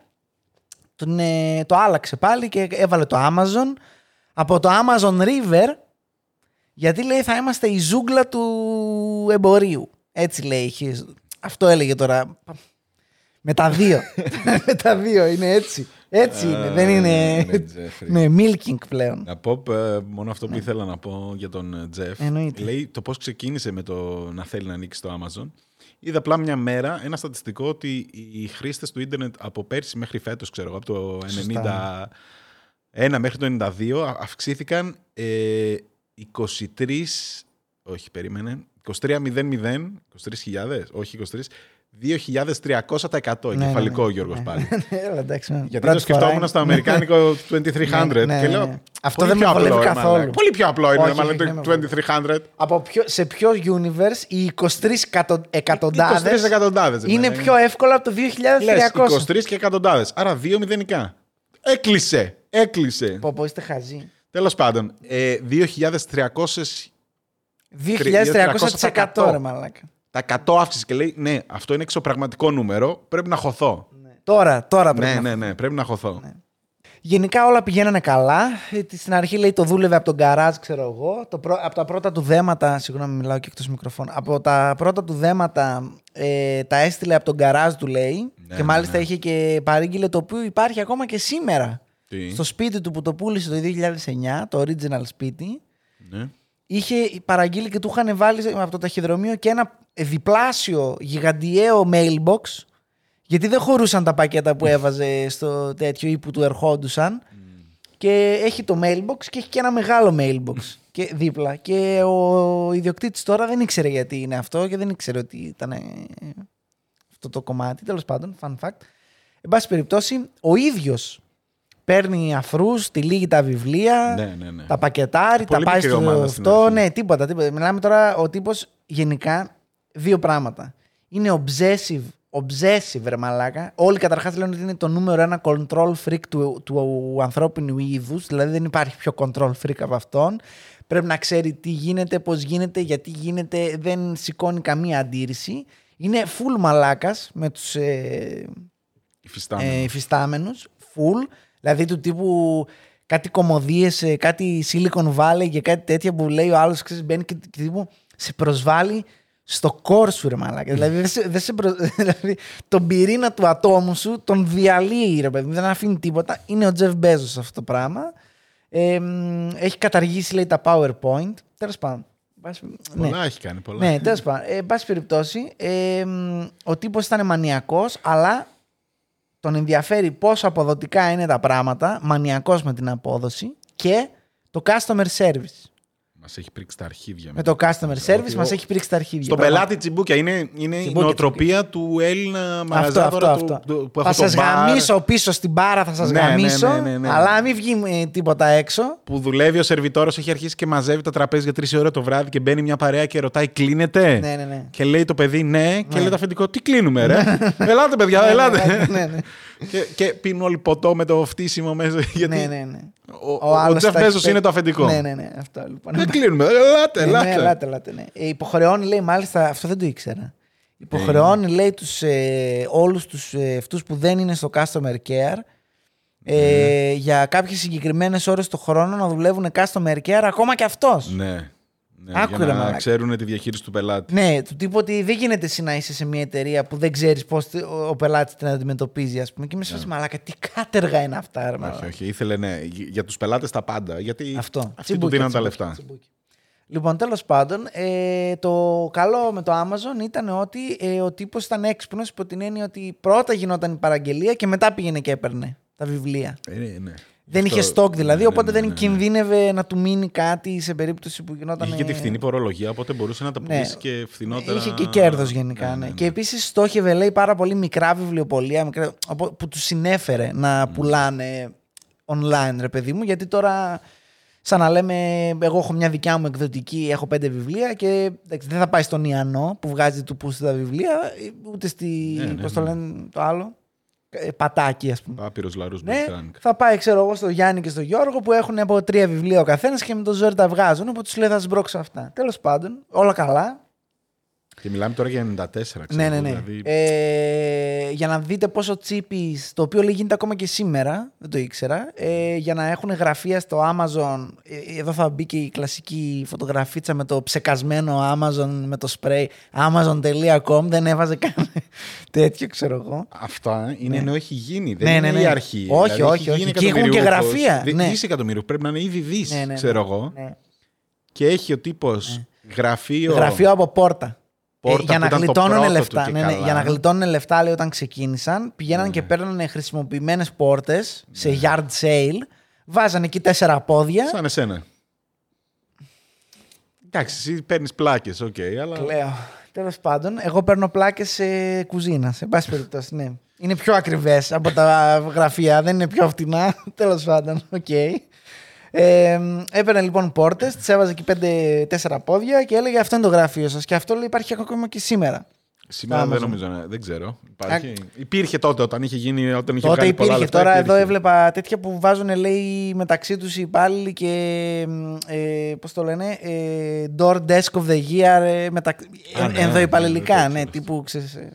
Τον, ε, το άλλαξε πάλι και έβαλε το Amazon. Από το Amazon River, γιατί λέει θα είμαστε η ζούγκλα του εμπορίου. Έτσι λέει. είχε- Αυτό έλεγε τώρα. Με τα δύο. με τα δύο, είναι έτσι. Έτσι είναι, δεν είναι... ναι, Τζέφρι. ναι, milking πλέον. Να πω ε, μόνο αυτό που ήθελα να πω για τον ε, Τζεφ. Ναι. Εννοείται. Λέει το πώς ξεκίνησε με το να θέλει να ανοίξει το Amazon. Είδα απλά μια μέρα ένα στατιστικό ότι οι χρήστες του ίντερνετ από πέρσι μέχρι φέτος, ξέρω εγώ, από το 91 μέχρι το 92 α- αυξήθηκαν ε, 23, όχι περίμενε, 23.00, 23.000, όχι 23, 2.300% Ναι, εγκεφαλικό ναι, ο Γιώργος ναι. πάλι. Έλα, εντάξει, ναι. Γιατί Πρώτη το σκεφτόμουν φορά στο είναι. αμερικάνικο 2300 Ναι, ναι, και ναι, λέω. ναι. Αυτό πολύ δεν με πιο απλό βολεύει είναι, καθόλου. μάλλον. Πολύ πιο απλό είναι, Όχι, μάλλον δεν με το 2300. Από ποιο, σε ποιο universe οι 23 εκατο- 23 εκατοντάδες εκατοντάδε. είναι πιο εύκολο από το Λες, 2300. 23 και εκατοντάδες. Άρα δύο μηδενικά. Έκλεισε. Έκλεισε. Πω, πω, είστε χαζοί. Τέλος πάντων, ε, 2.300 2300% ρε μαλάκα. Τα 100 αύξηση και λέει ναι, αυτό είναι εξωπραγματικό νούμερο. Πρέπει να χωθώ. Τώρα, τώρα πρέπει Ναι, να ναι, ναι, πρέπει να χωθώ. Γενικά όλα πηγαίνανε καλά. Ε, Στην αρχή λέει το δούλευε από τον γκαράζ, ξέρω εγώ. Το πρω- Από τα πρώτα του δέματα. Συγγνώμη, μιλάω και εκτός μικροφώνου. Από τα πρώτα του δέματα ε, τα έστειλε από τον γκαράζ του, λέει. Ναι, και ναι, μάλιστα ναι. είχε και παρήγγειλε το οποίο υπάρχει ακόμα και σήμερα. Τι; Στο σπίτι του που το πούλησε το 2009, το original σπίτι. Ναι. Είχε παραγγείλει και του είχαν βάλει από το ταχυδρομείο και ένα διπλάσιο γιγαντιαίο mailbox. Γιατί δεν χωρούσαν τα πακέτα που έβαζε στο τέτοιο ή που του ερχόντουσαν. Και έχει το mailbox και έχει και ένα μεγάλο mailbox και δίπλα. Και ο ιδιοκτήτης τώρα δεν ήξερε γιατί είναι αυτό και δεν ήξερε ότι ήταν ε, αυτό το κομμάτι. Τέλος πάντων, fun fact. Εν πάση περιπτώσει, ο ίδιος παίρνει αφρούς, τυλίγει τα βιβλία, Ναι, ναι, ναι. τα πακετάρει, Πολύ τα πάει μικρή στο ομάδα στην αυτό. αρχή. Ναι, τίποτα, τίποτα. Μιλάμε τώρα ο τύπος γενικά δύο πράγματα. Είναι obsessive, obsessive ρε μαλάκα. Όλοι καταρχάς λένε ότι είναι το νούμερο ένα control freak του, του ανθρώπινου είδους. Δηλαδή δεν υπάρχει πιο control freak από αυτόν. Πρέπει να ξέρει τι γίνεται, πώς γίνεται, γιατί γίνεται. Δεν σηκώνει καμία αντίρρηση. Είναι full μαλάκας με τους ε, Υφιστάμενος. ε, υφιστάμενους, full, δηλαδή του τύπου κάτι κομμωδίες, ε, κάτι Silicon Valley και κάτι τέτοια που λέει ο άλλος, ξέρεις, μπαίνει και, και τύπου σε προσβάλλει στο κόρ σου ρε μαλάκα. δηλαδή, δεν σε, δεν σε προ- δηλαδή τον πυρήνα του ατόμου σου τον διαλύει ρε παιδί, δεν αφήνει τίποτα. Είναι ο Jeff Bezos αυτό το πράγμα. Ε, μ, έχει καταργήσει λέει τα PowerPoint. Τέλος πάντων. Πας- ναι. Πολλά έχει κάνει, πολλά. Ναι, τέλος πάντων. Ε, εν πάση περιπτώσει, ε, μ, ο τύπος ήταν μανιακός, αλλά τον ενδιαφέρει πόσο αποδοτικά είναι τα πράγματα, μανιακός με την απόδοση και το customer service. Μας έχει πρίξει τα αρχίδια. Με το customer service Ότι μας ο- έχει πρίξει τα αρχίδια. Στον Πραγματικά. πελάτη τσιμπούκια. Είναι, είναι η Τσιμπούκια, νοοτροπία του Έλληνα Αυτό, μαγαζάτορα αυτό, του, αυτό. του- που θα έχω το σα μπαρ, γαμίσω πίσω στην μπάρα, θα σας Ναι, ναι, γαμίσω. ναι, ναι, ναι. Αλλά μην βγει ε, τίποτα έξω. Που δουλεύει ο σερβιτόρος, έχει αρχίσει και μαζεύει τα τραπέζια τρεις ώρα το βράδυ και μπαίνει μια παρέα και ρωτάει: Κλείνεται. Ναι, ναι, ναι. Και λέει το παιδί ναι, και λέει το αφεντικό: Τι κλείνουμε, ρε; ελάτε, παιδιά, Ναι, ελάτε. Ναι, ναι. και, και πίνουν όλοι ποτό με το φτύσιμο μέσα. Γιατί ναι, ναι, ναι. ο, ο, ο άλλος Τζεφ τα έχει Μπέζος πέ- είναι το αφεντικό. Ναι, ναι, ναι. Αυτό λοιπόν. Δεν κλείνουμε. Ελάτε, Ναι, ελάτε. ναι, ελάτε, ελάτε, ναι. Ε, υποχρεώνει, λέει, μάλιστα, αυτό δεν το ήξερα. Υποχρεώνει, λέει, τους, ε, όλους τους ε, αυτούς που δεν είναι στο customer care ε, για κάποιες συγκεκριμένες ώρες το χρόνο να δουλεύουν customer care ακόμα και αυτός. Ναι. Ναι Άκου, ρε, για να μαλάκα. ξέρουν τη διαχείριση του πελάτη. Ναι, του τύπου ότι δεν γίνεται εσύ να είσαι σε μια εταιρεία που δεν ξέρεις πώς ο, ο πελάτης την αντιμετωπίζει, ας πούμε. Και είμαι σε φάση μαλάκα, τι κάτεργα είναι αυτά, ρε μαλάκα. Όχι, όχι. Ήθελε ναι, για τους πελάτες τα πάντα. Γιατί Αυτό. αυτοί του Τσιμπούκια, δίναν τα τσιμπούκια, λεφτά. τσιμπούκια. Λοιπόν, τέλος πάντων, ε, το καλό με το Amazon ήταν ότι ε, ο τύπος ήταν έξυπνος υπό την έννοια ότι πρώτα γινόταν η παραγγελία και μετά πήγαινε και έπαιρνε τα βιβλία. Ε, ναι, ναι. Δεν Αυτό- είχε στόκ δηλαδή, ναι, ναι, οπότε ναι, δεν ναι, ναι. κινδύνευε να του μείνει κάτι σε περίπτωση που γινόταν. Είχε και τη φθηνή φορολογία, οπότε μπορούσε να τα Ναι. πουλήσει και φθηνότερα. Είχε και κέρδος γενικά. Ναι, Ναι, ναι, ναι. Και επίσης στόχευε, λέει, πάρα πολύ μικρά βιβλιοπωλεία μικρά, από- που τους συνέφερε να πουλάνε online, ρε παιδί μου, γιατί τώρα. Σαν να λέμε, εγώ έχω μια δικιά μου εκδοτική, έχω πέντε βιβλία και εντάξει, δεν θα πάει στον Ιανό που βγάζει του πούστη τα βιβλία, ούτε στη. Ναι, ναι, πώς το ναι. λένε το άλλο. Ε, Πατάκι, ας πούμε. Πάπυρο Λαρούς Ναι, Μπελτράνκ. θα πάει, ξέρω εγώ, στο Γιάννη και στο Γιώργο που έχουν από τρία βιβλία ο καθένας και με το ζόρι τα βγάζουν. Οπότε τους λέει θα σμπρώξω αυτά. Τέλος πάντων, όλα καλά. Και μιλάμε τώρα για 94, ξέρω Ναι, ναι, εγώ, ναι. Δηλαδή, Ε, για να δείτε πόσο τσίπη, το οποίο λέει γίνεται ακόμα και σήμερα, δεν το ήξερα, ε, για να έχουν γραφεία στο Amazon. ε, εδώ θα μπει και η κλασική φωτογραφίτσα με το ψεκασμένο Amazon με το spray. Amazon.com δεν έβαζε καν τέτοιο, ξέρω εγώ. Αυτά είναι Ναι. ενώ έχει γίνει. Δεν Ναι, είναι ναι, η ναι. αρχή. Όχι, Δηλαδή, όχι, έχει όχι. γίνει Και έχουν και εκατομμυριούχος. γραφεία, Δι- ναι. Δισεκατομμύριο. Πρέπει να είναι ήδη δι, Ναι, ναι, ναι. ξέρω εγώ. Ναι. Και έχει ο τύπος γραφείο. Γραφείο από πόρτα. Πόρτα Ε, για, που να ήταν το γλιτώνουν πρώτο λεφτά, του και ναι, ναι, καλά. για να γλιτώνουν λεφτά, λέει, όταν ξεκίνησαν, πηγαίναν και παίρνανε χρησιμοποιημένες πόρτες σε yard sale, βάζανε εκεί τέσσερα πόδια. Σαν εσένα. Εντάξει, εσύ παίρνεις πλάκες, οκ, αλλά. Λέω. Τέλος πάντων, εγώ παίρνω πλάκες σε κουζίνας. Σε πάση περιπτώσει, ναι. Είναι πιο ακριβές από τα γραφεία, δεν είναι πιο φτηνά. Τέλος πάντων, οκ. Ε, έπαιρνε λοιπόν πόρτες, τις έβαζε εκεί πέντε-τέσσερα πόδια και έλεγε Αυτό είναι το γραφείο σας. Και αυτό λέει, υπάρχει ακόμα και σήμερα. Σήμερα δεν Amazon. νομίζω, να- δεν ξέρω. Υπάρχει. Υπήρχε τότε όταν είχε γίνει, όταν είχε Τότε βγάλει πολλά υπήρχε. λεφτά, Τώρα υπήρχε. εδώ έβλεπα τέτοια που βάζουν λέει μεταξύ τους οι υπάλληλοι και. Ε, Πώς το λένε. Ε, door desk of the year. Ε, μετα... Α, ναι, ενδοϊπαλληλικά. ναι, Ναι, ναι, τύπου ξέρεις, ε, τέλος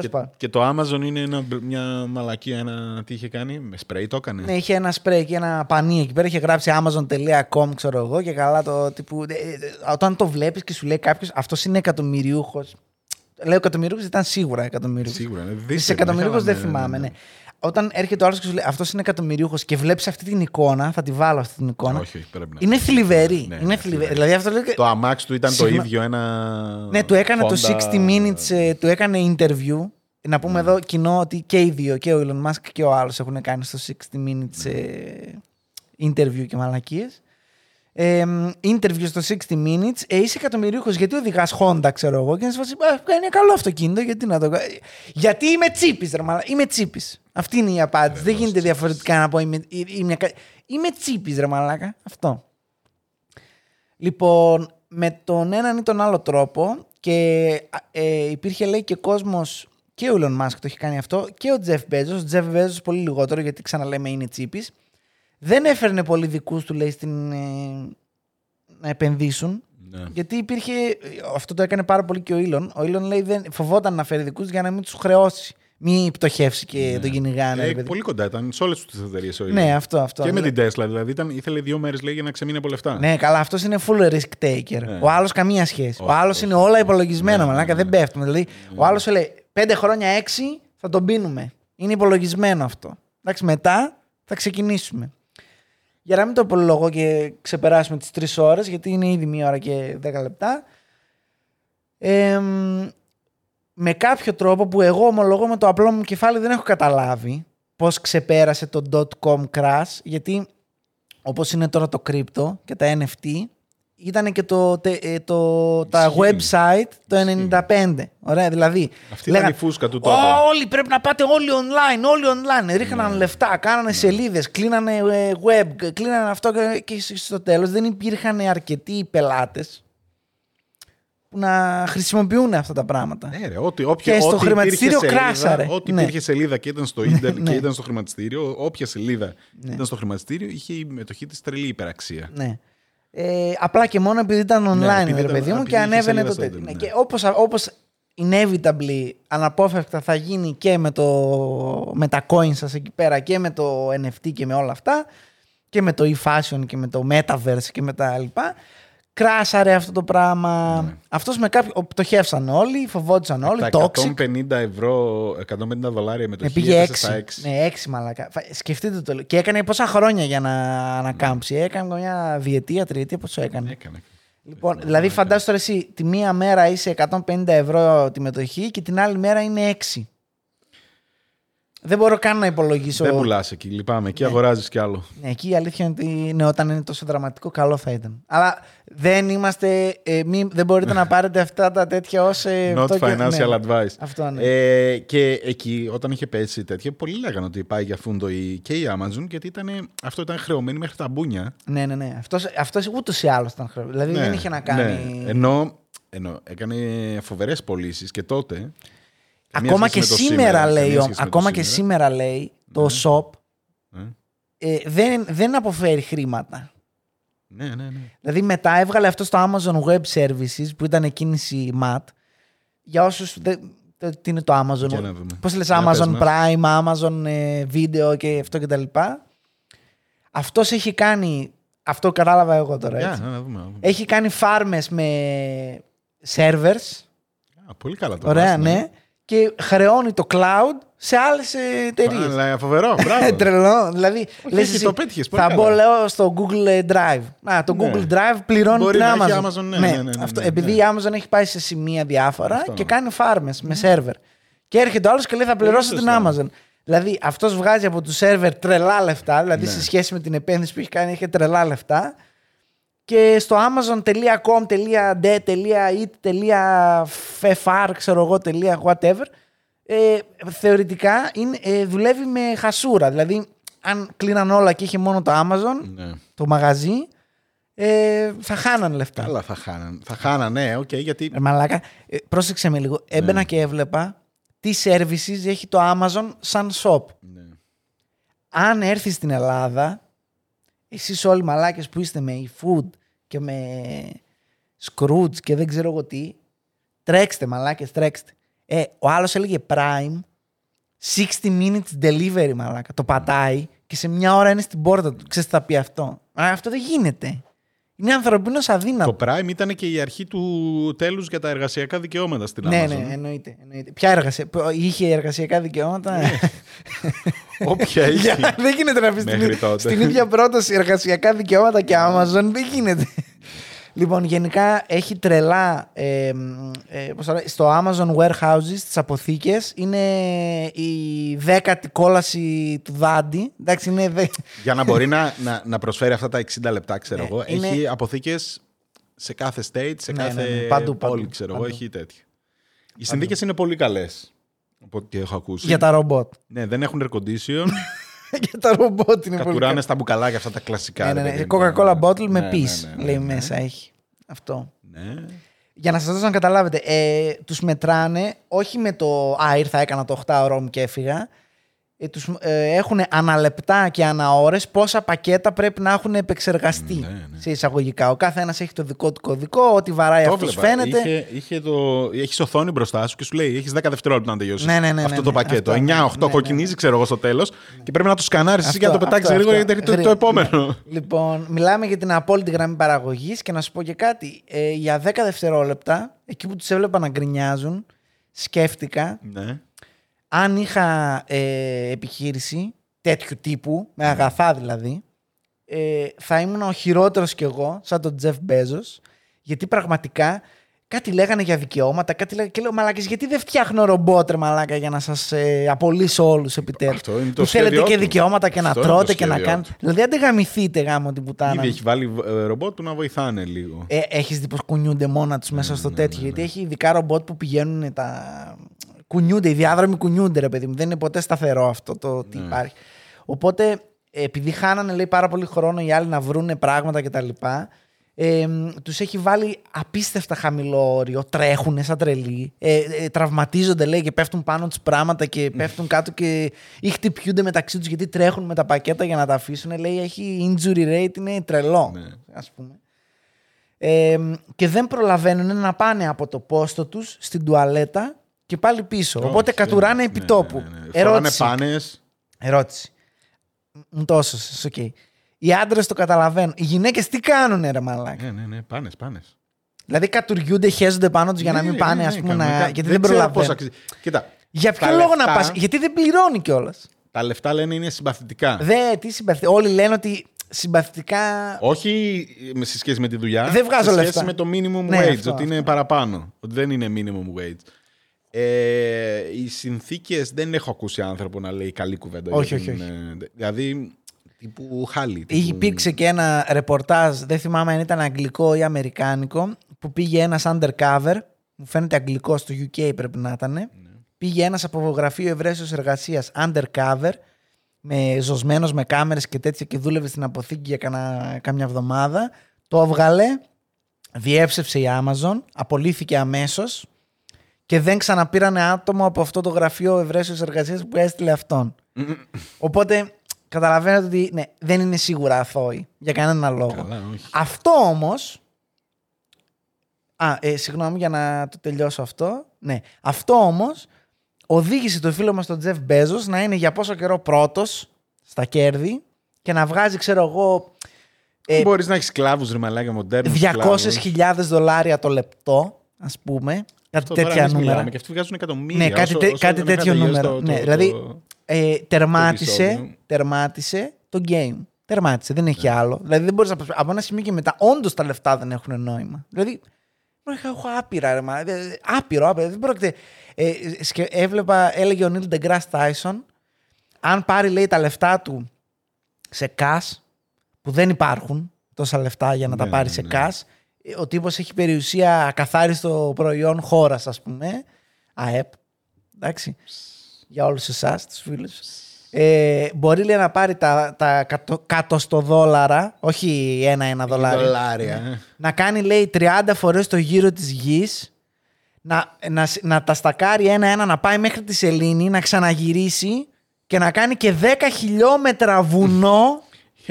Και, πάντων. και το Amazon είναι ένα, μια μαλακία. Ένα, τι είχε κάνει, με σπρέι το έκανε; Ναι, είχε ένα σπρέι και ένα πανί εκεί πέρα. Είχε γράψει amazon.com, ξέρω εγώ, και καλά το τύπου. ε, ε, όταν το βλέπεις και σου λέει κάποιος, αυτός είναι εκατομμυριούχο. Λέω εκατομμυριούχο, ήταν σίγουρα εκατομμυριούχο. Σίγουρα. ναι, Δισεκατομμυριούχο δεν ναι, θυμάμαι, ναι. Όταν έρχεται ο άλλος και σου λέει αυτός είναι εκατομμυριούχο και βλέπεις αυτή την εικόνα, θα τη βάλω αυτή την εικόνα. Όχι, όχι, πρέπει να. Είναι θλιβερή. Ναι, είναι ναι, θλιβερή. θλιβερή. Δηλαδή αυτό λέει. Το αμάξι του ήταν Συγγνώ- το ίδιο ένα. Ναι, του έκανε το Honda- 60 minutes, ε, του έκανε interview. Να πούμε εδώ κοινό ότι και οι δύο, και ο Elon Musk και ο άλλος έχουν κάνει στο 60 minutes ε, interview και μαλακίες. Ε, interview στο 60 minutes, ε, είσαι εκατομμυρίουχος γιατί οδηγάς Honda, ξέρω εγώ, και να σε φάση, «Α, είναι καλό αυτοκίνητο, γιατί να το κάνω. Γιατί είμαι τσίπης, ρε μαλάκα, είμαι τσίπης. Αυτή είναι η απάντηση. Δεν γίνεται διαφορετικά να πω είμαι, είμαι, κα- είμαι τσίπης, ρε μαλάκα. Αυτό. Λοιπόν, με τον έναν ή τον άλλο τρόπο και ε, υπήρχε λέει και κόσμος και ο Elon Musk το έχει κάνει αυτό και ο Jeff Bezos, ο Jeff Bezos πολύ λιγότερο γιατί ξαναλέμε είναι τσίπης δεν έφερνε πολύ δικούς του λέει στην, ε, να επενδύσουν Ναι. γιατί υπήρχε, αυτό το έκανε πάρα πολύ και ο Elon ο Elon λέει δεν, φοβόταν να φέρει δικούς για να μην τους χρεώσει μην πτωχεύσει και τον κυνηγάνε Ε, ρε παιδί. πολύ κοντά ήταν σε όλες τις εταιρείες ο ναι Elon. αυτό, αυτό Και με Λέει- την Tesla δηλαδή. Ήταν, ήθελε δύο μέρες για να ξεμείνει από λεφτά. Ναι, καλά, αυτός είναι full risk taker. Ναι. Ο άλλος καμία σχέση. Όχι, ο άλλος όχι. είναι όλα υπολογισμένα, Ναι, μαλάκα, ναι, δεν ναι. πέφτουμε. Δηλαδή, ο άλλος σου λέει πέντε χρόνια έξι θα τον πίνουμε. Είναι υπολογισμένο αυτό. Εντάξει, μετά θα ξεκινήσουμε. Για να μην το απολογώ και ξεπεράσουμε τις τρεις ώρες, γιατί είναι ήδη μία ώρα και δέκα λεπτά. εμ, με κάποιο τρόπο που εγώ ομολογώ με το απλό μου κεφάλι δεν έχω καταλάβει πώς ξεπέρασε το dot com crash, γιατί όπως είναι τώρα το crypto και τα NFT, ήταν και το, τε- ε, το, τα Ισχύει. website το 95. Ωραία, δηλαδή. Αυτή ήταν η φούσκα του τότε. Όλοι πρέπει να πάτε όλοι online, όλοι online. Ρίχναν λεφτά, κάνανε σελίδες, κλείνανε ε, web, κλείνανε αυτό και- και στο τέλος δεν υπήρχαν αρκετοί πελάτες που να χρησιμοποιούν αυτά τα πράγματα. Ναι, ρε, ό,τι, όποια, Και στο ό,τι χρηματιστήριο υπήρχε σελίδα- κράσαρε. Ό,τι Ναι. υπήρχε σελίδα και ήταν στο ίντερνετ Ναι. και ήταν στο χρηματιστήριο, όποια σελίδα Ναι. ήταν στο χρηματιστήριο είχε η μετοχή της τρελή υπεραξία. Ναι. Ε, απλά και μόνο επειδή ήταν online, Ναι, επειδή ρε ήταν- παιδί μου, επειδή και είχες ανέβαινε σελίδα το στο τέτοιο. ίντερνετ, Ναι, ναι. Και όπως, όπως inevitably, αναπόφευκτα θα γίνει και με, το, με τα coins σας εκεί πέρα και με το NFT και με όλα αυτά και με το e-fashion και με το metaverse και με τα λοιπά. Κράσαρε αυτό το πράγμα. Ναι. Αυτός με κάποιο... Πτωχεύσαν όλοι, φοβόντουσαν όλοι, Τα toxic. 150 ευρώ, 150 δολάρια Ε, μετοχή πήγε έπεσε στα 6. 6. Ναι, 6 μαλακά. Φα- Σκεφτείτε το. Και έκανε πόσα χρόνια για να ανακάμψει. Έκανε μια διετία, τριετία, πόσο έκανε. Έκανε. Λοιπόν, δηλαδή φαντάσου τώρα εσύ τη μία μέρα είσαι 150 ευρώ τη μετοχή και την άλλη μέρα είναι 6. Δεν μπορώ καν να υπολογίσω. Δεν πουλάς εκεί, λυπάμαι. Εκεί αγοράζεις κι άλλο. Ναι, εκεί η αλήθεια είναι ότι ναι, όταν είναι τόσο δραματικό, καλό θα ήταν. Αλλά δεν είμαστε. ε, μη- δεν μπορείτε να πάρετε αυτά τα τέτοια ως. Not financial advice. Αυτό ναι. Ε, και εκεί, όταν είχε πέσει τέτοια, πολλοί λέγανε ότι πάει για φούντο η, και η Amazon, γιατί ήταν, αυτό ήταν χρεωμένη μέχρι τα μπούνια. ναι, ναι, ναι. Αυτός, αυτός ούτως ή άλλως ήταν χρέο. Δηλαδή Ναι, δεν είχε να κάνει. ναι. Ενώ, ενώ έκανε φοβερές πωλήσεις και τότε. Καμία Ακόμα σχέση και με το σήμερα, καμία λέει, ο- σχέση με το ακόμα και σήμερα λέει το shop Ε, ε, δεν, δεν αποφέρει χρήματα. Ναι, ναι, ναι. Δηλαδή μετά έβγαλε αυτό στο Amazon Web Services που ήταν κίνηση MAT. Για όσους δεν... το- Τι είναι το Amazon; Για να δούμε. Πώς λες Για πες Amazon μας. Prime, Amazon ε, Video και αυτό και τα λοιπά. Αυτός έχει κάνει... Αυτό κατάλαβα εγώ τώρα Για, έτσι. να δούμε. να δούμε. Έχει κάνει φάρμες με servers. Α, πολύ καλά το Ωραία, πας, ναι. Και χρεώνει το cloud σε άλλες εταιρείες. Αλλά φοβερό, μπράβο. Τρελό. Δηλαδή, Όχι, λες όχι, εσύ, το πέτυχες πολύ θα καλά. μπω, λέω, στο Google Drive. Να, το Ναι. Google Drive πληρώνει Μπορεί την να έχει Amazon. Amazon, ναι, ναι, ναι, ναι, αυτό, ναι, επειδή ναι. η Amazon έχει πάει σε σημεία διάφορα Αυτό. και κάνει φάρμες με σερβερ. Και έρχεται ο άλλος και λέει θα πληρώσω την σωστά. Amazon. Δηλαδή αυτός βγάζει από του σερβερ τρελά λεφτά, δηλαδή Ναι. σε σχέση με την επένδυση που έχει κάνει έχει τρελά λεφτά. Και στο amazon.com.it.fr ξέρω εγώ, τελεία whatever, ε, θεωρητικά είναι, ε, δουλεύει με χασούρα. Δηλαδή, αν κλείναν όλα και είχε μόνο το Amazon, Ναι. το μαγαζί, ε, θα χάναν λεφτά. Καλά θα χάναν. Θα χάναν, ναι, οκ, γιατί. Ε, μαλάκα, ε, πρόσεξε με λίγο. Έμπαινα Ναι. και έβλεπα τι services έχει το Amazon σαν shop. Ναι. Αν έρθεις στην Ελλάδα, εσείς όλοι οι μαλάκες που είστε με e-food και με Skroutz και δεν ξέρω εγώ τι, τρέξτε μαλάκες, τρέξτε. Ε, ο άλλος έλεγε Prime, 60 minutes delivery μαλάκα. Το πατάει και σε μια ώρα είναι στην πόρτα του. Ξέρεις τι θα πει αυτό; Α, αυτό δεν γίνεται. Είναι ανθρωπίνως αδύνατο. Το Prime ήταν και η αρχή του τέλους για τα εργασιακά δικαιώματα στην Ναι, Amazon. ναι, εννοείται, εννοείται. Ποια εργασία, είχε εργασιακά δικαιώματα; Όποια είχε. Για- δεν γίνεται να πεις στην, Μέχρι ίδια- τότε. στην ίδια πρόταση εργασιακά δικαιώματα και Amazon. Δεν γίνεται. Λοιπόν, γενικά έχει τρελά. Ε, μ, ε, πώς το λέω, στο Amazon Warehouses, στις αποθήκες, είναι η δέκατη κόλαση του Δάντη. Εντάξει, είναι. Δε... Για να μπορεί να, να, να προσφέρει αυτά τα 60 λεπτά, ξέρω Ναι, εγώ. είναι- Έχει αποθήκες σε κάθε state, σε Ναι, κάθε ναι, ναι. Παντού, πόλη, παντού, ξέρω παντού. εγώ. Έχει τέτοια. Οι συνθήκες είναι πολύ καλές. Από ό,τι έχω ακούσει. για τα ρομπότ. Ναι, δεν έχουν air condition. για τα ρομπότ είναι πολύ Κατουράνε καλά. στα μπουκαλάκια αυτά τα κλασικά. Ναι, ρε ναι, ναι. παιδί μου. Coca-Cola bottle με Ναι, peace, ναι, ναι, λέει ναι. μέσα έχει. Αυτό. Ναι. Για να σας δώσω να καταλάβετε, ε, τους μετράνε όχι με το «Α, ήρθα, έκανα το 8 ώρο μου και έφυγα». Ε, τους, ε, έχουν αναλεπτά και αναώρες πόσα πακέτα πρέπει να έχουν επεξεργαστεί Ναι, ναι. σε εισαγωγικά. Ο κάθε ένας έχει το δικό του κωδικό, ό,τι βαράει Το αυτός βλέπα. φαίνεται. Είχε, είχε το, έχεις οθόνη μπροστά σου και σου λέει: Έχεις 10 δευτερόλεπτα να τελειώσεις Ναι, ναι, ναι, αυτό ναι, το ναι. πακέτο. Αυτό, 9-8 ναι, ναι, κοκκινίζει, ξέρω εγώ, στο τέλος. Και πρέπει να το σκανάρεις εσύ Αυτό, και να το πετάξει αυτό, γρήγορα αυτό. γιατί το, το, Γρήγορα. επόμενο. Λοιπόν, μιλάμε για την απόλυτη γραμμή παραγωγής και να σου πω και κάτι. Ε, για 10 δευτερόλεπτα, εκεί που τους έβλεπα να γκρινιάζουν, σκέφτηκα ναι. Αν είχα ε, επιχείρηση τέτοιου τύπου, με αγαθά δηλαδή, ε, θα ήμουν ο χειρότερος κι εγώ, σαν τον Τζεφ Μπέζος, γιατί πραγματικά κάτι λέγανε για δικαιώματα, κάτι λέγανε. Και λέω, Μαλάκες, γιατί δεν φτιάχνω ρομπότ, ρε Μαλάκα, για να σας ε, απολύσω όλους επιτέλους; Αυτό είναι το Που θέλετε σχέδιό και του. δικαιώματα και να Αυτό είναι το τρώτε και να σχέδιό κάνετε. του. Δηλαδή, αν δεν γαμηθείτε γάμο την πουτάνα. Ήδη έχει βάλει ε, ρομπότ του να βοηθάνε λίγο. Ε, έχεις δει πως κουνιούνται μόνα τους μέσα Ναι, στο τέτοιο. γιατί έχει ειδικά ρομπότ που πηγαίνουν τα. Κουνιούνται, οι διάδρομοι κουνιούνται, ρε παιδί μου. Δεν είναι ποτέ σταθερό αυτό το τι Ναι. υπάρχει. Οπότε, επειδή χάνανε λέει, πάρα πολύ χρόνο οι άλλοι να βρούνε πράγματα κτλ. Ε, τους έχει βάλει απίστευτα χαμηλό όριο. Τρέχουν σαν τρελοί. Ε, ε, τραυματίζονται λέει και πέφτουν πάνω τους πράγματα και πέφτουν κάτω και ή χτυπιούνται μεταξύ τους γιατί τρέχουν με τα πακέτα για να τα αφήσουν. Λέει έχει injury rate, είναι τρελό. Ναι. Ας πούμε. Ε, και δεν προλαβαίνουν να πάνε από το πόστο τους στην τουαλέτα και πάλι πίσω. Οπότε Όχι, κατουράνε δεν- επί ναι, τόπου. ναι, ναι, ναι. Φοράνε Ερώτηση. πάνες. Ερώτηση. Μου το έσωσες, οκ. Οι άντρες το καταλαβαίνουν. Οι γυναίκες τι κάνουν, ρε μαλάκα; Ναι, ναι, ναι, πάνες, πάνες. Δηλαδή κατουριούνται, χέζονται πάνω τους για να Ναι, μην πάνε, ναι, ας ναι, πούμε, να... κανονικά. γιατί δεν, ξέρω πώς προλαβαίνουν. αξίζει. Κοίτα, Για τα ποιο λόγο να λεφτά- πας; Γιατί δεν πληρώνει κιόλας. Τα λεφτά λένε είναι συμπαθητικά. Δε, τι συμπαθητικά. Όλοι λένε ότι συμπαθητικά. Όχι με- σε σχέση με τη δουλειά. Δεν βγάζω σε σχέση λεφτά. με το minimum Ναι, wage, αυτό, ότι είναι αυτό. παραπάνω. Ότι δεν είναι minimum wage. Ε, οι συνθήκες δεν έχω ακούσει άνθρωπο να λέει καλή κουβέντα. Όχι, για όχι, την, ε, Δηλαδή, τύπου χάλι. Τύπου... Υπήρξε και ένα ρεπορτάζ, δεν θυμάμαι αν ήταν αγγλικό ή αμερικάνικο, που πήγε ένας undercover, μου φαίνεται αγγλικό στο UK πρέπει να ήταν, πήγε ένας από γραφείο ευρέσεως εργασίας undercover, με ζωσμένος με κάμερες και τέτοια και δούλευε στην αποθήκη για κανα, κάμια εβδομάδα, το έβγαλε, διέψευσε η Amazon, απολύθηκε αμέσως και δεν ξαναπήρανε άτομο από αυτό το γραφείο ευρέσεως εργασίας που έστειλε αυτόν. Οπότε καταλαβαίνετε ότι ναι, δεν είναι σίγουρα αθώοι για κανένα λόγο. Καλά, όχι. Αυτό όμως. Α, ε, συγγνώμη για να το τελειώσω αυτό. Ναι. Αυτό όμως οδήγησε το φίλο μας τον Τζεφ Μπέζος να είναι για πόσο καιρό πρώτος στα κέρδη και να βγάζει, ξέρω εγώ, ε, Μπορείς να έχεις κλάβους ρε μαλάκα μοντέρνους. 200.000 δολάρια το λεπτό, ας πούμε. Κάτι τέτοια νούμερα. Και αυτοί βγάζουν εκατομμύρια. Ναι, κάτι, όσο- τε- όσο κάτι δεν είχα τέτοιο τελειώσει νούμερο. το- ναι, το- δηλαδή το- ε, τερμάτισε, επεισόδιο. τερμάτισε το game. Τερμάτισε, δεν έχει άλλο. Δηλαδή δεν μπορείς να προσπα- Από ένα σημείο και μετά, όντως τα λεφτά δεν έχουν νόημα. Δηλαδή. μωρέ, Έχω άπειρα, ρε, μα, ε, άπειρο, άπειρο. Δεν πρόκειται. Ε, σκε- έβλεπα, έλεγε ο Νίλ Ντεγκρά Τάισον, αν πάρει λέει τα λεφτά του σε cash, που δεν υπάρχουν τόσα λεφτά για να τα Ναι, πάρει ναι, σε ναι. cash, ε, ο τύπος έχει περιουσία ακαθάριστο προϊόν χώρας, ας πούμε, ΑΕΠ, εντάξει, για όλους εσάς, τους φίλους. Ε, μπορεί λέει, να πάρει τα, τα κατω, κατοστοδόλαρα, όχι ένα-ένα δολάριο. Δολάρια. ε. Να κάνει, λέει, 30 φορές το γύρο της γης, να, να, σ- να τα στακάρει ένα-ένα, να πάει μέχρι τη Σελήνη, να ξαναγυρίσει και να κάνει και 10 χιλιόμετρα βουνό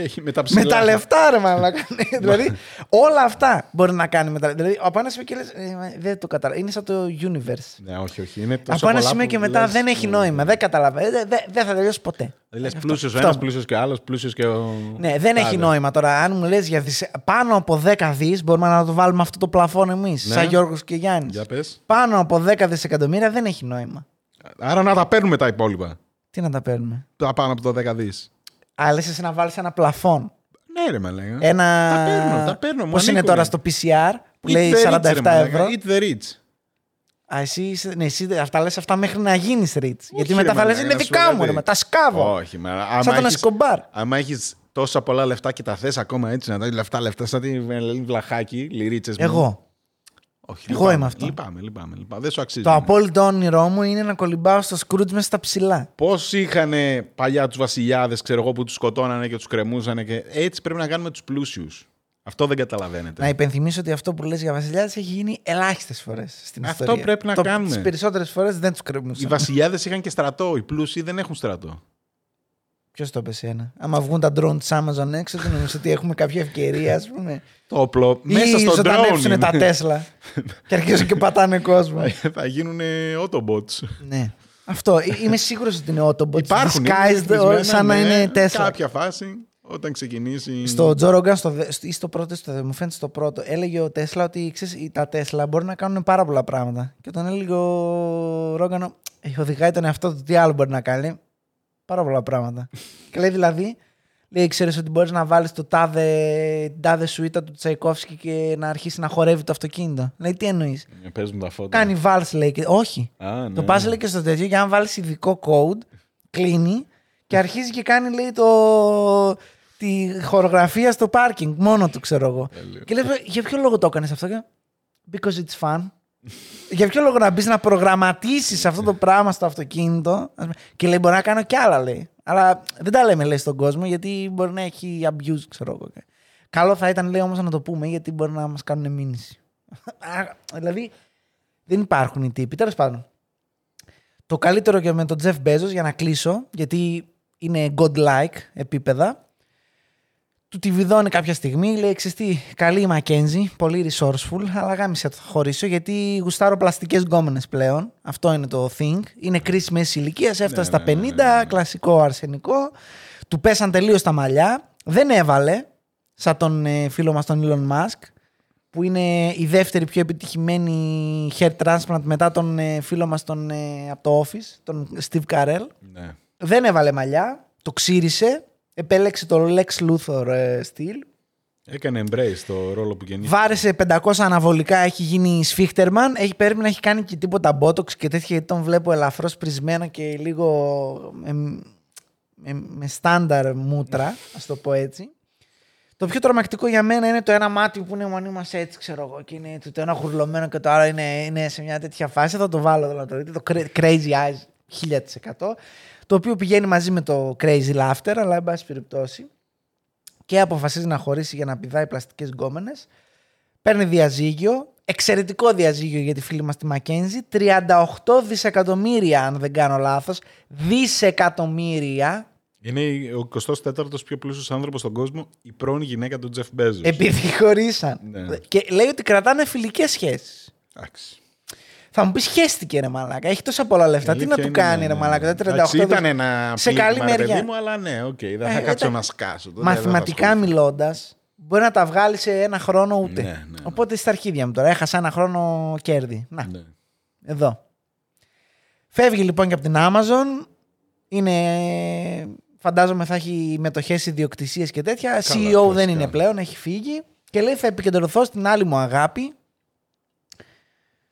Έχει με τα με ψηλά. τα λεφτά, ρε μαλάκα. δηλαδή, όλα αυτά μπορεί να κάνει με τα λεφτά. Δηλαδή, από ένα σημείο και λες, ε, μα, δεν το καταλαβαίνω. Είναι σαν το universe. Ναι, όχι, όχι. Είναι τόσο από ένα πολλά σημείο που και μετά λες, δεν έχει ε, νόημα. Δεν καταλαβαίνω. Δεν, δεν- δεν θα τελειώσει ποτέ. Λες Αυτό. πλούσιος ο Αυτό. ένας, πλούσιος και ο άλλος, πλούσιος και ο. Ναι, δεν έχει τάδε. νόημα τώρα. Αν μου λες για δισ... πάνω από 10 δις, μπορούμε να το βάλουμε αυτό το πλαφόν εμείς, Ναι. σαν Γιώργος και Γιάννης. Για πες. Πάνω από 10 δισεκατομμύρια δεν έχει νόημα. Άρα να τα παίρνουμε τα υπόλοιπα. Τι να τα παίρνουμε; Τα πάνω από το 10 δις. Α, λες εσύ να βάλεις ένα πλαφόν. Ναι, ρε, με λέγα. Ένα. Τα παίρνω, τα παίρνω, μου Πώ είναι ανήκουνε. τώρα στο PCR που Eat λέει the rich, 47 ρε, μαλάκα. ευρώ. Eat the rich. Α, εσύ, είσαι- ναι, εσύ αυτά λες αυτά μέχρι να γίνεις rich. Γιατί ρε, μετά θα λες μαλάκα, είναι να σου δικά πω μου, κάτι. ρε, μα, τα σκάβω. Όχι, μα. Σαν άμα τον έχεις- Εσκομπάρ. Άμα έχεις τόσα πολλά λεφτά και τα θες ακόμα έτσι να τα λεφτά, λεφτά, σαν τη Βελένη Βλαχάκη, λυρίτσε. Εγώ. Όχι, Εγώ λυπάμαι, είμαι αυτό. Λυπάμαι, λυπάμαι, λυπάμαι. Δεν σου αξίζει. Το απόλυτο όνειρό μου είναι να κολυμπάω στο Σκρούτζ μέσα στα ψηλά. Πώς είχαν παλιά τους βασιλιάδες, ξέρω εγώ, που τους σκοτώνανε και τους κρεμούσανε. Και... Έτσι πρέπει να κάνουμε τους πλούσιους. Αυτό δεν καταλαβαίνετε. Να υπενθυμίσω ότι αυτό που λες για βασιλιάδες έχει γίνει ελάχιστες φορές στην Αυτό ιστορία. πρέπει να κάνουμε. Τις περισσότερες φορές δεν τους Οι κρεμούσαν. βασιλιάδες είχαν και στρατό. Οι πλούσιοι δεν έχουν στρατό. Ποιος το είπε ένα. Άμα βγουν τα drone της Amazon έξω, δεν νομίζω ότι έχουμε κάποια ευκαιρία, ας πούμε. Το όπλο μέσα Ή στο drone. ζωντανεύσουν είναι. τα Τέσλα και αρχίζουν και πατάνε κόσμο. Θα γίνουν Autobots. ναι. Αυτό. Ε, Είμαι σίγουρος ότι είναι Autobots. Υπάρχουν. είναι Disguised ρυθμισμένα, σαν να ναι. είναι Tesla. Κάποια φάση όταν ξεκινήσει. Στο Τζο Ρόγκαν, στο, δε- στο, ή στο πρώτο, στο, δε- μου φαίνεται στο πρώτο, έλεγε ο Τέσλα ότι ξέρεις, οι- τα Τέσλα μπορούν να κάνουν πάρα πολλά πράγματα. Και όταν έλεγε ο Ρόγκαν, «Ε, οδηγάει τον εαυτό του, τι άλλο μπορεί να κάνει. Πάρα πολλά πράγματα. και λέει δηλαδή, Λέει, ξέρεις ότι μπορείς να βάλεις το τάδε, την τάδε σουίτα του Τσαϊκόφσκι και να αρχίσει να χορεύει το αυτοκίνητο. Λέει, τι εννοείς; Ε, Παίζουν τα φώτα. Κάνει βάλς, λέει. Και... Όχι. Α, ναι, Το πας ναι. λέει και στο τέτοιο και αν βάλεις ειδικό code, κλείνει και αρχίζει και κάνει λέει το. τη χορογραφία στο πάρκινγκ. Μόνο του ξέρω εγώ. Τέλειο. και λέει, για ποιο λόγο το έκανες αυτό, και. Because it's fun. Για ποιο λόγο να μπεις να προγραμματίσεις αυτό το πράγμα στο αυτοκίνητο; ας πούμε. Και λέει, μπορεί να κάνω κι άλλα, λέει. Αλλά δεν τα λέμε, λέει, στον κόσμο, γιατί μπορεί να έχει abuse, ξέρω εγώ. Καλό θα ήταν, λέει, όμως να το πούμε, γιατί μπορεί να μας κάνουν μήνυση. Α, δηλαδή, δεν υπάρχουν οι τύποι. Τέλος πάντων. Το καλύτερο και με τον Jeff Bezos για να κλείσω, γιατί είναι godlike επίπεδα. Του τη βιδώνει κάποια στιγμή, λέει ξέρεις τι, καλή η Μακένζη, πολύ resourceful, αλλά γάμισε θα το χωρίσω γιατί γουστάρω πλαστικές γκόμενες πλέον. Αυτό είναι το thing. Είναι κρίση μέσης ηλικίας, έφτασε Ναι, στα ναι, 50, ναι, ναι, ναι. κλασικό αρσενικό. Του πέσαν τελείως τα μαλλιά. Δεν έβαλε, σαν τον ε, φίλο μας τον Elon Musk, που είναι η δεύτερη πιο επιτυχημένη hair transplant μετά τον ε, φίλο μας τον, ε, από το office, τον Steve Carell. Ναι. Δεν έβαλε μαλλιά, το ξύρισε, επέλεξε το Lex Luthor ε, στυλ. Έκανε embrace το ρόλο που γεννήθηκε. Βάρεσε 500 αναβολικά, έχει γίνει σφίχτερμαν. Έχει, πρέπει να έχει κάνει και τίποτα μπότοξ και τέτοια, γιατί τον βλέπω ελαφρώς πρισμένο και λίγο με, με, με στάνταρ μούτρα, ας το πω έτσι. Το πιο τρομακτικό για μένα είναι το ένα μάτι που είναι μονή μας έτσι, ξέρω εγώ, και είναι το, το ένα χουρλωμένο και το άλλο είναι, είναι σε μια τέτοια φάση. Θα το βάλω εδώ να το δείτε, το cra- crazy eyes 1000%. Το οποίο πηγαίνει μαζί με το crazy laughter, αλλά εν πάση περιπτώσει. Και αποφασίζει να χωρίσει για να πηδάει πλαστικές γκόμενες. Παίρνει διαζύγιο. Εξαιρετικό διαζύγιο για τη φίλη μας τη Μακένζη. 38 δισεκατομμύρια, αν δεν κάνω λάθος. Δισεκατομμύρια. Είναι ο 24ο πιο πλούσιος άνθρωπος στον κόσμο, η πρώην γυναίκα του Τζεφ Μπέζος. Επειδή χωρίσαν. Ναι. Και λέει ότι κρατάνε φιλικές σχέσεις. Εντάξει. Θα μου πεις χέστηκε ρε μαλάκα. Έχει τόσα πολλά λεφτά. Τι Η να αλήθεια του είναι, κάνει ναι, ρε ναι. μαλάκα. Τα 38 Εντάξει, ήταν δις- ένα σε καλή πλήγμα, ρε μεριά. παιδί μου, αλλά ναι, οκ, δεν θα Ε, κάτσω ήταν- να σκάσω. τότε δεν θα Μαθηματικά ασχοληθώ. μιλώντας, μπορεί να τα βγάλει σε ένα χρόνο ούτε. Ναι, ναι, ναι. Οπότε στα αρχίδια μου τώρα. Έχασα ένα χρόνο κέρδη. Να, Ναι. εδώ. Φεύγει λοιπόν και από την Amazon. Είναι. Φαντάζομαι θα έχει μετοχές ιδιοκτησίες και τέτοια. CEO δεν κλασικά. είναι πλέον, έχει φύγει. Και λέει θα επικεντρωθώ στην άλλη μου αγάπη.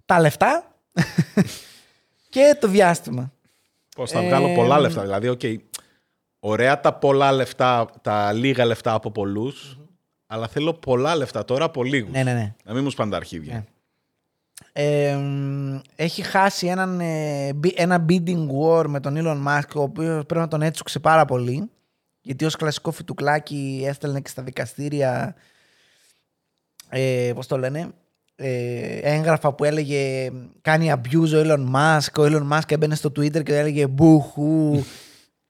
Τα λεφτά. Και το διάστημα. Πώς θα Ε, βγάλω πολλά λεφτά. Δηλαδή, οκ, ωραία τα πολλά λεφτά, τα λίγα λεφτά από πολλούς, αλλά θέλω πολλά λεφτά τώρα από λίγους. Ναι, ναι, ναι. Να μην μου σπάνε τα αρχίδια. Ναι. Ε, μ, έχει χάσει έναν, ε, μπι- ένα bidding war με τον Elon Musk, ο οποίος πρέπει να τον έτσουξε πάρα πολύ. Γιατί ως κλασικό φιτουκλάκι έστελνε και στα δικαστήρια, ε, πώς το λένε, ε, έγγραφα που έλεγε κάνει abuse ο Elon Musk, ο Elon Musk έμπαινε στο Twitter και έλεγε μπούχου,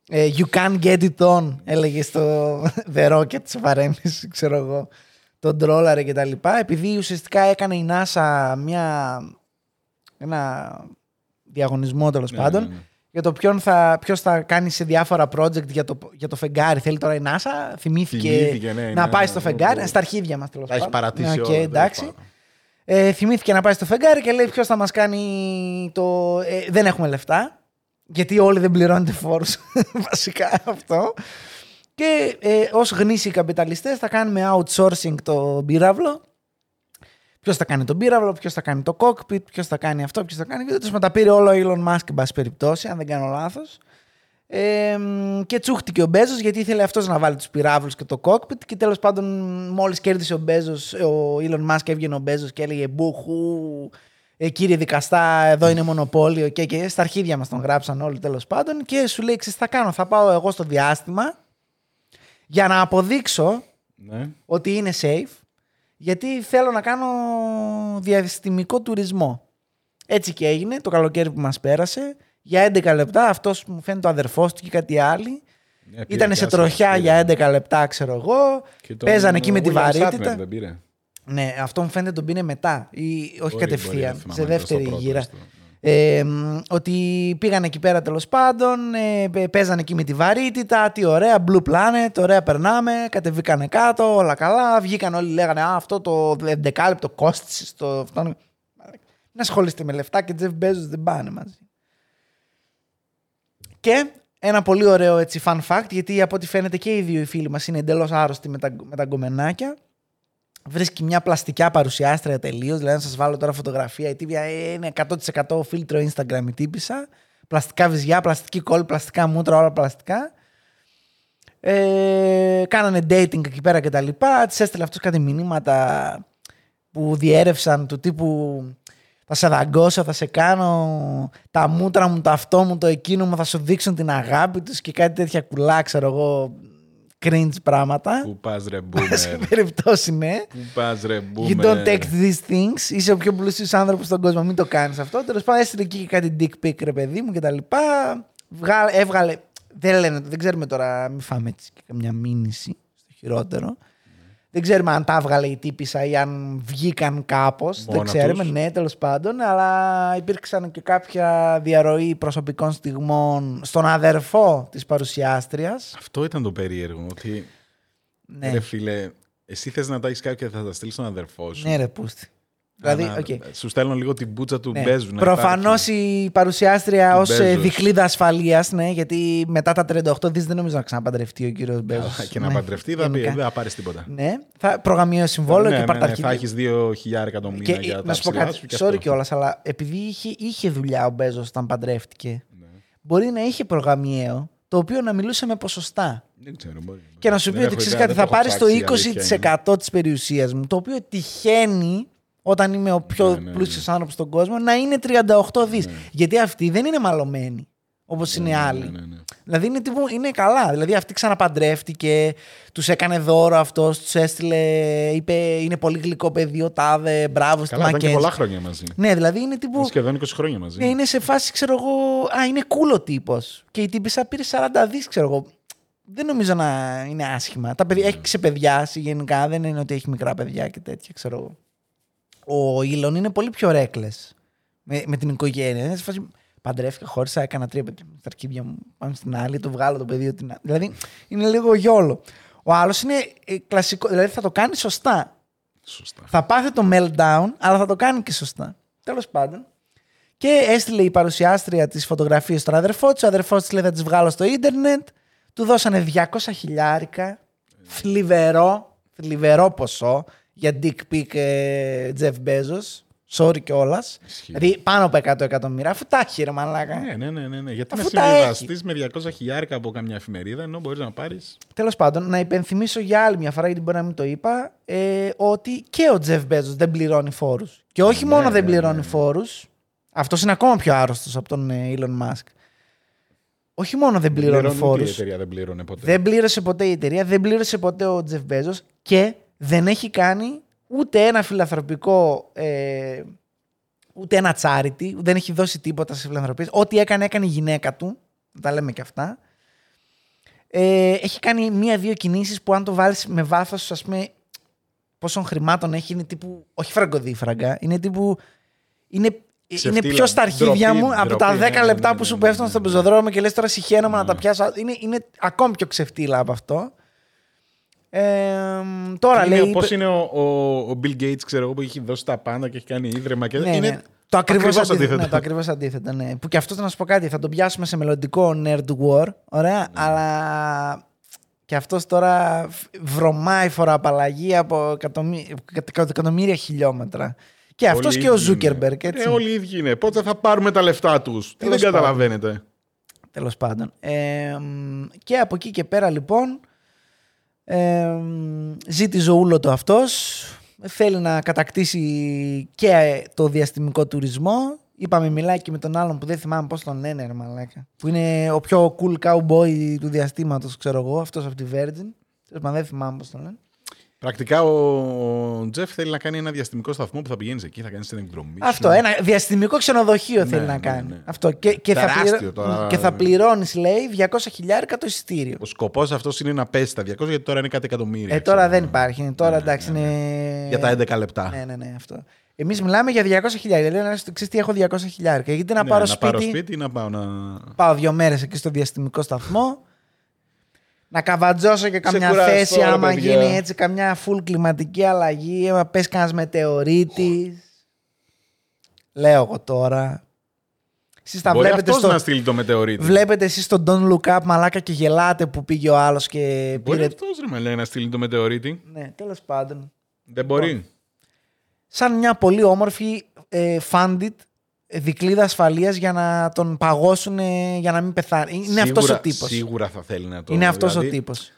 ε, you can't get it on, έλεγε στο The Rocket σε παρένθεση, ξέρω εγώ, τον τρόλαρε και τα λοιπά, επειδή ουσιαστικά έκανε η NASA μια, ένα διαγωνισμό τέλος Ναι, πάντων ναι, ναι. για το ποιον θα, ποιος θα κάνει σε διάφορα project για το, για το φεγγάρι. Θέλει τώρα η NASA, θυμήθηκε, Θυμήθηκε, ναι, να ναι, πάει ναι, στο ναι, φεγγάρι, ναι. στα αρχίδια μας τέλος Τα έχει πάντων. παρατήσει Οκ, όλα. εντάξει. τέλος πάντων. Ε, θυμήθηκε να πάει στο φεγγάρι και λέει ποιος θα μας κάνει το... Ε, δεν έχουμε λεφτά, γιατί όλοι δεν πληρώνετε φόρους, βασικά αυτό. Και ε, ως γνήσιοι καπιταλιστές θα κάνουμε outsourcing το πύραυλο. Ποιος θα κάνει τον πύραυλο, ποιος θα κάνει το cockpit, ποιος θα κάνει αυτό, ποιος θα κάνει. Και τέλο τα πήρε όλο ο Elon Musk, εν πάση περιπτώσει, αν δεν κάνω λάθος. Ε, μ, και τσούχτηκε ο Μπέζος γιατί ήθελε αυτός να βάλει τους πυράβλους και το cockpit. Και τέλος πάντων, μόλις κέρδισε ο Μπέζος, ο Elon Musk έβγαινε ο Μπέζος και έλεγε Μπουχού, ε, κύριε δικαστά, εδώ είναι μονοπόλιο. Και, και στα αρχίδια μας τον γράψαν όλοι τέλος πάντων. Και σου λέει: Ξέρεις, τι θα κάνω, θα πάω εγώ στο διάστημα για να αποδείξω Ναι. ότι είναι safe, γιατί θέλω να κάνω διαστημικό τουρισμό. Έτσι και έγινε το καλοκαίρι που μας πέρασε. Για 11 λεπτά αυτός μου φαίνεται ο αδερφός του και κάτι άλλοι. Ναι, πήρε Ήταν και σε άσχημα, τροχιά πήρε. για 11 λεπτά, ξέρω εγώ. Και τον- Παίζανε εκεί με τη William Shatner βαρύτητα. δεν πήρε. Ναι, αυτό μου φαίνεται τον πήρε μετά. Ή, όχι Μπορεί, κατευθείαν, μπορεί, δεν θυμάμαι, σε ήταν δεύτερη στο πρώτο, γύρα. στο- ναι. Ε, μ, ότι πήγαν εκεί πέρα τέλος πάντων, ε, πε- παίζανε εκεί με τη βαρύτητα, τι ωραία, Blue Planet, ωραία περνάμε, κατεβήκανε κάτω, όλα καλά, βγήκαν όλοι λέγανε α, αυτό το 11 λεπτό κόστησε στο αυτό. είναι-». Να ασχολείστε με λεφτά και Jeff Bezos δεν πάνε μαζί. Και ένα πολύ ωραίο έτσι fun fact, γιατί από ό,τι φαίνεται και οι δύο οι φίλοι μας είναι εντελώς άρρωστοι με τα, με τα γκομενάκια. Βρίσκει μια πλαστικά παρουσιάστρια τελείως. Δηλαδή, να σας βάλω τώρα φωτογραφία. Η τύπια είναι 100% φίλτρο Instagram η τύπησα. Πλαστικά βυζιά, πλαστική κόλλη, πλαστικά μούτρα, όλα πλαστικά. Ε, κάνανε dating εκεί πέρα και τα λοιπά. Της έστειλε αυτός κάτι μηνύματα που διέρευσαν του τύπου θα σε δαγκώσω, θα σε κάνω τα μούτρα μου, το αυτό μου, το εκείνο μου, θα σου δείξουν την αγάπη τους και κάτι τέτοια κουλά, ξέρω εγώ, cringe πράγματα. Πού πας ρε Σε boomer. περιπτώσει, ναι. Πού πας ρε boomer. You don't take these things. Είσαι ο πιο πλούσιος άνθρωπος στον κόσμο. Μην το κάνεις αυτό. Τέλος πάντων, έστειλε εκεί και κάτι dick pic, ρε παιδί μου και τα λοιπά. Βγάλε, έβγαλε. Δεν λένε, δεν ξέρουμε τώρα. Μην φάμε έτσι και καμιά μήνυση στο χειρότερο. Δεν ξέρουμε αν τα έβγαλε η τύπισσα ή αν βγήκαν κάπως. Δεν Μόνα ξέρουμε, τους. ναι, τέλος πάντων. Αλλά υπήρξαν και κάποια διαρροή προσωπικών στιγμών στον αδερφό της παρουσιάστριας. Αυτό ήταν το περίεργο. Ότι Ναι, ρε φίλε, εσύ θες να τα έχεις κάποιο και θα τα στείλεις στον αδερφό σου. ναι, ρε, πούστη. Δηλαδή, Να- οκ. Σου στέλνω λίγο την μπούτσα του Ναι. Μπέζου. να Προφανώς υπάρχει. η παρουσιάστρια Του ως Μπέζος. δικλείδα ασφαλείας, ναι, γιατί μετά τα 38 δις δεν νομίζω να ξαναπαντρευτεί ο κύριος Μπέζος. Καλά, Και να παντρευτεί θα πει, δεν θα πάρεις τίποτα. Ναι, θα προγραμμίο συμβόλαιο Ναι, και ναι, ναι, παρταρχή. θα έχεις 2.000 εκατομμύρια Και για να τα σου πω ψηλά κάτι, σου και sorry αυτό. κιόλας, αλλά επειδή είχε, είχε δουλειά ο Μπέζος όταν παντρεύτηκε, Ναι. μπορεί να είχε προγραμμιαίο το οποίο να μιλούσε με ποσοστά. Δεν ξέρω, μπορεί. Και να σου Δεν πει ότι έχω ξέρεις ιδέα, κάτι, δεν θα το πάρεις έχω το ψάξει, η αλήθεια είναι. 20% της περιουσίας μου, το οποίο τυχαίνει όταν είμαι ο πιο Ναι, ναι, ναι. πλούσιο άνθρωπος στον κόσμο να είναι 38 δις. Γιατί αυτοί δεν είναι μαλωμένοι όπως είναι Ναι, άλλοι. ναι, ναι, ναι. Δηλαδή είναι, τύπου, είναι καλά. Δηλαδή αυτή ξαναπαντρεύτηκε, τους έκανε δώρο αυτός, τους έστειλε, είπε είναι πολύ γλυκό παιδί ο τάδε, μπράβο στη Καλά, ήταν και Μακένζη. πολλά χρόνια μαζί. Ναι, δηλαδή είναι τύπου. Είναι σχεδόν 20 χρόνια μαζί. Ναι, είναι σε φάση, ξέρω εγώ. Α, είναι cool ο τύπος. Και η τύπησα πήρε 40 δις, ξέρω εγώ. Δεν νομίζω να είναι άσχημα. Τα παιδιά, έχει σε παιδιά γενικά, δεν είναι ότι έχει μικρά παιδιά και τέτοια, ξέρω εγώ. Ο Ήλον είναι πολύ πιο ρέκλε με, με την οικογένεια. Είναι σε φάση, παντρεύτηκα, χώρισα, έκανα τρία παιδιά στα αρχίδια μου. Πάμε στην άλλη, το βγάλω το παιδί. Την... άλλη. Δηλαδή είναι λίγο γιόλο. Ο άλλος είναι ε, κλασικό, δηλαδή θα το κάνει σωστά. Σωστά. Θα πάθει το meltdown, αλλά θα το κάνει και σωστά. Τέλος πάντων. Και έστειλε η παρουσιάστρια τι φωτογραφίε στον αδερφό της. Ο αδερφός της λέει: Θα τις βγάλω στο ίντερνετ. Του δώσανε 200 χιλιάρικα. Θλιβερό, θλιβερό ποσό για dick pic ε, Jeff Bezos. Sorry κιόλας. Ισχύει. Δηλαδή πάνω από 100 εκατομμύρια. Αφού τα έχει ρε μαλάκα. Ναι, ναι, ναι, ναι, ναι. Γιατί Αφού να τα συμβιβαστεί με 200 χιλιάρικα από καμιά εφημερίδα, ενώ μπορείς να πάρει. Τέλος πάντων, να υπενθυμίσω για άλλη μια φορά, γιατί μπορεί να μην το είπα, ε, ότι και ο Τζεφ Μπέζο δεν πληρώνει φόρους. Και όχι Ναι, μόνο δεν ναι, πληρώνει ναι. φόρους, αυτός είναι ακόμα πιο άρρωστος από τον ε, Elon Musk. Όχι μόνο δεν πληρώνει Πληρώνει ούτε φόρους, Η εταιρεία δεν πλήρωνε ποτέ. δεν πλήρωσε ποτέ η εταιρεία, δεν πλήρωσε ποτέ ο Τζεφ Μπέζο και δεν έχει κάνει ούτε ένα φιλανθρωπικό. Ε, ούτε ένα charity, δεν έχει δώσει τίποτα σε φιλανθρωπίες. Ό,τι έκανε, έκανε η γυναίκα του. Τα λέμε και αυτά. Ε, έχει κάνει μία-δύο κινήσεις που αν το βάλεις με βάθος, ας πούμε, πόσων χρημάτων έχει, είναι τύπου, όχι φραγκοδίφραγκα, είναι τύπου, είναι, είναι Ξεφτύλα. πιο στα αρχίδια Ντροπή, μου από ντροπή, τα 10 ναι, ναι, λεπτά ναι, που σου ναι, πέφτουν ναι, στο ναι. πεζοδρόμιο και λες τώρα συχαίνομαι να Ναι. τα πιάσω. Είναι, είναι ακόμη πιο ξεφτύλα από αυτό. Ε, τώρα Είναι, λέει... Πώς είναι ο, ο, ο Bill Gates, ξέρω εγώ, που έχει δώσει τα πάντα και έχει κάνει ίδρυμα. Και Ναι, είναι ναι. Το ακριβώς ακριβώς αντίθετο. αντίθετο. Ναι, το ακριβώς αντίθετο ναι. Που και αυτό να σου πω κάτι, θα τον πιάσουμε σε μελλοντικό Nerd War. Ωραία, Ναι. αλλά και αυτός τώρα βρωμάει φοροαπαλλαγή από εκατομμύ- εκατο- εκατομμύρια χιλιόμετρα. Και αυτός όλοι και ο ίδιοι είναι. Ζούκερμπεργκ, έτσι. Ε, όλοι οι ίδιοι είναι. Πότε θα πάρουμε τα λεφτά τους; Τι Τέλος δεν πάντων. καταλαβαίνετε. Τέλος πάντων. Ε, μ, και από εκεί και πέρα λοιπόν ε, μ, ζει τη ζωούλο του αυτός. Θέλει να κατακτήσει και το διαστημικό τουρισμό. Είπαμε μιλάει και με τον άλλον που δεν θυμάμαι πώς τον λένε ρε μαλάκα. Που είναι ο πιο cool cowboy του διαστήματος ξέρω εγώ αυτός από τη Virgin. Τέλος πάντων, δεν θυμάμαι πώς τον λένε Πρακτικά ο, ο Τζεφ θέλει να κάνει ένα διαστημικό σταθμό που θα πηγαίνεις εκεί, θα κάνεις την εκδρομή. σου. Αυτό, ένα διαστημικό ξενοδοχείο Ναι, θέλει να ναι, κάνει. ναι. Αυτό. Και, και, θα, Τεράστιο πληρω... τώρα. και θα πληρώνεις, λέει, 200 χιλιάρικα το εισιτήριο. Ο σκοπός αυτός είναι να πέσεις τα 200 γιατί τώρα είναι κάτι εκατομμύρια. Ε, τώρα ξέρω. δεν υπάρχει. Είναι Τώρα Ναι, εντάξει ναι, είναι. Για τα 11 λεπτά. Ναι, ναι, ναι, αυτό. Εμείς μιλάμε για 200 χιλιάρια. Λέω να ξέρεις τι έχω 200 χιλιάρια. Γιατί να, Ναι, πάρω, να σπίτι, πάρω σπίτι ή να πάω να. Πάω δύο μέρες εκεί στο διαστημικό σταθμό. Να καβατζώσω και καμιά Ξεκουραστώ, θέση ρε, άμα παιδιά. γίνει έτσι καμιά full κλιματική αλλαγή. Άμα πες κανένας μετεωρίτης. Λέω εγώ τώρα. Εσείς τα Μπορεί βλέπετε αυτός στο. να στείλει το μετεωρίτη. Βλέπετε εσείς τον Don't Look Up μαλάκα και γελάτε που πήγε ο άλλος και Μπορεί πήρε. αυτός ρε με λέει να στείλει το μετεωρίτη. Ναι, τέλος πάντων. Δεν μπορεί. Σαν μια πολύ όμορφη ε, funded ε, δικλίδα ασφαλείας για να τον παγώσουν ε, για να μην πεθάνει. Είναι αυτός ο τύπος. Σίγουρα θα θέλει να το Είναι αυτός δηλαδή, ο τύπος.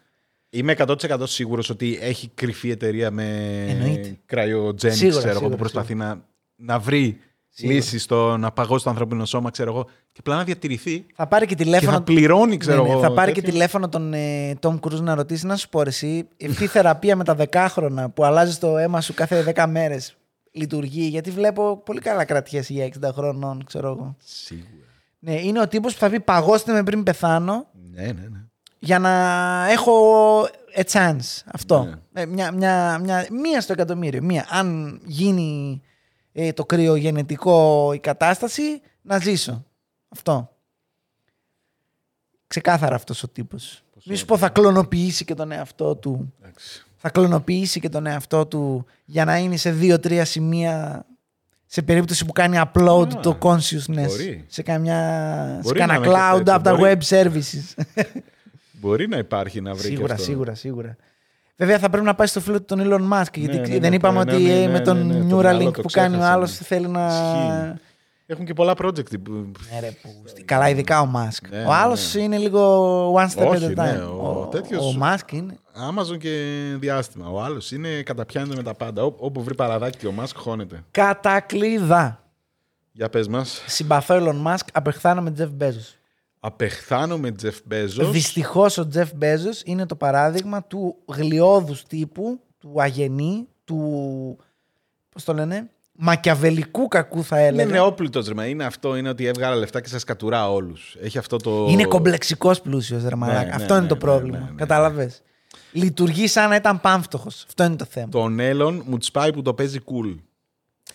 Είμαι 100% σίγουρος ότι έχει κρυφή εταιρεία με Εννοείται. cryogenics, Σίγουρα, ξέρω εγώ, σίγουρα, που προσπαθεί να, να βρει Σίγουρα. λύσεις στο να παγώσει το ανθρώπινο σώμα, ξέρω εγώ, και απλά να διατηρηθεί. Θα πάρει και Και τηλέφωνο. θα πληρώνει, ξέρω Ναι, ναι, εγώ. θα πάρει και τέτοιο. τηλέφωνο τον ε, Tom Cruise να ρωτήσει να σου πω ρε, εσύ, αυτή η θεραπεία με τα δεκάχρονα που αλλάζεις το αίμα σου κάθε 10 μέρες λειτουργεί. Γιατί βλέπω πολύ καλά κρατιέσαι για 60 χρονών, ξέρω εγώ. Σίγουρα. Ναι, είναι ο τύπος που θα πει παγώστε με πριν πεθάνω Ναι, ναι, ναι. για να έχω a chance. Αυτό. Ναι. Ε, μια, μια, μια, μία στο εκατομμύριο. Μία. Αν γίνει ε, το κρυογενετικό η κατάσταση, να ζήσω. Αυτό. Ξεκάθαρα αυτός ο τύπος. Μη σου πω θα κλωνοποιήσει και τον εαυτό του. Εντάξει. Θα κλωνοποιήσει και τον εαυτό του για να είναι σε δύο-τρία σημεία σε περίπτωση που κάνει upload Α, το consciousness μπορεί. σε καμιά σε Μπορεί κανένα να είναι και cloud τέτοιο, από τα μπορεί. web services. Μπορεί να υπάρχει να βρει και Σίγουρα, αυτό. σίγουρα, σίγουρα. Βέβαια θα πρέπει να πάει στο φίλο του τον Elon Musk. Γιατί ναι, ναι, δεν ναι, είπαμε ναι, ότι ναι, ε, ναι, με τον ναι, ναι, το μυαλό Neuralink το που κάνει ο ξέχασα, άλλος ναι. θέλει να. Ισχύει. Έχουν και πολλά project. που- Ναι, ρε, που... Καλά, ειδικά ο Musk. Ναι, ο ναι, άλλος ναι. είναι λίγο one step Όχι, at a time. ναι, ο τέτοιος- ο Musk είναι. Amazon και διάστημα. Ο άλλος είναι καταπιάνεται με τα πάντα. Ό, όπου βρει παραδάκι και ο Μάσκ χώνεται. Κατακλείδα. Για πες μας. Συμπαθώ Elon Musk, απεχθάνω με Jeff Bezos. Απεχθάνομαι Τζεφ Μπέζο. Δυστυχώς ο Jeff Bezos είναι το παράδειγμα του γλιώδους τύπου, του αγενή, του. Πώς το λένε, μακιαβελικού κακού θα Είναι έλεγα. νεόπλουτο ρε. Είναι αυτό. Είναι ότι έβγαλε λεφτά και σας κατουρά όλους. Έχει αυτό το. Είναι κομπλεξικός πλούσιος, ρε μαλάκα. ναι, Αυτό ναι, είναι το ναι, πρόβλημα. ναι, ναι, ναι. Κατάλαβες. Λειτουργεί σαν να ήταν πάμφτωχος. Αυτό είναι το θέμα. Τον Έλλον μου τσπάει που το παίζει cool.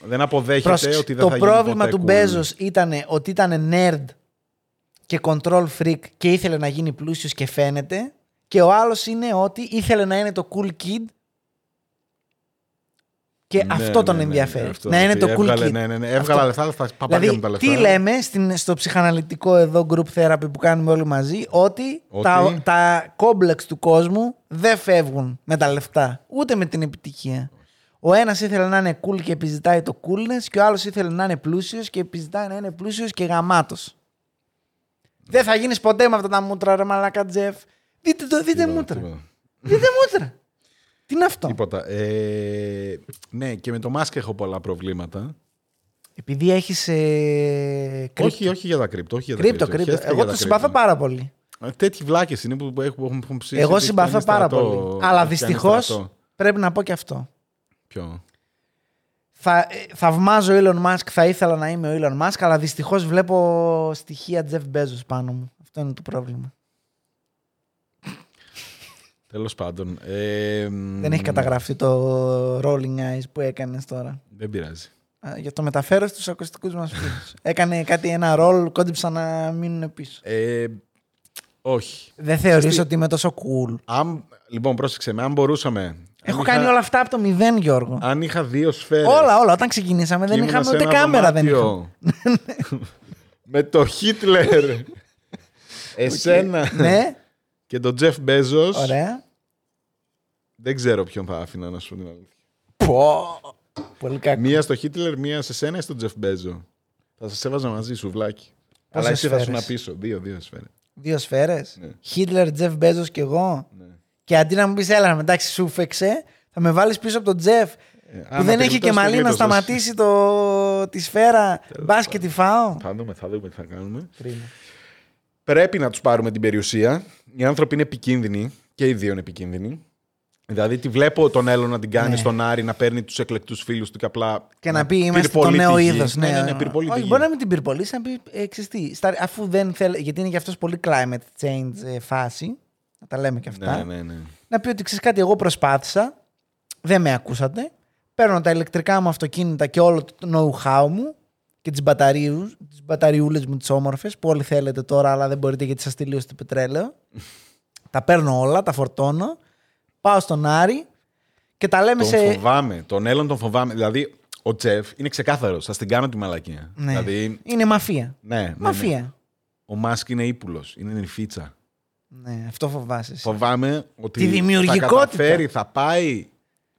Δεν αποδέχεται Πρόσεξε, ότι δεν το θα γίνει πρόβλημα ποτέ του cool. Μπέζος ήταν ότι ήταν nerd και control freak και ήθελε να γίνει πλούσιος και φαίνεται. Και ο άλλος είναι ότι ήθελε να είναι το cool kid. Και Ναι, αυτό τον ναι, ναι, ενδιαφέρει. αυτό, να είναι ότι το cool έβγαλε, kid. Ναι, ναι, ναι. Έβγαλα Αυτό. λεφτά στα παπάρια Δηλαδή, μου τα λεφτά. τι λέμε στην, στο ψυχαναλυτικό εδώ group therapy που κάνουμε όλοι μαζί, ότι, Ότι; τα, τα κόμπλεξ του κόσμου δεν φεύγουν με τα λεφτά, ούτε με την επιτυχία. Ο ένας ήθελε να είναι cool και επιζητάει το coolness και ο άλλος ήθελε να είναι πλούσιος και επιζητάει να είναι πλούσιος και γαμάτος. Δεν θα γίνεις ποτέ με αυτά τα μούτρα ρε μαλάκα Τζεφ. Δείτε, το, δείτε Τίποτα, μούτρα. τίποτα. Δείτε μούτρα. Τι είναι αυτό; Τίποτα. Ε, ναι, και με το Μάσκ έχω πολλά προβλήματα. Επειδή έχεις ε, κρύπτο. Όχι, όχι για τα κρύπτο. Όχι για τα κρύπτο, κρύπτο. κρύπτο. Χαίρεστηκα Εγώ για το τα συμπαθώ κρύπτο. πάρα πολύ. Ε, Τέτοιοι βλάκες είναι που έχουν, έχουν, έχουν ψήσει. Εγώ ότι συμπαθώ φτάνει πάρα στρατό, πολύ. ότι Αλλά φτάνει δυστυχώς στρατό. πρέπει να πω και αυτό. Ποιο; Θα, ε, θαυμάζω Elon Musk, θα ήθελα να είμαι ο Elon Musk, αλλά δυστυχώς βλέπω στοιχεία Jeff Bezos πάνω μου. Αυτό είναι το πρόβλημα. Τέλος πάντων. Ε, Δεν έχει καταγραφεί το Rolling Eyes που έκανες τώρα. Δεν πειράζει. Α, Για το μεταφέρω στους ακουστικούς μας φίλους. έκανε κάτι, ένα ρολ, κόντυψαν να μείνουν πίσω. Ε, όχι. Δεν θεωρείς Ξέρεις τι; ότι είμαι τόσο cool; Αν, λοιπόν, πρόσεξε με. Αν μπορούσαμε. Έχω αν κάνει είχα- όλα αυτά από το μηδέν, Γιώργο. Αν είχα δύο σφαίρες Όλα, όλα. Όταν ξεκινήσαμε και δεν ήμουν είχαμε σε ούτε ένα κάμερα. Δεν δωμάτιο είχαμε. με το Χίτλερ, εσένα ναι, και τον Τζεφ Μπέζος, ωραία. δεν ξέρω ποιον θα άφηνα να σου πω την αλήθεια. Πω. Πολύ κακό. Μία στο Χίτλερ, μία σε σένα ή στον Τζεφ Μπέζο; Θα σα έβαζα μαζί σου, βλάκι. Αλλά Πόσες εσύ θα σου σφαίρες; να πίσω. Δύο, δύο σφαίρες. Δύο σφαίρες; Ναι. Χίτλερ, Τζεφ Μπέζος και εγώ; Ναι. Και αντί να μου πεις, έλα, εντάξει, σου φέξε, θα με βάλεις πίσω από τον Τζεφ. Ε, που δεν έχει και μαλλί να σταματήσει το... τη σφαίρα. Μπας και τη φάω. Θα δούμε, θα δούμε τι θα κάνουμε. Κρίμα. Πρέπει να τους πάρουμε την περιουσία. Οι άνθρωποι είναι επικίνδυνοι και οι δύο είναι επικίνδυνοι. Δηλαδή, τη βλέπω τον Έλλο να την κάνει Ναι. στον Άρη να παίρνει τους εκλεκτούς φίλους του και απλά. Και να πει είμαστε το πυρπολεί νέο τη γη. είδος. Ναι, ναι, ναι, πυρπολεί τη Όχι, γη. μπορεί να μην την πυρπολίσει, να πει ε, ξέρεις τι, στα- αφού δεν θέλει. Γιατί είναι για αυτός πολύ climate change ε, φάση. Να τα λέμε και αυτά. Ναι, ναι, ναι. Να πει ότι ξέρεις κάτι, εγώ προσπάθησα. Δεν με ακούσατε. Παίρνω τα ηλεκτρικά μου αυτοκίνητα και όλο το know-how μου και τις τις μπαταριούλες μου τις όμορφες που όλοι θέλετε τώρα, αλλά δεν μπορείτε γιατί σας τελείωσε το πετρέλαιο. τα παίρνω όλα, τα φορτώνω. Πάω στον Άρη και τα λέμε Τον σε. φοβάμαι. Τον Έλλον τον φοβάμαι. Δηλαδή, ο Τζεφ είναι ξεκάθαρο. Θα την κάνω τη μαλακία. Ναι. Δηλαδή, Είναι μαφία. ναι, ναι, ναι. Μαφία. Ο Μάσκ είναι ύπουλος. Είναι νυφίτσα. Ναι, αυτό φοβάσαι. εσύ. Φοβάμαι ότι Τη δημιουργικότητα. θα καταφέρει, θα πάει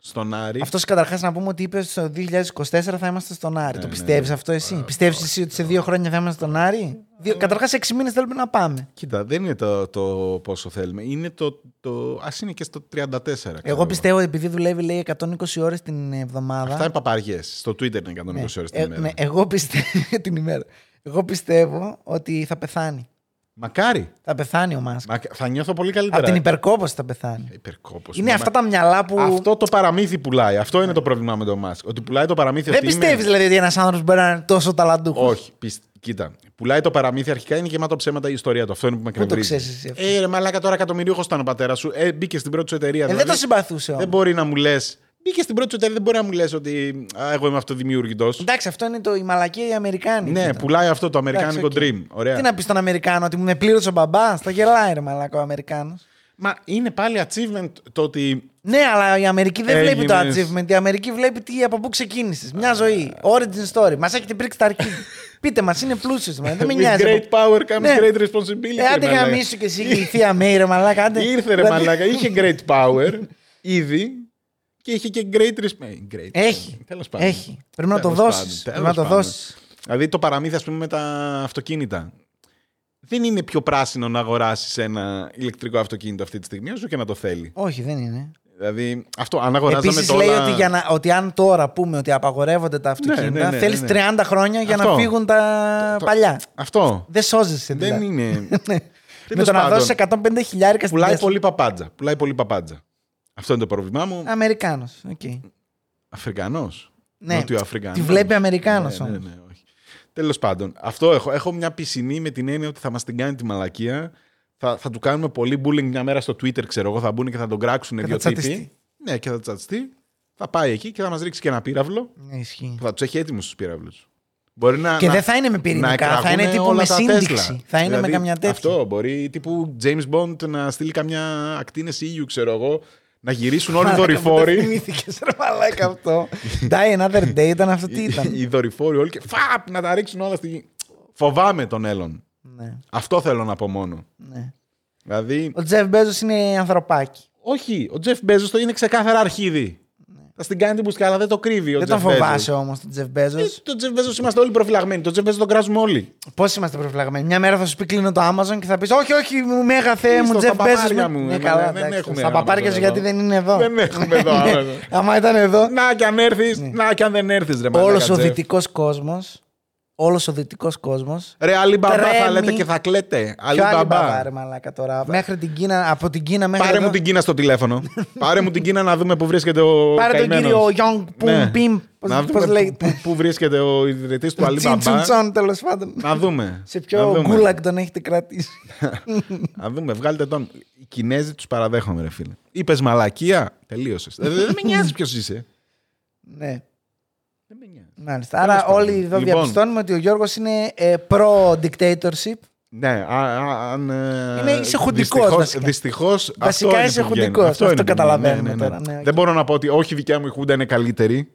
στον Άρη. Αυτός καταρχάς να πούμε ότι είπες ότι στο 2024 θα είμαστε στον Άρη. Ναι, το ναι, πιστεύεις ναι. αυτό εσύ; Πιστεύεις εσύ ότι σε δύο χρόνια θα είμαστε στον Άρη; Δύο... Καταρχάς, έξι μήνες θέλουμε να πάμε. Κοίτα, δεν είναι το, το πόσο θέλουμε. Είναι το, το. Α είναι και στο 34. ξέρω Εγώ πιστεύω επειδή δουλεύει λέει 120 ώρες την εβδομάδα. Αυτά είναι παπαριές. Στο Twitter είναι 120 Ναι. ώρες την Ε, ημέρα. ναι, εγώ πιστεύω την ημέρα. Εγώ πιστεύω ότι θα πεθάνει. Μακάρι. Θα πεθάνει ο Μάσκ. Μα, θα νιώθω πολύ καλύτερα. Από την υπερκόπωση θα πεθάνει. Υπερκόπος. Είναι Μα- αυτά τα μυαλά που. Αυτό το παραμύθι πουλάει. Αυτό είναι το πρόβλημα με τον Μάσκ. Ότι πουλάει το παραμύθι Δεν ότι είμαι- πιστεύεις δηλαδή ότι ένας άνθρωπος μπορεί να είναι τόσο ταλαντούχος; Όχι. Πισ... Κοίτα. Πουλάει το παραμύθι αρχικά είναι γεμάτο ψέματα η ιστορία του. Αυτό είναι που με Πού το εκνευρίζει. ξέρεις εσύ αυτό. Ε, ρε, μαλάκα τώρα εκατομμυρίουχος ήταν ο πατέρας σου. Ε, μπήκες στην πρώτη σου εταιρεία. Ε, δεν δηλαδή, το συμπαθούσε δεν όμως. μπορεί να μου λες. Μπήκε στην πρώτη σου εταιρεία, δεν μπορεί να μου λες ότι α, εγώ είμαι αυτοδημιούργητος. Εντάξει, αυτό είναι το, η μαλακία η Αμερικάνη. Ναι, πουλάει αυτό το αμερικάνικο Εντάξει, οκ. dream. Ωραία. Τι να πεις στον Αμερικάνο, ότι μου με πλήρωσε ο μπαμπάς. Τα γελάει ρε μαλακό ο Αμερικάνος. Μα είναι πάλι achievement το ότι. Ναι, αλλά η Αμερική δεν βλέπει το Έγινες. achievement. Η Αμερική βλέπει τι, από πού ξεκίνησες. Μια ζωή. Origin story. Μας έχετε πρίξει τα αρχή. Πείτε μας, είναι πλούσιος. Δεν με With νοιάζει. great power comes Ναι. great responsibility. Ε, άντε ρε μαλάκα. γαμίσου και εσύ και η θεία Μέη, ρε μαλάκα. άντε. Ήρθε ρε Δηλαδή- μαλάκα, είχε great power ήδη και είχε και great respect. Great. Έχει. Τέλος πάντων. Έχει. Πρέπει να το Τέλος δώσεις. πάντων, Πρέπει τέλος να το πάντων. δώσεις. Δηλαδή το παραμύθι, ας πούμε, με τα αυτοκίνητα. Δεν είναι πιο πράσινο να αγοράσεις ένα ηλεκτρικό αυτοκίνητο αυτή τη στιγμή, όσο και να το θέλει. Όχι, δεν είναι. Δηλαδή, αυτό αν αγοράζαμε Επίσης τώρα. λέει ότι, για να, ότι αν τώρα πούμε ότι απαγορεύονται τα αυτοκίνητα, ναι, ναι, θέλεις ναι. 30 χρόνια για να Αυτό. φύγουν τα Το- παλιά. Αυτό. Δεν σώζεσαι Δεν δηλαδή. είναι. Με Τέλος το να πάντων, δώσεις 150 χιλιάρικα στην Πουλάει Tesla. πολύ παπάντζα. Πουλάει πολύ παπάντζα. Αυτό είναι το πρόβλημά μου. Αμερικάνος. Okay. Αφρικανός. Ναι. Νότιο Αφρικανός. Τη βλέπει Αμερικάνος Ναι, ναι, όμως. ναι, όχι. Τέλος πάντων, αυτό έχω. Έχω μια πισινή με την έννοια ότι θα μας την κάνει τη μαλακία. Θα, θα του κάνουμε πολύ bullying μια μέρα στο Twitter, ξέρω εγώ. Θα μπουν και θα τον κράξουν Και δύο θα τύποι. τσατιστεί. Ναι, και θα τσατιστεί. Θα πάει εκεί και θα μας ρίξει και ένα πύραυλο. Ναι, ισχύει. που Θα τους έχει έτοιμους τους πύραυλους. Μπορεί να, Και να, δεν θα είναι με να πυρηνικά, θα εκραγούν είναι τύπου όλα με τα σύνδεξη. Tesla. Θα είναι με Δηλαδή, καμιά τέτοια. Αυτό μπορεί τύπου James Bond να στείλει καμιά ακτίνες ήλιου, ξέρω εγώ, να γυρίσουν όλοι οι Μαλάκα, μου το δορυφόροι. θυμήθηκες, ρε μαλάκα αυτό. Die another day ήταν αυτό τι ήταν. οι δορυφόροι όλοι και φαπ, να τα ρίξουν όλα στη γη. Φοβάμαι τον Έλον. ναι, Αυτό θέλω να πω μόνο. ναι. Δηλαδή, Ο Τζεφ Μπέζος είναι ανθρωπάκι. όχι, ο Τζεφ Μπέζος το είναι ξεκάθαρα αρχίδι. Θα στην κάνει την μπουσκάλα, δεν το κρύβει ο Ναι. Δεν τον Jeff Bezos. φοβάσαι όμως τον Τζεφ Μπέζο. Ε, Το Τζεφ Μπέζο είμαστε όλοι προφυλαγμένοι. Το Τζεφ Μπέζο τον κράζουμε όλοι. Πώς είμαστε προφυλαγμένοι; Μια μέρα θα σου πει κλείνω το Amazon και θα πεις Όχι, όχι, μου μέγα θεέ μου, Στο- Τζεφ στα Μπέζο. παπάρια μου, Ναι, ε, καλά, δεν εντάξει. έχουμε Στα Amazon παπάρια σου εδώ. γιατί δεν είναι εδώ. Δεν έχουμε εδώ Ναι. Amazon. Άμα ήταν εδώ. Να κι αν έρθεις, να κι αν δεν έρθεις, ρε μαλάκα, Όλος ο Τζεφ. δυτικός κόσμος. Όλος ο δυτικός κόσμος. Ρε Alibaba θα Τρέμει. λέτε και θα κλαίτε. Ποιο άλλη μπαμπά, Alibaba. ρε μαλάκα τώρα. Μέχρι την Κίνα, από την Κίνα μέχρι. Πάρε εδώ. μου την Κίνα στο τηλέφωνο. Πάρε μου την Κίνα να δούμε πού βρίσκεται ο Πάρε τον καημένος. κύριο Young Ναι. Pum Pim. Να Πώς δούμε λέγεται. πού- πού βρίσκεται ο ιδρυτής του Τσιν Τσουν Alibaba. Τσον, τέλος πάντων. Να δούμε. Σε Να ποιο δούμε. γκούλακ τον έχετε κρατήσει. Να δούμε, βγάλτε τον. Οι Κινέζοι τους παραδέχομαι, ρε φίλε. Είπες μαλακία, τελείωσες. δεν δεν με νοιάζει ποιος είσαι. ναι. Δεν με νοιάζει. Μάλιστα. Άρα πάντων. όλοι εδώ Λοιπόν. διαπιστώνουμε ότι ο Γιώργος είναι ε, pro-dictatorship. Ναι, α- α- αν. ε, Είναι- είσαι χουντικός, δυστυχώς- βασικά. δυστυχώς Βασικά αυτό είναι είσαι που βγαίνει. χουντικός, αυτό είναι που βγαίνει. καταλαβαίνουμε τώρα, ναι, οκ. Δεν μπορώ να πω ότι όχι, η δικιά μου η χούντα είναι καλύτερη.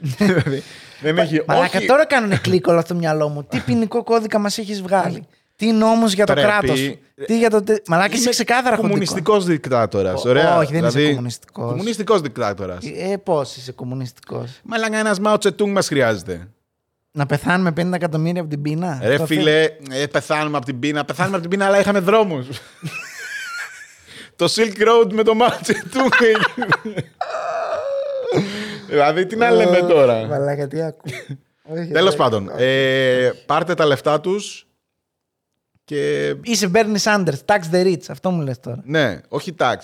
Δηλαδή, Δεν έχει. Μαλάκα, όχι, τώρα κάνουν κλικ όλα στο μυαλό μου. Τι ποινικό κώδικα μας έχεις βγάλει; Τι νόμου για το Πρέπει- κράτος; Τι για το. τε- Μαλάκα, είσαι Είμαι ξεκάθαρα χουντικό. Κομμουνιστικός δικτάτορας. Ω- Ωραία. όχι, δεν είσαι δηλαδή, κομμουνιστικός. Κομμουνιστικός δικτάτορας. Ε, πώς είσαι κομμουνιστικός; Μαλάκα, ένας Μάο Τσετούγκ μας χρειάζεται. Να πεθάνουμε 50 εκατομμύρια από την πείνα. Ρε Αυτό φίλε, ε, πεθάνουμε από την πείνα. Πεθάνουμε από την πείνα, αλλά είχαμε δρόμους. το Silk Road με το Μάο Τσετούγκ. δηλαδή, τι να λέμε θέλει. τώρα; Μαλάκα, τι ακούω. Όχι, Τέλο ρε. πάντων, ε, πάρτε τα λεφτά τους και. Είσαι Bernie Sanders, tax the rich. Αυτό μου λες τώρα. Ναι, όχι tax.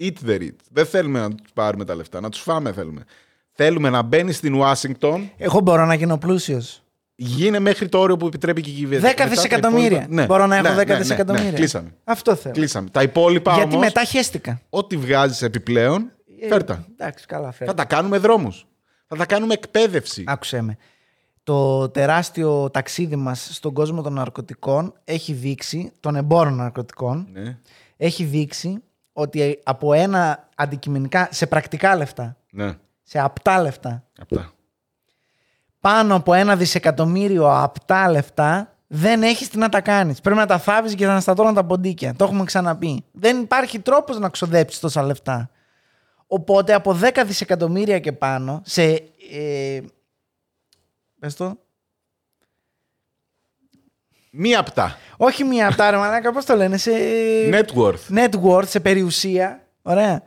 Eat the rich. Δεν θέλουμε να τους πάρουμε τα λεφτά, να τους φάμε θέλουμε. Θέλουμε να μπαίνει στην Ουάσιγκτον, Εγώ μπορώ να γίνω πλούσιος. γίνε μέχρι το όριο που επιτρέπει και η κυβέρνηση. 10 Μετά τα δισεκατομμύρια. υπόλοιπα- Ναι, Μπορώ να έχω ναι, 10 ναι, ναι, δισεκατομμύρια. Ναι, κλείσαμε. Αυτό θέλω. κλείσαμε. Τα υπόλοιπα Γιατί όμως, μετά χέστηκα. ό,τι βγάζεις επιπλέον, Ε, φέρτα. Εντάξει, καλά Θα φέρτα. τα κάνουμε δρόμους. Θα τα κάνουμε εκπαίδευση. Άκουσέ με. Το τεράστιο ταξίδι μας στον κόσμο των ναρκωτικών έχει δείξει, των εμπόρων ναρκωτικών, Ναι, έχει δείξει ότι από ένα αντικειμενικά, σε πρακτικά λεφτά, ναι. σε απτά λεφτά, Αυτά. πάνω από ένα δισεκατομμύριο απτά λεφτά, δεν έχεις τι να τα κάνεις. Πρέπει να τα θάβει και να στατώνουν τα ποντίκια. Το έχουμε ξαναπεί. Δεν υπάρχει τρόπος να ξοδέψεις τόσα λεφτά. Οπότε από 10 δισεκατομμύρια και πάνω σε. Ε, πες το. Μία απτά. Όχι μία απτά, ρε μαλάκα, πώς το λένε, σε... Net worth. net worth, σε περιουσία. Ωραία.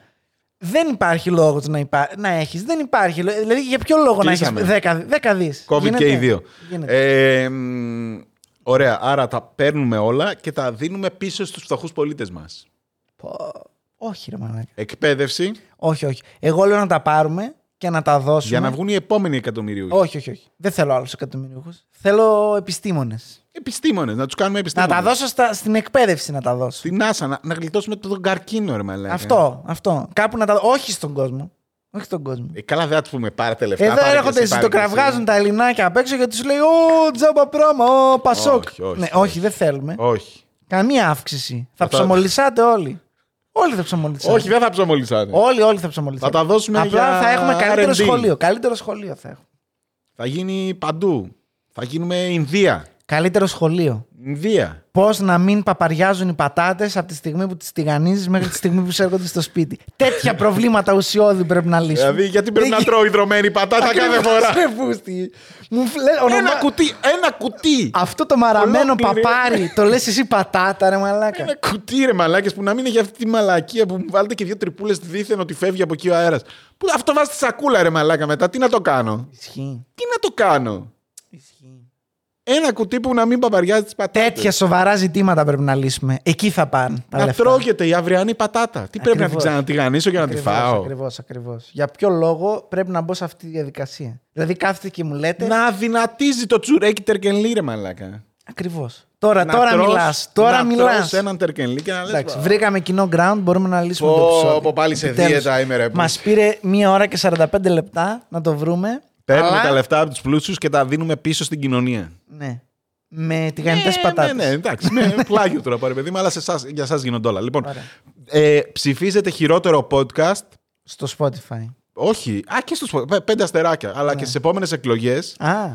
Δεν υπάρχει λόγος να, υπά... να έχεις. Δεν υπάρχει. λο- Δηλαδή, για ποιο λόγο να έχεις Κλείσαμε. 10, 10 δις. COVID Γίνεται. και οι δύο. Γίνεται. Ε, μ, ωραία, άρα τα παίρνουμε όλα και τα δίνουμε πίσω στους φτωχούς πολίτες μας. Πω. Όχι, ρε μαλάκα. Εκπαίδευση Όχι, όχι. Εγώ λέω να τα πάρουμε και να τα δώσουμε. για να βγουν οι επόμενοι εκατομμυρίου. Όχι, όχι, όχι. Δεν θέλω άλλους εκατομμυρίουχου. Θέλω επιστήμονες. Επιστήμονες, να τους κάνουμε Να επιστήμονες. τα δώσω στα, στην εκπαίδευση να τα δώσω. Στην NASA, να, να γλιτώσουμε τον καρκίνο, ρε μαλάκα. Αυτό, αυτό. Κάπου να τα Όχι στον κόσμο. Όχι στον κόσμο. Ε, καλά, δεν θα τους πούμε πάρτε λεφτά. Εδώ πάρε και έρχονται, εσύ, πάρε και ζητοκραυγάζουν εσύ. τα ελληνάκια απ' έξω γιατί τους λέει Ω, τζάμπα πράγμα, ω, πασόκ. Όχι, όχι, ναι, όχι. όχι, δεν θέλουμε. Όχι. Καμία αύξηση. Θα Θα- ψωμολισάτε όλοι. Όλοι θα ψωμολισάτε. Όχι, δεν θα ψωμολισάνε. Όλοι, όλοι θα ψωμολισάτε. Θα τα δώσουμε Απλά για θα έχουμε καλύτερο R&D. σχολείο. Καλύτερο σχολείο θα έχουμε. Θα γίνει παντού. Θα γίνουμε Ινδία. Καλύτερο σχολείο. Ινδία. Πώς να μην παπαριάζουν οι πατάτες από τη στιγμή που τις τηγανίζεις μέχρι τη στιγμή που σου έρχονται στο σπίτι. Τέτοια προβλήματα ουσιώδη πρέπει να λύσουμε. Δηλαδή, γιατί πρέπει να Δεν- τρώω υδρωμένη πατάτα κάθε Ακριβώς, φορά; ρε πούστη. Μου φλε- ονομα- Ένα κουτί, ένα κουτί. Αυτό το μαραμένο Ολόκληρη. παπάρι, το λες εσύ πατάτα, ρε μαλάκα. Ένα κουτί, ρε μαλάκες, που να μην έχει αυτή τη μαλακία που μου βάλετε και δύο τρυπούλες δίθεν ότι φεύγει από εκεί ο αέρας. Που αυτό βάζεις στη σακούλα, ρε μαλάκα μετά. Τι να το κάνω; Ισχύει. Τι να το κάνω; Ισχύει. Ένα κουτί που να μην παπαριάζει τις πατάτες. Τέτοια σοβαρά ζητήματα πρέπει να λύσουμε. Εκεί θα πάνε τα Να λεφτά. τρώγεται η αυριανή πατάτα. Τι πρέπει να την Ακριβώς. ξανατηγανίσω για να τη φάω; Ακριβώς, ακριβώς. Για ποιο λόγο πρέπει να μπω σε αυτή τη διαδικασία; Δηλαδή κάθετε και μου λέτε. Να αδυνατίζει το τσουρέκι τερκενλί, ρε μαλάκα. Ακριβώς. Τώρα, Να τώρα τρως- μιλάς. Τώρα να μιλάς. τρως έναν τερκενλί και να λες Εντάξει, «Βα, βρήκαμε κοινό ground, μπορούμε να λύσουμε το Πω, επεισόδιο. πω, πάλι σε δίαιτα είμαι, ρε, Μας πήρε μία ώρα και 45 λεπτά να το βρούμε. Παίρνουμε αλλά- τα λεφτά από τους πλούσιους και τα δίνουμε πίσω στην κοινωνία. Ναι. Με τηγανιτέ Ε, πατάτες. Ναι, ναι, εντάξει. με πλάγιο τώρα πάρε παιδί μου, αλλά σε εσάς, για εσά γίνονται όλα. Λοιπόν, Ωραία. ε, ψηφίζετε χειρότερο podcast; Στο Spotify. Όχι, α, και στο Spotify, πέντε αστεράκια, αλλά Ναι. και στις επόμενες εκλογές Α,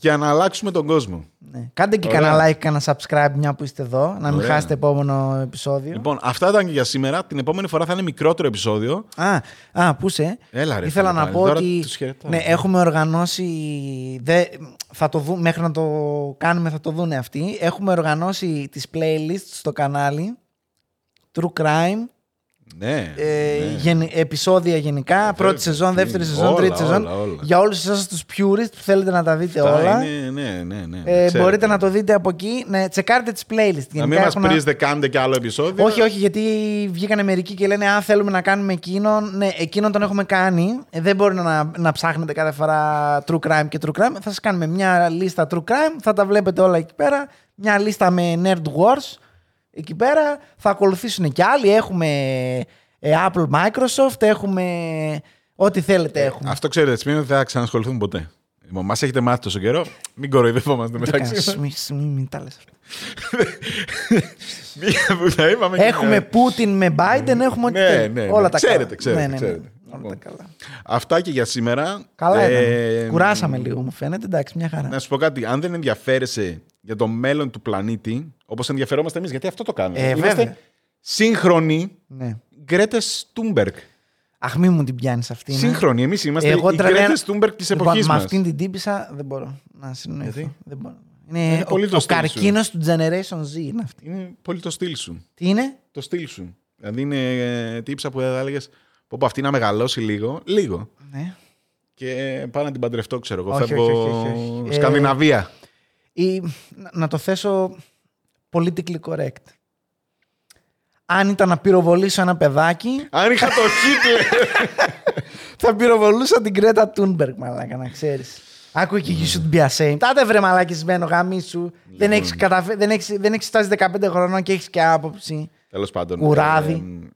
για να αλλάξουμε τον κόσμο. ναι. Κάντε και Ωραία. κανένα like, κανένα subscribe μια που είστε εδώ, να μην Ωραία. χάσετε επόμενο επεισόδιο. Λοιπόν, αυτά ήταν και για σήμερα. Την επόμενη φορά θα είναι μικρότερο επεισόδιο. Α, α, πού είσαι; Έλα, ρε, Ήθελα φίλε, να πάλι. πω Τώρα ότι τους χαιρετάω. ναι, έχουμε οργανώσει. Δε, θα το δούμε, μέχρι να το κάνουμε θα το δούνε αυτοί. Έχουμε οργανώσει τις playlists στο κανάλι. True Crime. Ναι. Ε, ναι. γενι- επεισόδια γενικά. πρώτη σεζόν, τι δεύτερη είναι. σεζόν, Όλα, τρίτη σεζόν. όλα, όλα. Για όλους εσάς τους purist που θέλετε να τα δείτε Αυτά όλα. είναι- ναι, ναι, ναι. Ε, ξέρετε. μπορείτε να το δείτε από εκεί. Ναι, τσεκάρτε τις playlist. Να Γενικά μην μας έχουν- πρίζετε, κάντε και άλλο επεισόδιο. Όχι, όχι, γιατί βγήκανε μερικοί και λένε Α, θέλουμε να κάνουμε εκείνον. Ναι, εκείνον τον έχουμε κάνει. Ε, δεν μπορεί να, να ψάχνετε κάθε φορά true crime και true crime. Θα σας κάνουμε μια λίστα true crime, θα τα βλέπετε όλα εκεί πέρα. Μια λίστα με nerd wars εκεί πέρα. Θα ακολουθήσουν και άλλοι. Έχουμε ε, Apple, Microsoft, έχουμε. Ό,τι θέλετε έχουμε. Αυτό ξέρετε, σημαίνει ότι δεν θα ξανασχοληθούμε ποτέ. Λοιπόν, μας έχετε μάθει τόσο καιρό, μην κοροϊδευόμαστε Δεν μεταξύ κάνεις, μας. μη- μη- μην τα λες. Μία που τα είπαμε. και Έχουμε μια- Πούτιν με Biden, έχουμε ό,τι Ναι, θέλετε. ναι, ναι. Όλα τα Ξέρετε, καλά. ξέρετε, Ναι, ναι, ναι. ξέρετε. Όλα Λοιπόν. τα καλά. Αυτά και για σήμερα. Καλά Ε, ήταν. Κουράσαμε λίγο, μου φαίνεται. Εντάξει, μια χαρά. Να σου πω κάτι. Αν δεν ενδιαφέρεσαι για το μέλλον του πλανήτη, όπως ενδιαφερόμαστε εμείς, γιατί αυτό το κάνουμε. Ε, Είμαστε βέβαια. σύγχρονοι Ναι. Γκρέτες Στούμπεργκ. Αχ, μη μου την πιάνεις αυτή. ναι. Σύγχρονοι. Εμείς είμαστε Εγώ οι τρελαίνα- Γκρέτες Στούμπεργκ της Λοιπόν, εποχής Με μας. αυτήν την τύπησα δεν μπορώ να συνοηθώ. Γιατί; Δεν μπορώ. Είναι, Είναι πολύ ο, το ο στυλ σου. καρκίνος του Generation Z είναι αυτή. Είναι πολύ το στυλ σου. Τι είναι; Το στυλ σου. Δηλαδή είναι ε, τύψα που θα έλεγες πω πω αυτή να μεγαλώσει λίγο. Λίγο. Ναι. Και πάω να την παντρευτώ, ξέρω εγώ. Όχι, Φεύγω όχι, όχι, όχι. Ε, Σκανδιναβία. Ή, να- να το θέσω politically correct. Αν ήταν να πυροβολήσω ένα παιδάκι, Αν είχα το Χίτλερ. θα πυροβολούσα την Κρέτα Τούνμπεργκ, μαλάκα, να ξέρεις. Άκουε και you should be ashamed. Τάτε βρε μαλακισμένο γάμι σου. Δεν Λοιπόν. έχεις, καταφε... δεν, έχεις... δεν έχεις φτάσει 15 χρονών και έχεις και άποψη. Τέλος πάντων. Κουράδι.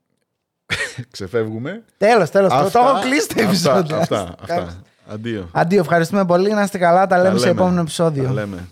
ε, ξεφεύγουμε. Τέλος, τέλος. Το- Το έχω Αυτά- κλείσει το αυτά- επεισόδιο. Αυτά. αυτά. Αντίο. Αντίο, ευχαριστούμε πολύ. Να είστε καλά. Τα λέμε Τα σε επόμενο επεισόδιο. Τα λέμε.